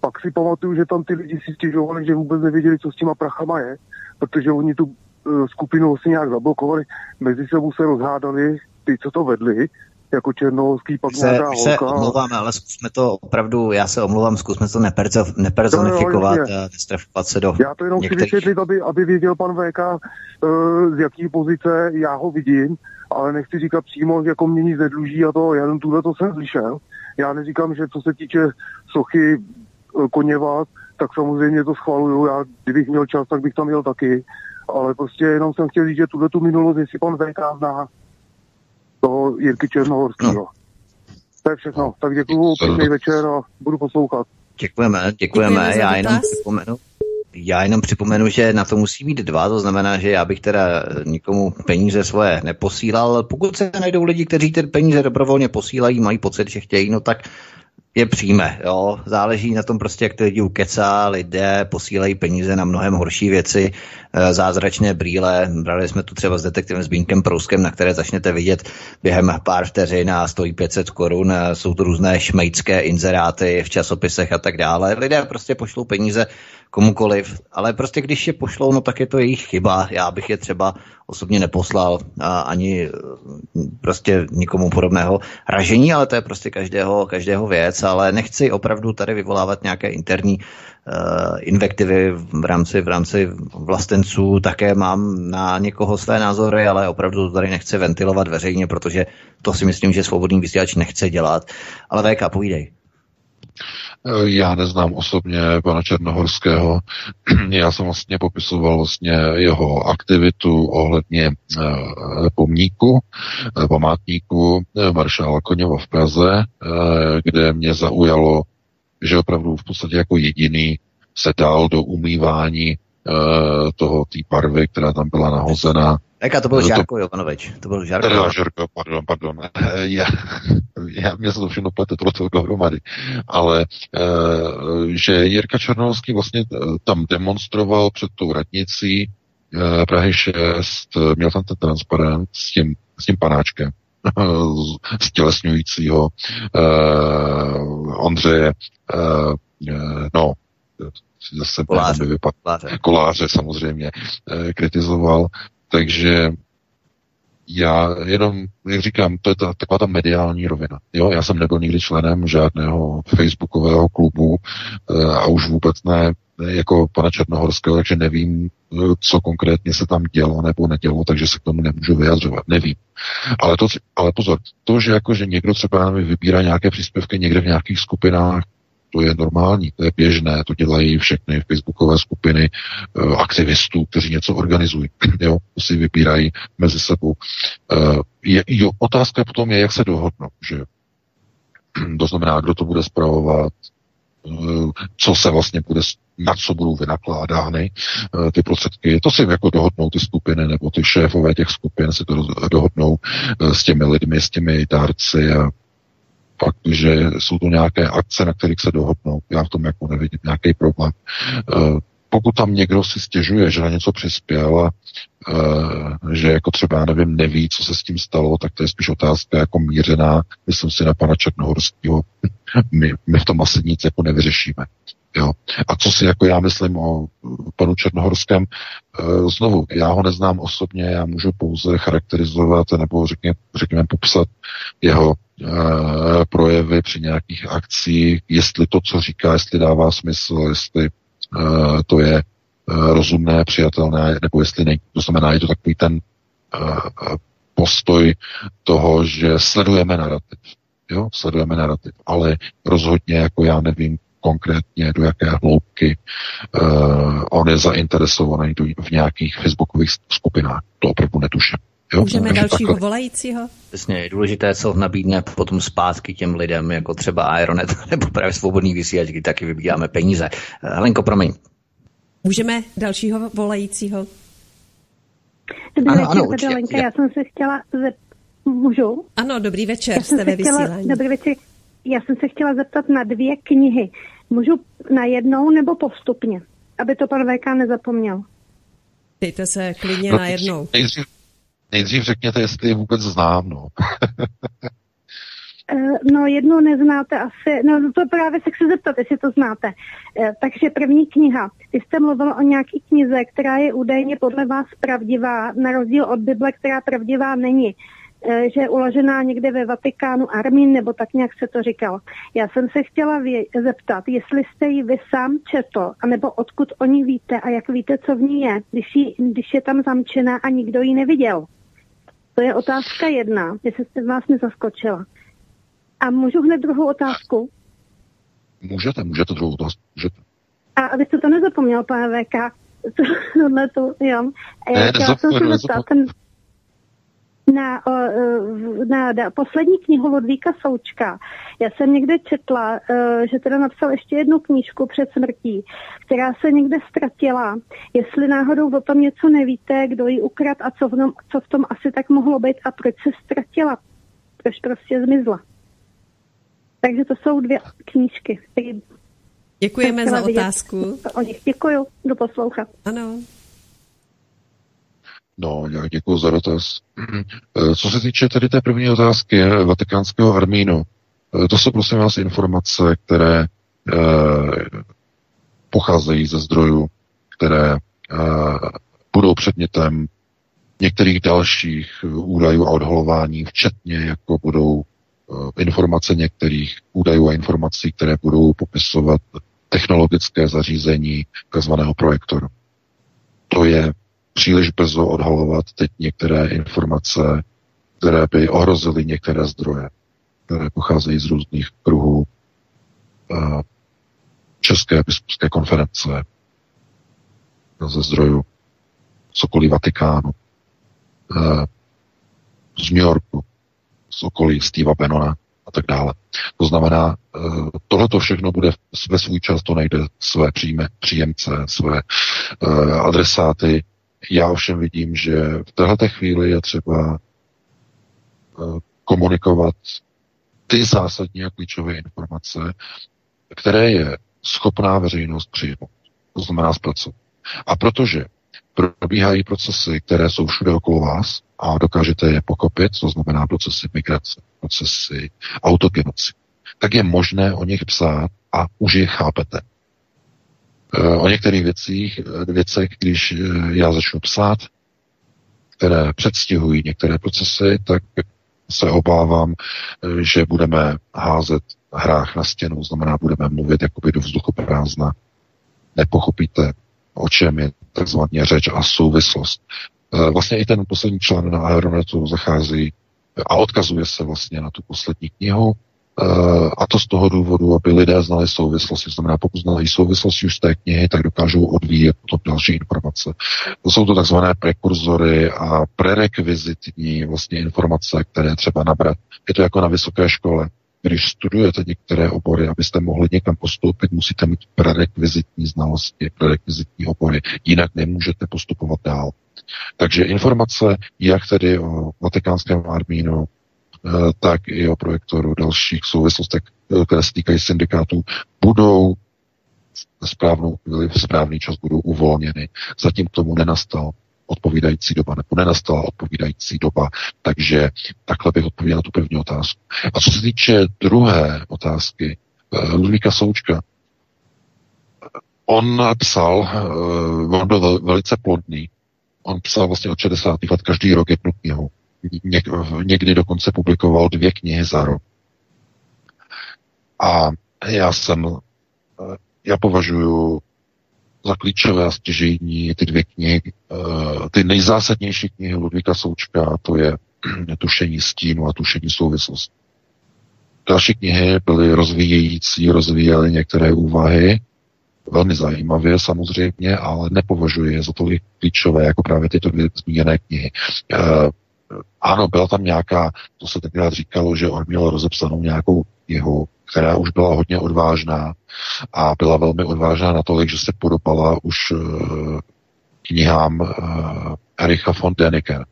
pak si pamatuju, že tam ty lidi si stěžovali, že vůbec nevěděli, co s těma prachama je, protože oni tu uh, skupinu vlastně nějak zablokovali, mezi sebou se rozhádali ty, co to vedli, jako černohorský, pak se, nějaká se holka. omlouváme, ale zkusme to opravdu, já se omlouvám, zkusme to neperzo, nepersonifikovat No, a nestrefovat se do Já to jenom chci některých... vysvětlit, aby, aby věděl pan VK, uh, z jaký pozice já ho vidím, ale nechci říkat přímo, jako mě nic nedluží a to, jenom tuhle to jsem slyšel. Já neříkám, že co se týče sochy uh, Koněva, tak samozřejmě to schvaluju. Já, kdybych měl čas, tak bych tam jel taky. Ale prostě jenom jsem chtěl říct, že tuhle tu minulost, jestli pan VK zná toho Jirky Černohorského. No. To je všechno. Tak děkuju, pěkný večer a budu poslouchat. Děkujeme, děkujeme. Děkujeme já jenom připomenu, já jenom připomenu, že na to musí být dva, to znamená, že já bych teda nikomu peníze svoje neposílal. Pokud se najdou lidi, kteří ty peníze dobrovolně posílají, mají pocit, že chtějí, no tak je přijme. Jo? Záleží na tom prostě, jak to lidi ukecá, lidé posílají peníze na mnohem horší věci, eh, zázračné brýle. Brali jsme tu třeba s detektivem Zbínkem Prouskem, na které začnete vidět během pár vteřin a stojí 500 korun. Eh, Jsou to různé šmejcké inzeráty v časopisech a tak dále. Lidé prostě pošlou peníze komukoliv, ale prostě když je pošlou, no tak je to jejich chyba. Já bych je třeba osobně neposlal a ani eh, prostě nikomu podobného ražení, ale to je prostě každého, každého věc, ale nechci opravdu tady vyvolávat nějaké interní uh, invektivy v rámci, v rámci vlastenců, také mám na někoho své názory, ale opravdu to tady nechci ventilovat veřejně, protože to si myslím, že svobodný vysílač nechce dělat. Ale VK, povídej. Já neznám osobně pana Černohorského. Já jsem vlastně popisoval vlastně jeho aktivitu ohledně eh, pomníku, eh, památníku eh, maršála Koněva v Praze, eh, kde mě zaujalo, že opravdu v podstatě jako jediný se dal do umývání eh, toho té parvy, která tam byla nahozena. VK, to byl No to- Žárko Jovanovič. To byl Žárko. Teda, Žerko, pardon, pardon. Já, já mě se to všechno plete tohle dohromady. Ale e, že Jirka Černovský vlastně eh, tam demonstroval před tou radnicí e, Prahy 6, eh, měl tam ten transparent s tím, s tím panáčkem stělesňujícího e, Ondřeje, e, no, zase Koláře. vypadl Koláře. samozřejmě eh, kritizoval, takže já jenom, jak říkám, to je ta, taková ta mediální rovina. Jo, já jsem nebyl nikdy členem žádného facebookového klubu eh, a už vůbec ne jako pana Černohorského, takže nevím, eh, co konkrétně se tam dělo nebo nedělo, takže se k tomu nemůžu vyjadřovat. Nevím. Ale, to, ale pozor, to, že jako, že někdo třeba vybírá nějaké příspěvky někde v nějakých skupinách, to je normální, to je běžné, to dělají všechny facebookové skupiny uh, aktivistů, kteří něco organizují, jo, si vybírají mezi sebou. Uh, je, jo, otázka potom je, jak se dohodnou, že to znamená, kdo to bude zpravovat, uh, co se vlastně bude, na co budou vynakládány ty prostředky. To si jako dohodnou ty skupiny nebo ty šéfové těch skupin si to dohodnou s těmi lidmi, s těmi dárci a pak, že jsou to nějaké akce, na kterých se dohodnou. Já v tom jako nevidím nějaký problém. Uh, pokud tam někdo si stěžuje, že na něco přispěl a uh, že jako třeba, já nevím, neví, co se s tím stalo, tak to je spíš otázka jako mířená, myslím si, na pana Černohorského. my, my v tom asi nic jako nevyřešíme. Jo. A co si jako já myslím o panu Černohorském, uh, znovu, já ho neznám osobně, já můžu pouze charakterizovat nebo řekně, řekněme popsat jeho projevy při nějakých akcích, jestli to, co říká, jestli dává smysl, jestli uh, to je uh, rozumné, přijatelné, nebo jestli není. To znamená, je to takový ten postoj toho, že sledujeme narrativ. Jo, sledujeme narrativ, ale rozhodně, jako já nevím konkrétně, do jaké hloubky uh, on je zainteresovaný v nějakých facebookových skupinách. To opravdu netuším. Jo? Můžeme dalšího takhle. volajícího? Přesně, je důležité, co nabídne potom zpátky těm lidem, jako třeba Aeronet nebo právě svobodný vysílač, kdy taky vybíráme peníze. Eh, Helenko, promiň. Můžeme dalšího volajícího? Dobrý Ano, večer, ano, určitě, Lenka. Já jsem se chtěla zep... Můžu? Ano, dobrý večer, Já jsem jste ve se chtěla... vysílání. Dobrý večer. Já jsem se chtěla zeptat na dvě knihy. Můžu na jednou nebo postupně? Aby to pan VK nezapomněl. Dejte se klidně No, na jednou. Nejdřív, nejdřív řekněte, jestli je vůbec znám. No. No jednu neznáte asi, no to právě se chci zeptat, jestli to znáte. Eh, takže první kniha. Vy jste mluvil o nějaký knize, která je údajně podle vás pravdivá, na rozdíl od Bible, která pravdivá není. Eh, že je uložená někde ve Vatikánu Armín, nebo tak nějak se to říkal. Já jsem se chtěla vě- zeptat, jestli jste ji vy sám četl, anebo odkud o ní víte a jak víte, co v ní je, když, jí, když je tam zamčená a nikdo ji neviděl. To je otázka jedna, jestli jste vás nezaskočila. A můžu hned druhou otázku? Můžete, můžete druhou otázku, můžete. A abyste to nezapomněl, pane VK, tohle to, jo. Ne, se zeptat, ten, na, na, na poslední knihu Ludvíka Součka. Já jsem někde četla, že teda napsal ještě jednu knížku před smrtí, která se někde ztratila. Jestli náhodou o tom něco nevíte, kdo ji ukrad a co v, tom, co v tom asi tak mohlo být a proč se ztratila, proč prostě zmizla. Takže to jsou dvě knížky. Děkujeme za otázku. O nich děkuju, do poslouchat. Ano. No, děkuji za dotaz. Co se týče tedy té první otázky vatikánského armínu, to jsou prosím vás informace, které eh, pocházejí ze zdrojů, které eh, budou předmětem některých dalších údajů a odhalování, včetně jako budou eh, informace některých údajů a informací, které budou popisovat technologické zařízení tzv. projektoru. To je příliš brzo odhalovat teď některé informace, které by ohrozily některé zdroje, které pocházejí z různých kruhů uh, České biskupské konference, ze zdrojů okolí Vatikánu, z New Yorku, z okolí Steva Benona a tak dále. To znamená, tohle to všechno bude ve svůj čas, to najde své příjme, příjemce, své adresáty, já ovšem vidím, že v této chvíli je třeba eh, komunikovat ty zásadní a klíčové informace, které je schopná veřejnost přijmout. To znamená zpracovat. A protože probíhají procesy, které jsou všude okolo vás a dokážete je pokopit, to znamená procesy migrace, procesy autogenoci, tak je možné o nich psát a už je chápete. Eh, o některých věcích, eh, věcech, když eh, já začnu psát, které předstihují některé procesy, tak se obávám, že budeme házet hrách na stěnu, znamená, budeme mluvit jakoby do vzduchu prázdna. Nepochopíte, o čem je takzvaně řeč a souvislost. Vlastně i ten poslední článek na Aeronetu zachází a odkazuje se vlastně na tu poslední knihu, a to z toho důvodu, aby lidé znali souvislosti. Znamená, pokud znají souvislosti už z té knihy, tak dokážou odvíjet potom další informace. To jsou to takzvané prekurzory a prerekvizitní vlastně informace, které třeba nabrat. Je to jako na vysoké škole. Když studujete některé obory, abyste mohli někam postoupit, musíte mít prerekvizitní znalosti, prerekvizitní obory. Jinak nemůžete postupovat dál. Takže informace, jak tedy o vatikánském armínu, Eh, tak i o projektoru dalších souvislostech, eh, které se týkají syndikátů, budou v správnou chvíli, v správný čas budou uvolněny. Zatím k tomu nenastal odpovídající doba, nebo nenastala odpovídající doba, takže takhle bych odpověděl na tu první otázku. A co se týče druhé otázky, eh, Ludvíka Součka, on psal, on byl velice plodný, on psal vlastně od 60. let každý rok jednu knihu někdy dokonce publikoval dvě knihy za rok. A já jsem, já považuji za klíčové a stěžejní ty dvě knihy, eh, ty nejzásadnější knihy Ludvíka Součka, to je tušení stínu a tušení souvislosti. Další knihy byly rozvíjející, rozvíjely některé úvahy, velmi zajímavě samozřejmě, ale nepovažuji je za tolik klíčové, jako právě tyto dvě zmíněné knihy. Eh, ano, byla tam nějaká, to se tenkrát říkalo, že on měl rozepsanou nějakou jeho, která už byla hodně odvážná a byla velmi odvážná natolik, že se podobala už uh, knihám uh, Ericha von Däniken.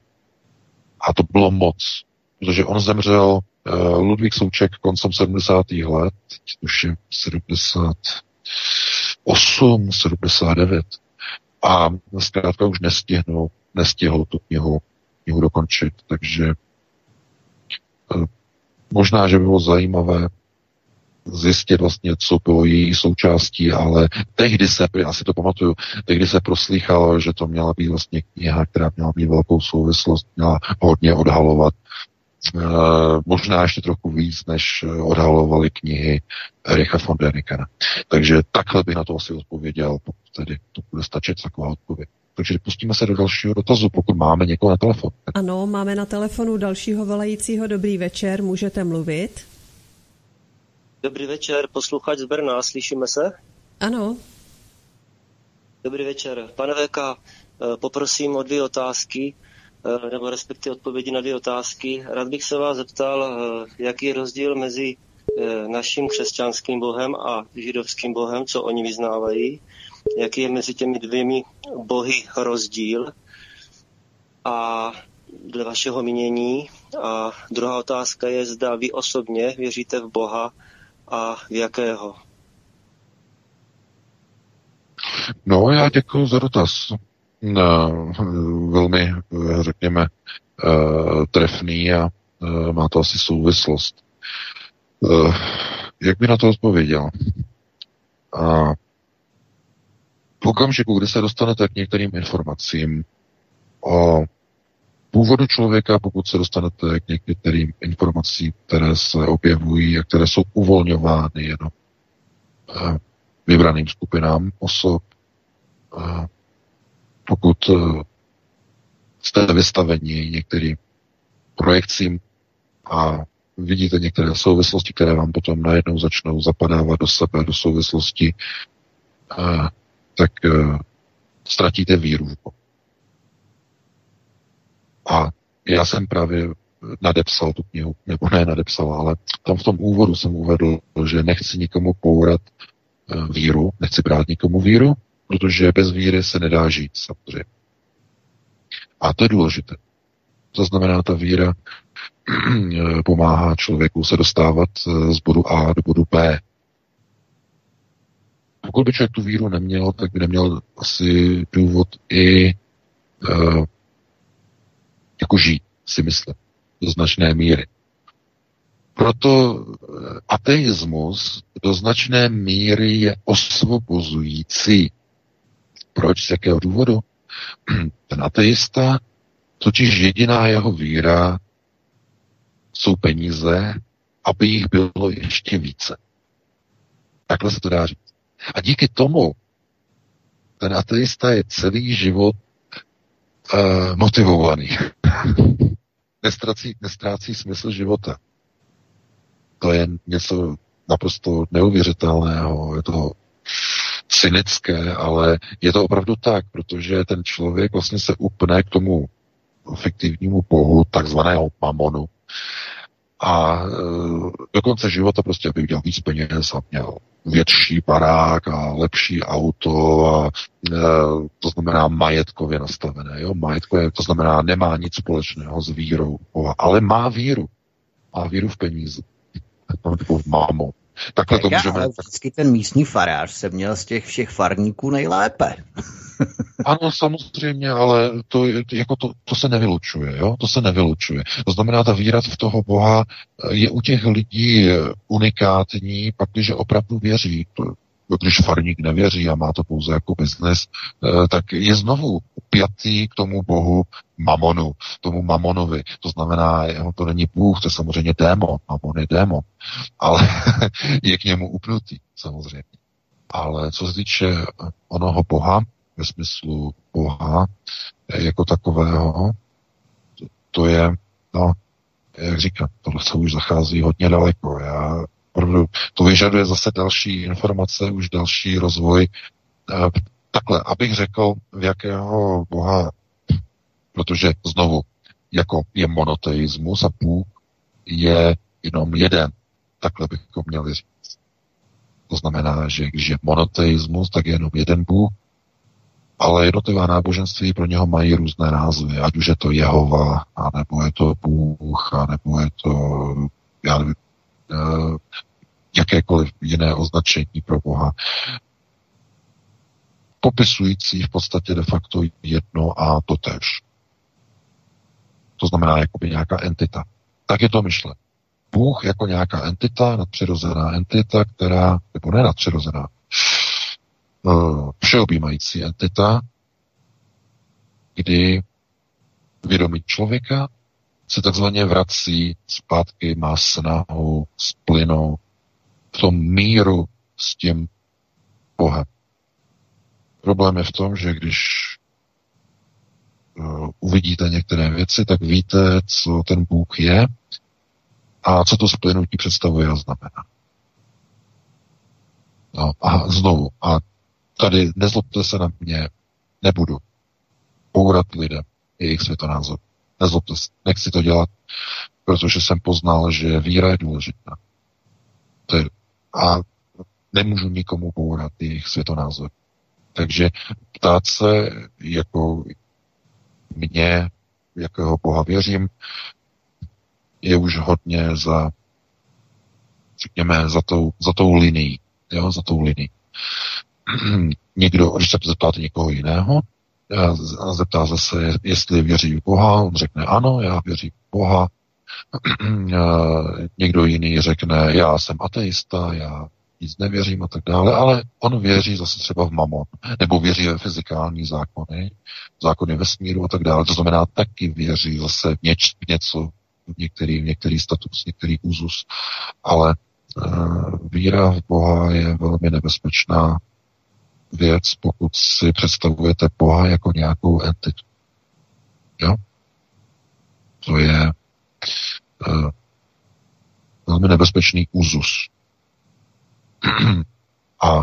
A to bylo moc, protože on zemřel uh, Ludvík Souček koncem 70. let, už je 78, 79. A zkrátka už nestihnul, nestihl tu knihu knihu dokončit. Takže eh, Možná, že by bylo zajímavé zjistit vlastně, co bylo její součástí, ale tehdy se, já si to pamatuju, tehdy se proslýchalo, že to měla být vlastně kniha, která měla být velkou souvislost, měla hodně odhalovat. E, možná ještě trochu víc, než odhalovali knihy Ericha von Denikena. Takže takhle bych na to asi odpověděl, pokud tedy to bude stačit taková odpověď. Takže pustíme se do dalšího dotazu, pokud máme někoho na telefon. Ano, máme na telefonu dalšího volajícího. Dobrý večer, můžete mluvit. Dobrý večer, posluchač z Brna, slyšíme se? Ano. Dobrý večer. Pane VK, eh, poprosím o dvě otázky, eh, nebo respektive odpovědi na dvě otázky. Rád bych se vás zeptal, eh, jaký je rozdíl mezi naším křesťanským bohem a židovským bohem, co oni vyznávají, jaký je mezi těmi dvěmi bohy rozdíl a dle vašeho mínění. A druhá otázka je, zda vy osobně věříte v Boha a v jakého? No, já děkuji za dotaz. No, velmi, řekněme, eh, trefný a eh, má to asi souvislost. Eh, jak by na to odpověděl? A okamžiku, kdy se dostanete k některým informacím o původu člověka, pokud se dostanete k některým informacím, které se objevují a které jsou uvolňovány jenom eh, vybraným skupinám osob, eh, pokud eh, jste vystaveni některým projekcím a vidíte některé souvislosti, které vám potom najednou začnou zapadávat do sebe, do souvislosti, tak ztratíte víru a já jsem právě nadepsal tu knihu, nebo ne nadepsal, ale tam v tom úvodu jsem uvedl, že nechci nikomu pourat eh, víru, nechci brát nikomu víru, protože bez víry se nedá žít, samozřejmě. A to je důležité. To znamená, ta víra eh, pomáhá člověku se dostávat z bodu A do bodu B. Pokud by člověk tu víru neměl, tak by neměl asi důvod i jako žít, si myslím, do značné míry. Proto eh, ateismus do značné míry je osvobozující. Proč? Z jakého důvodu? Ten ateista, totiž jediná jeho víra jsou peníze, aby jich bylo ještě více. Takhle se to dá říct. A díky tomu ten ateista je celý život uh, motivovaný. nestrácí, nestrácí smysl života. To je něco naprosto neuvěřitelného, je to cynické, ale je to opravdu tak, protože ten člověk vlastně se upne k tomu fiktivnímu bohu, takzvaného mamonu, a e, do konce života prostě, aby udělal víc peněz a měl větší barák a lepší auto a e, to znamená majetkově nastavené. Jo? Majetkově, to znamená, nemá nic společného s vírou, ale má víru. Má víru v peníze. Nebo v mámu. Takhle to můžeme... Ale vždycky ten místní farář se měl z těch všech farníků nejlépe. ano, samozřejmě, ale to, jako to, to se nevylučuje, jo? To se nevylučuje. To znamená, ta víra v toho Boha je u těch lidí unikátní, pak když opravdu věří. To, když farník nevěří a má to pouze jako biznes, eh, tak je znovu pjatý k tomu bohu mamonu, tomu mamonovi. To znamená, jeho to není Bůh, to je samozřejmě démon, mamon je démon, ale je k němu upnutý, samozřejmě. Ale co se týče onoho boha, ve smyslu boha jako takového, to je, no, jak říkám, tohle se už zachází hodně daleko. Já opravdu, to vyžaduje zase další informace, už další rozvoj. Takhle, abych řekl, v jakého boha, protože znovu, jako je monoteismus a Bůh je jenom jeden. Takhle bychom měli říct. To znamená, že když je monoteismus, tak je jenom jeden Bůh, ale jednotlivá náboženství pro něho mají různé názvy, ať už je to Jehova, anebo je to Bůh, anebo je to, já nevím, jakékoliv jiné označení pro Boha, popisující v podstatě de facto jedno a to tež. To znamená jakoby nějaká entita. Tak je to myšle. Bůh jako nějaká entita, nadpřirozená entita, která, nebo ne nadpřirozená, uh, všeobjímající entita, kdy vědomí člověka se takzvaně vrací zpátky, má snahu splynout v tom míru s tím Bohem. Problém je v tom, že když uh, uvidíte některé věci, tak víte, co ten Bůh je a co to splynutí představuje a znamená. No a znovu, a tady nezlobte se na mě, nebudu bourat lidem jejich světonázor. Nezlobte se, nechci to dělat, protože jsem poznal, že víra je důležitá. To je, a nemůžu nikomu bourat jejich světonázor. Takže ptát se, jako mě, jakého Boha věřím, je už hodně za, řekněme, za tou, za tou linií. Jo, za tou linií. Někdo, když se zeptáte někoho jiného, a zeptá se, jestli věří v Boha, on řekne ano, já věřím v Boha. Někdo jiný řekne, já jsem ateista, já nic nevěřím a tak dále, ale on věří zase třeba v mamon, nebo věří ve fyzikální zákony, zákony vesmíru a tak dále. To znamená, taky věří zase něč, něco, některý, některý status, některý úzus, ale uh, víra v Boha je velmi nebezpečná věc, pokud si představujete Boha jako nějakou entitu. Jo? To je uh, velmi nebezpečný úzus. A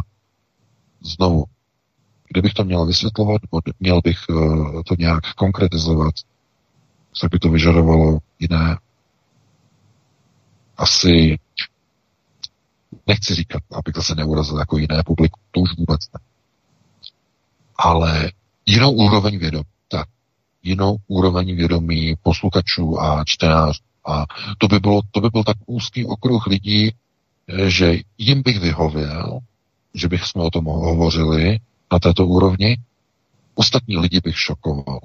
znovu, kdybych to měl vysvětlovat, měl bych uh, to nějak konkretizovat, tak by to vyžadovalo jiné asi nechci říkat, abych se neurazil jako jiné publikum, to už vůbec ne. Ale jinou úroveň vědomí, tak, jinou úroveň vědomí posluchačů a čtenářů. A to by, bylo, to by byl tak úzký okruh lidí, že jim bych vyhověl, že bych jsme o tom hovořili na této úrovni, ostatní lidi bych šokoval.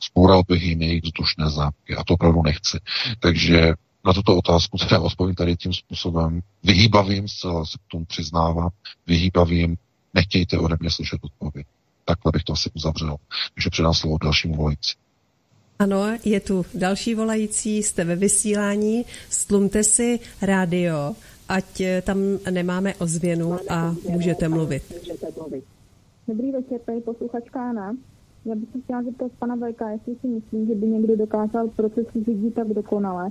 Spoural bych jim jejich vzdušné zámky a to opravdu nechci. Takže na tuto otázku teda odpovím tady tím způsobem. Vyhýbavým, zcela se k tomu přiznávám, vyhýbavým, nechtějte ode mě slyšet odpověď. Takhle bych to asi uzavřel. Takže předám slovo dalšímu volající. Ano, je tu další volající, jste ve vysílání, stlumte si rádio, ať tam nemáme ozvěnu a můžete mluvit. Dobrý večer, tady posluchačka Anna. Já bych se chtěla zeptat pana VK, jestli si myslím, že by někdo dokázal proces řídit tak dokonale,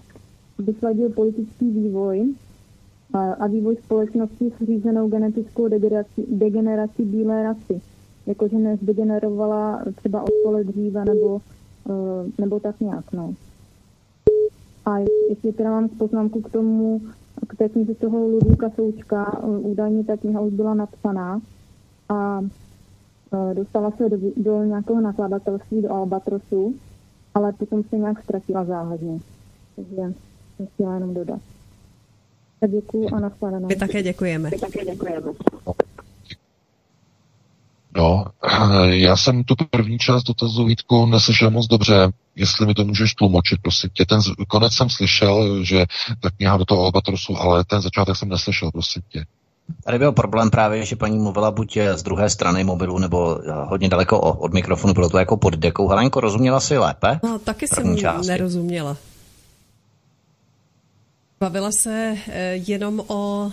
aby sladil politický vývoj a vývoj společnosti s řízenou genetickou degenerací, degenerací bílé rasy. Jakože nezdegenerovala třeba od dříve nebo, e, nebo tak nějak. No. A jestli teda mám poznámku k tomu, k té knize toho Ludvíka Součka, e, údajně ta kniha už byla napsaná a e, dostala se do, do nějakého nakladatelství, do Albatrosu, ale potom se nějak ztratila záhadně. Takže jsem chtěla jenom dodat. Tak děkuju a nashledanou. My také děkujeme. My také děkujeme. No, já jsem tu první část dotazu Vítku neslyšel moc dobře. Jestli mi to můžeš tlumočit, prosím tě. Ten konec jsem slyšel, že ta kniha do toho Albatrosu, ale ten začátek jsem neslyšel, prosím tě. Tady byl problém právě, že paní mluvila buď z druhé strany mobilu, nebo hodně daleko od mikrofonu, bylo to jako pod dekou. Helenko, rozuměla si lépe? No, taky jsem části. nerozuměla. Bavila se eh, jenom o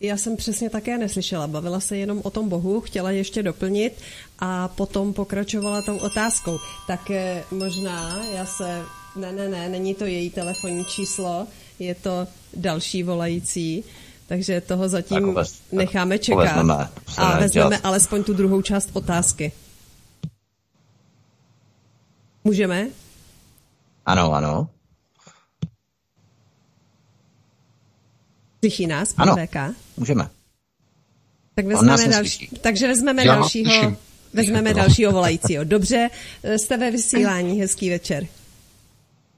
já jsem přesně také neslyšela. Bavila se jenom o tom Bohu, chtěla ještě doplnit a potom pokračovala tou otázkou. Tak eh, možná já se... Ne, ne, ne, není to její telefonní číslo, je to další volající, takže toho zatím vůbec, necháme čekat vezmeme, a vezmeme dělat. alespoň tu druhou část otázky. Můžeme? Ano, ano. Slyší nás, ano, VK? můžeme. Tak vezmeme další, takže vezmeme Já dalšího, vezmeme dalšího volajícího. Dobře, jste ve vysílání, hezký večer.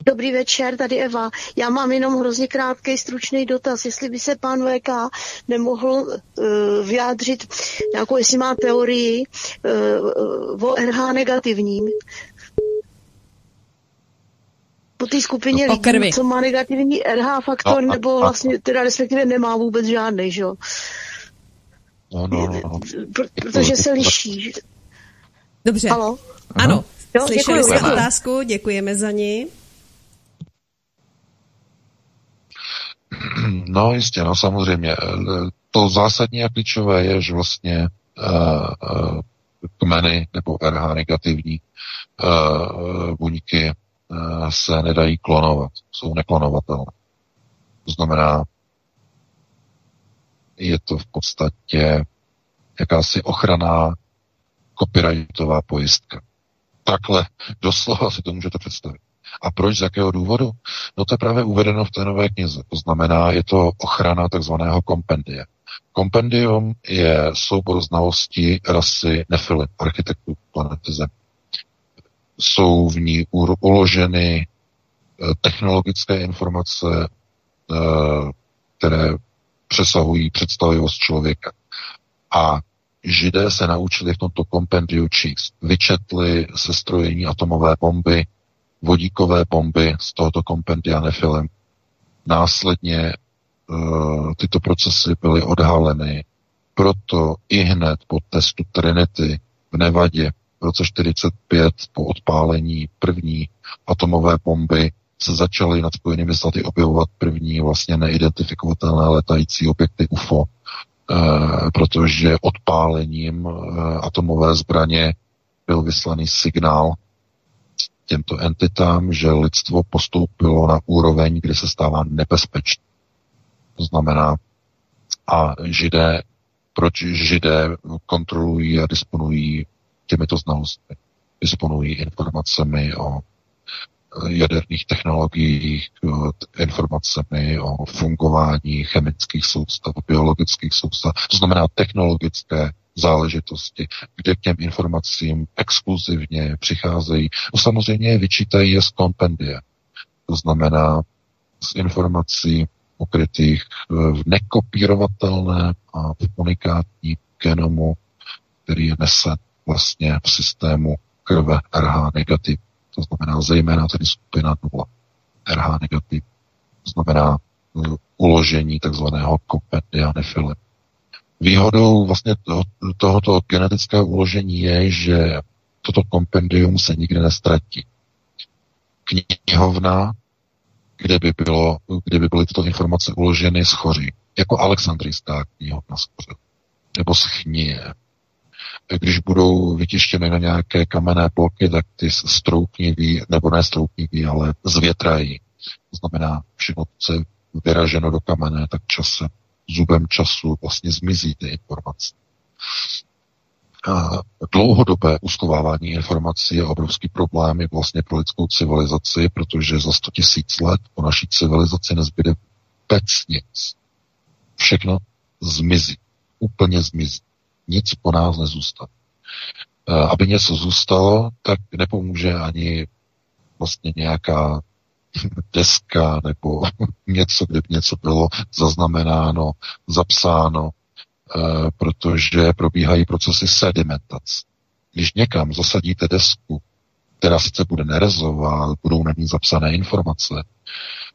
Dobrý večer, tady Eva. Já mám jenom hrozně krátký, stručný dotaz. Jestli by se pan VK nemohl uh, vyjádřit nějakou, jestli má teorii uh, o RH negativním. Po té skupině Po lidí, krvi. co má negativní RH faktor, No, a- nebo a- vlastně, teda respektive nemá vůbec žádný, že jo? No, no, no, no. Pr- protože se liší. Dobře. Halo? Ano, Jo, slyšeli děkuju, jste děkuju. otázku, děkujeme za ní. No jistě, no samozřejmě. Eh, To zásadní a klíčové je, že vlastně uh, uh, kmeny nebo RH negativní uh, buňky se nedají klonovat, jsou neklonovatelné. To znamená, je to v podstatě jakási ochraná copyrightová pojistka. Takhle doslova si to můžete představit. A proč, z jakého důvodu? No to je právě uvedeno v té nové knize. To znamená, je to ochrana takzvaného kompendia. Kompendium je soubor znalostí rasy Nefilim, architektů planety Zem. Jsou v ní uloženy eh, technologické informace, eh, které přesahují představivost člověka. A židé se naučili v tomto kompendiu číst. Vyčetli sestrojení atomové bomby, vodíkové bomby z tohoto kompendia Nefilem. Následně uh, tyto procesy byly odhaleny. Proto i hned po testu Trinity v Nevadě v roce 45 po odpálení první atomové bomby se začaly nad Spojenými státy objevovat první vlastně neidentifikovatelné letající objekty UFO, eh, protože odpálením eh, atomové zbraně byl vyslaný signál těmto entitám, že lidstvo postoupilo na úroveň, kdy se stává nebezpečný. To znamená, a židé, proč židé kontrolují a disponují těmito znalostmi, disponují informacemi o jaderných technologiích, informacemi o fungování chemických soustav, biologických soustav, to znamená technologické záležitosti, kde k těm informacím exkluzivně přicházejí. No samozřejmě vyčítají je z kompendia. To znamená z informací ukrytých v nekopírovatelném a v unikátním genomu, který je nesen vlastně v systému krve RH negativ. To znamená zejména tedy skupina 0 RH negativ. To znamená uh, uložení takzvaného kompendia nefilem. Výhodou vlastně toho, tohoto genetického uložení je, že toto kompendium se nikdy nestratí. Knihovna, kde by, bylo, kde by byly tyto informace uloženy, schoří. Jako Alexandrijská knihovna schoří. Nebo schnie. Když budou vytištěny na nějaké kamenné bloky, tak ty stroupniví, nebo ne stroupniví, ale zvětrají. To znamená, všechno, co je vyraženo do kamene, tak časem zubem času vlastně zmizí ty informace. Dlouhodobé uschovávání informací je obrovský problém i vlastně pro lidskou civilizaci, protože za 100 tisíc let po naší civilizaci nezbyde vůbec nic. Všechno zmizí. Úplně zmizí. Nic po nás nezůstane. Aby něco zůstalo, tak nepomůže ani vlastně nějaká deska nebo něco, kde by něco bylo zaznamenáno, zapsáno, e, protože probíhají procesy sedimentace. Když někam zasadíte desku, která sice bude nerezová, budou na ní zapsané informace,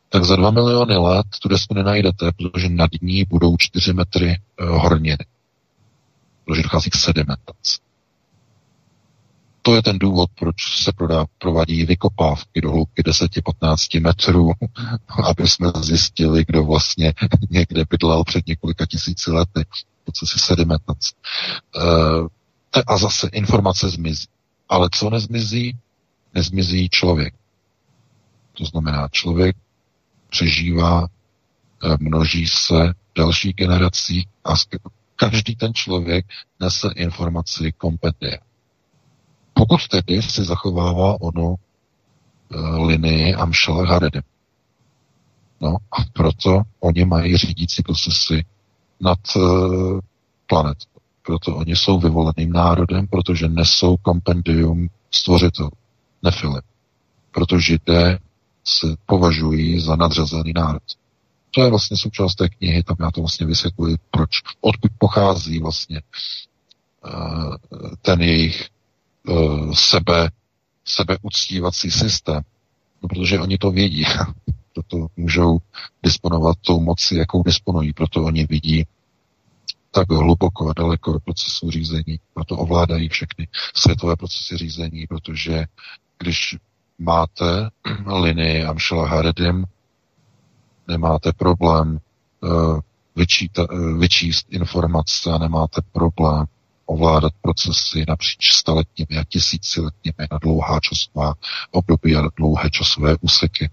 tak za dva miliony let tu desku nenajdete, protože nad ní budou čtyři metry e, horniny. Protože dochází k sedimentaci. To je ten důvod, proč se prodá, provádí vykopávky do hloubky 10-15 metrů, aby jsme zjistili, kdo vlastně někde bydlel před několika tisíci lety. Procesy sedimentace. E, a zase informace zmizí. Ale co nezmizí? Nezmizí člověk. To znamená, člověk přežívá, množí se další generací a každý ten člověk nese informaci kompetentie. Pokud tedy si zachovává ono e, linii Amšela Haredim. No a proto oni mají řídící procesy nad e, planetou. Proto oni jsou vyvoleným národem, protože nesou kompendium stvořitelů, nefilip. Protože židé se považují za nadřazený národ. To je vlastně součást té knihy, tam já to vlastně vysvětluji, proč, odkud pochází vlastně uh, ten jejich uh, sebe, sebeuctívací systém. No, protože oni to vědí, proto můžou disponovat tou moci, jakou disponují, proto oni vidí tak hluboko a daleko do procesu řízení, proto ovládají všechny světové procesy řízení, protože když máte linii Amšela Haredim, nemáte problém vyčíta, uh, vyčíst informace nemáte problém ovládat procesy napříč staletními a tisíciletními na dlouhá časová období a dlouhé časové úseky.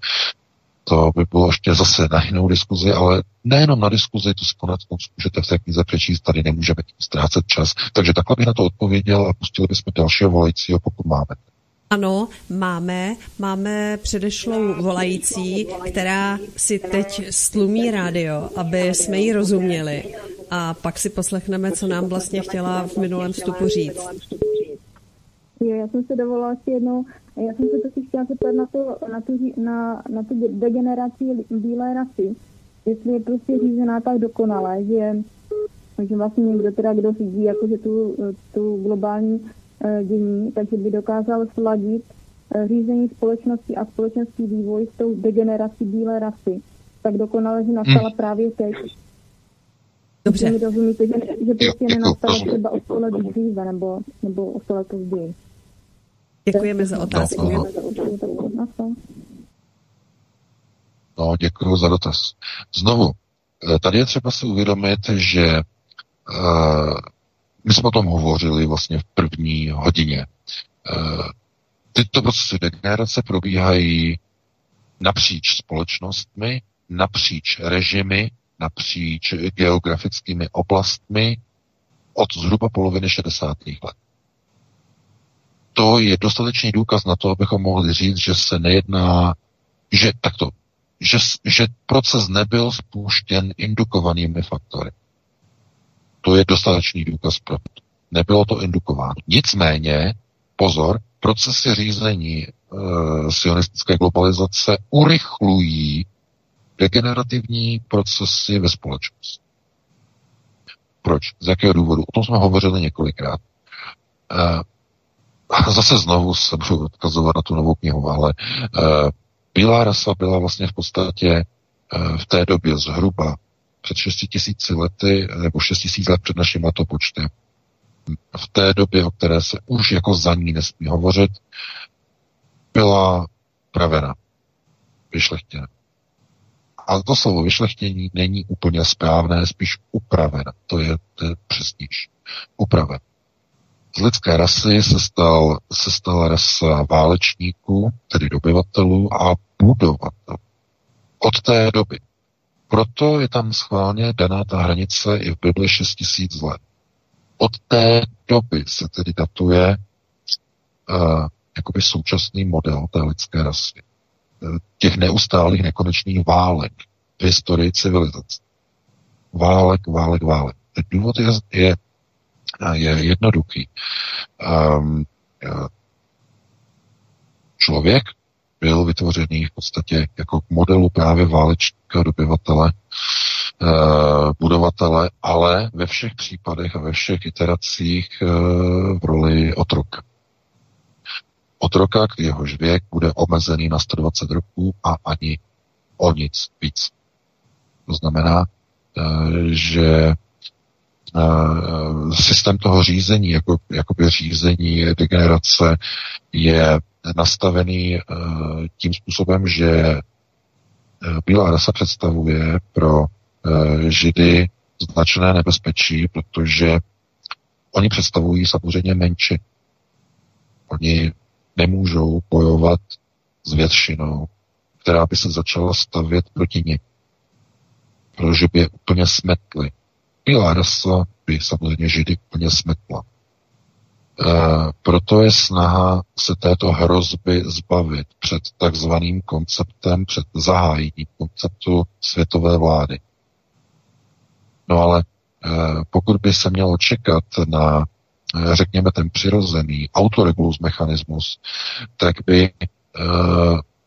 To by bylo ještě zase na jinou diskuzi, ale nejenom na diskuzi, to si konec konců můžete v té knize přečíst, tady nemůžeme tím ztrácet čas. Takže takhle bych na to odpověděl a pustili bychom dalšího volajícího, pokud máme. Ano, máme. Máme předešlou volající, která si teď stlumí rádio, aby jsme jí rozuměli. A pak si poslechneme, co nám vlastně chtěla v minulém vstupu říct. Jo, já jsem se dovolila ještě jednou, já jsem se totiž chtěla zeptat na, to, na, tu, na, na tu degeneraci bílé rasy, jestli je prostě řízená tak dokonale, že, že vlastně někdo teda, kdo řídí jakože tu, tu globální dění, takže by dokázal sladit eh, řízení společnosti a společenský vývoj s tou degenerací bílé rasy. Tak dokonale, že nastala hmm. právě teď. Dobře. Mi rozumíte, že, že prostě nenastala třeba o sto let dříve nebo, nebo o sto let později. Děkujeme za otázku. No, děkuji za dotaz. Znovu, eh, tady je třeba si uvědomit, že uh, my jsme o tom hovořili vlastně v první hodině. E, tyto procesy degenerace probíhají napříč společnostmi, napříč režimy, napříč geografickými oblastmi od zhruba poloviny 60. let. To je dostatečný důkaz na to, abychom mohli říct, že se nejedná, že takto, že, že proces nebyl spuštěn indukovanými faktory. To je dostatečný důkaz pro to. Nebylo to indukováno. Nicméně, pozor, procesy řízení e, sionistické globalizace urychlují degenerativní procesy ve společnosti. Proč? Z jakého důvodu? O tom jsme hovořili několikrát. E, zase znovu se budu odkazovat na tu novou knihu, ale e, Bílá rasa byla vlastně v podstatě e, v té době zhruba před 6 tisíci lety, nebo 6 tisíc let před naším letopočtem. V té době, o které se už jako za ní nesmí hovořit, byla pravena, vyšlechtěna. Ale to slovo vyšlechtění není úplně správné, spíš upravena. To je, to je přesnější. Upraven. Z lidské rasy se, stal, se stala rasa válečníků, tedy dobyvatelů a budovatelů. Od té doby proto je tam schválně daná ta hranice i v Bibli 6000 let. Od té doby se tedy datuje uh, jakoby současný model té lidské rasy. Uh, těch neustálých nekonečných válek v historii civilizace. Válek, válek, válek. Ten důvod je, je, je jednoduchý. Um, člověk byl vytvořený v podstatě jako k modelu právě válečníka, dobyvatele, e, budovatele, ale ve všech případech a ve všech iteracích e, v roli otroka. Otroka, jehož věk bude omezený na 120 roků a ani o nic víc. To znamená, e, že systém toho řízení, jako, jakoby řízení degenerace, je nastavený tím způsobem, že Bílá rasa představuje pro Židy značné nebezpečí, protože oni představují samozřejmě menší. Oni nemůžou bojovat s většinou, která by se začala stavět proti nim. Protože by je úplně smetli. Rasa by samozřejmě Židy úplně smetla. Eh, proto je snaha se této hrozby zbavit před takzvaným konceptem, před zahájením konceptu světové vlády. No ale eh, pokud by se mělo čekat na, eh, řekněme, ten přirozený autoregulus mechanismus, tak by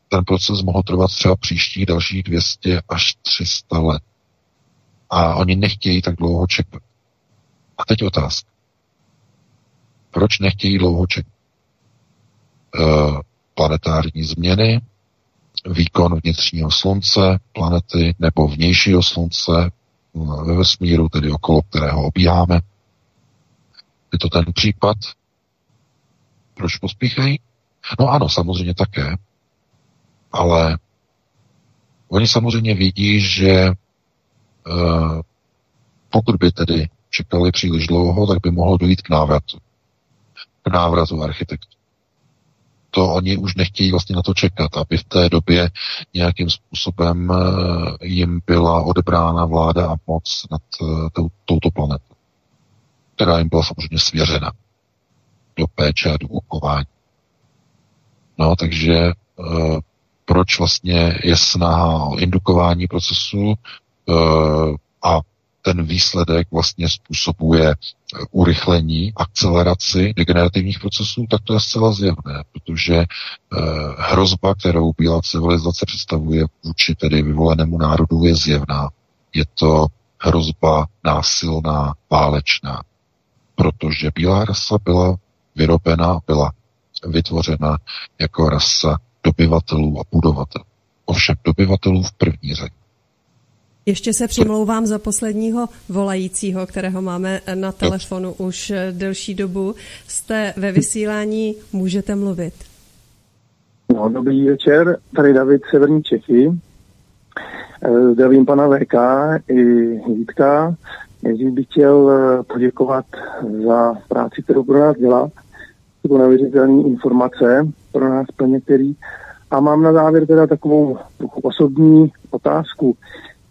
ten proces mohl trvat třeba příští dalších 200 až 300 let. A oni nechtějí tak dlouho čekat. A teď otázka. Proč nechtějí dlouho čekat? E, planetární změny, výkon vnitřního slunce, planety nebo vnějšího slunce ve vesmíru, tedy okolo kterého obíháme. Je to ten případ. Proč pospíchají? No ano, samozřejmě také. Ale oni samozřejmě vidí, že pokud by tedy čekali příliš dlouho, tak by mohlo dojít k návratu. K návratu architektů. To oni už nechtějí vlastně na to čekat, aby v té době nějakým způsobem uh, jim byla odebrána vláda a moc nad uh, touto planetou, která jim byla samozřejmě svěřena do péče a do ukování. No, takže proč vlastně je snaha o indukování procesu a ten výsledek vlastně způsobuje urychlení, akceleraci degenerativních procesů, tak to je zcela zjevné, protože uh, hrozba, kterou bílá civilizace představuje vůči tedy vyvolenému národu, je zjevná. Je to hrozba násilná, válečná, protože bílá rasa byla vyrobena, byla vytvořena jako rasa dobyvatelů a budovatelů. Ovšem dobyvatelů v první řadě. Ještě se přimlouvám za posledního volajícího, kterého máme na telefonu už delší dobu. Jste ve vysílání, můžete mluvit. No, dobrý večer, tady David Severní Čechy. Eh, zdravím pana VK i Vítka. Nejdřív bych chtěl eh, poděkovat za práci, kterou pro nás dělá jsou neuvěřitelné informace pro nás pro některý. A mám na závěr teda takovou osobní otázku.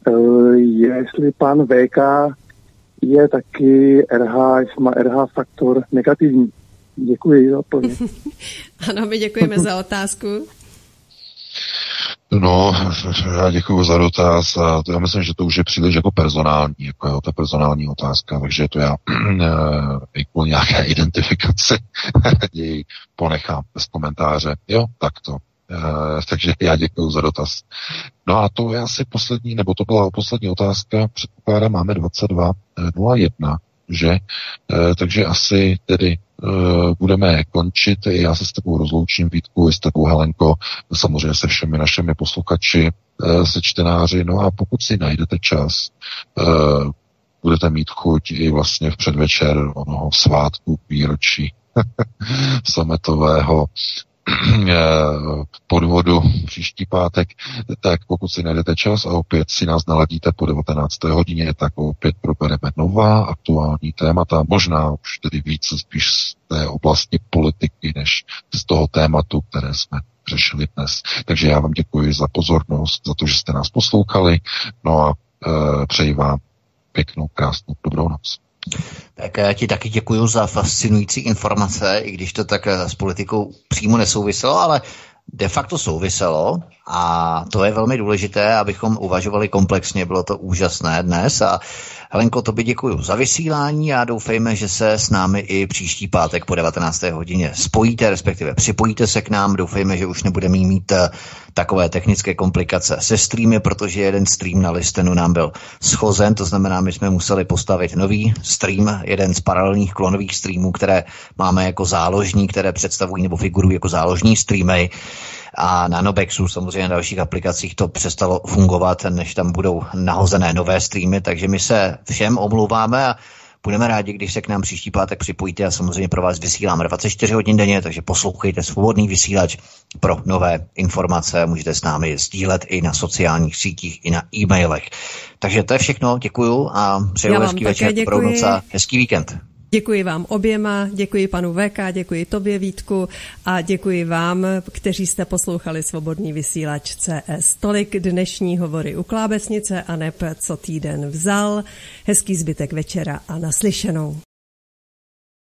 E, jestli pan VK je taky RH, jestli má RH faktor negativní. Děkuji za odpověď. ano, my děkujeme za otázku. No, já děkuji za dotaz a to já myslím, že to už je příliš jako personální, jako je ta personální otázka, takže to já e, kvůli nějaké identifikaci raději ponechám bez komentáře. Jo, tak to. E, takže já děkuji za dotaz. No a to je asi poslední, nebo to byla poslední otázka, předpokládám, máme 22.01, že? E, takže asi tedy Eh, budeme končit. Já se s tebou rozloučím, Vítku, i s tebou, Helenko, samozřejmě se všemi našimi posluchači, eh, se čtenáři. No a pokud si najdete čas, eh, budete mít chuť i vlastně v předvečer onoho svátku výročí sametového podvodu příští pátek, tak pokud si najdete čas a opět si nás naladíte po 19. hodině, tak opět probereme nová aktuální témata, možná už tedy více spíš z té oblasti politiky, než z toho tématu, které jsme řešili dnes. Takže já vám děkuji za pozornost, za to, že jste nás poslouchali, no a e, přeji vám pěknou, krásnou, dobrou noc. Tak já ti taky děkuji za fascinující informace, i když to tak s politikou přímo nesouviselo, ale de facto souviselo a to je velmi důležité, abychom uvažovali komplexně. Bylo to úžasné dnes a Helenko, tobě děkuji za vysílání a doufejme, že se s námi i příští pátek po 19. hodině spojíte, respektive připojíte se k nám. Doufejme, že už nebudeme mít eh, takové technické komplikace se streamy, protože jeden stream na listenu nám byl schozen, to znamená, my jsme museli postavit nový stream, jeden z paralelních klonových streamů, které máme jako záložní, které představují nebo figurují jako záložní streamy a na Nobexu samozřejmě na dalších aplikacích to přestalo fungovat, než tam budou nahozené nové streamy, takže my se všem omlouváme a Budeme rádi, když se k nám příští pátek připojíte a samozřejmě pro vás vysíláme 24 hodin denně, takže poslouchejte svobodný vysílač pro nové informace. Můžete s námi sdílet i na sociálních sítích, i na e-mailech. Takže to je všechno, děkuju a přeju hezký večer, dobrou noc a hezký víkend. Děkuji vám oběma, děkuji panu VK, děkuji tobě Vítku a děkuji vám, kteří jste poslouchali Svobodný vysílač CS. Tolik dnešní hovory u Klábesnice a neb co týden vzal. Hezký zbytek večera a naslyšenou.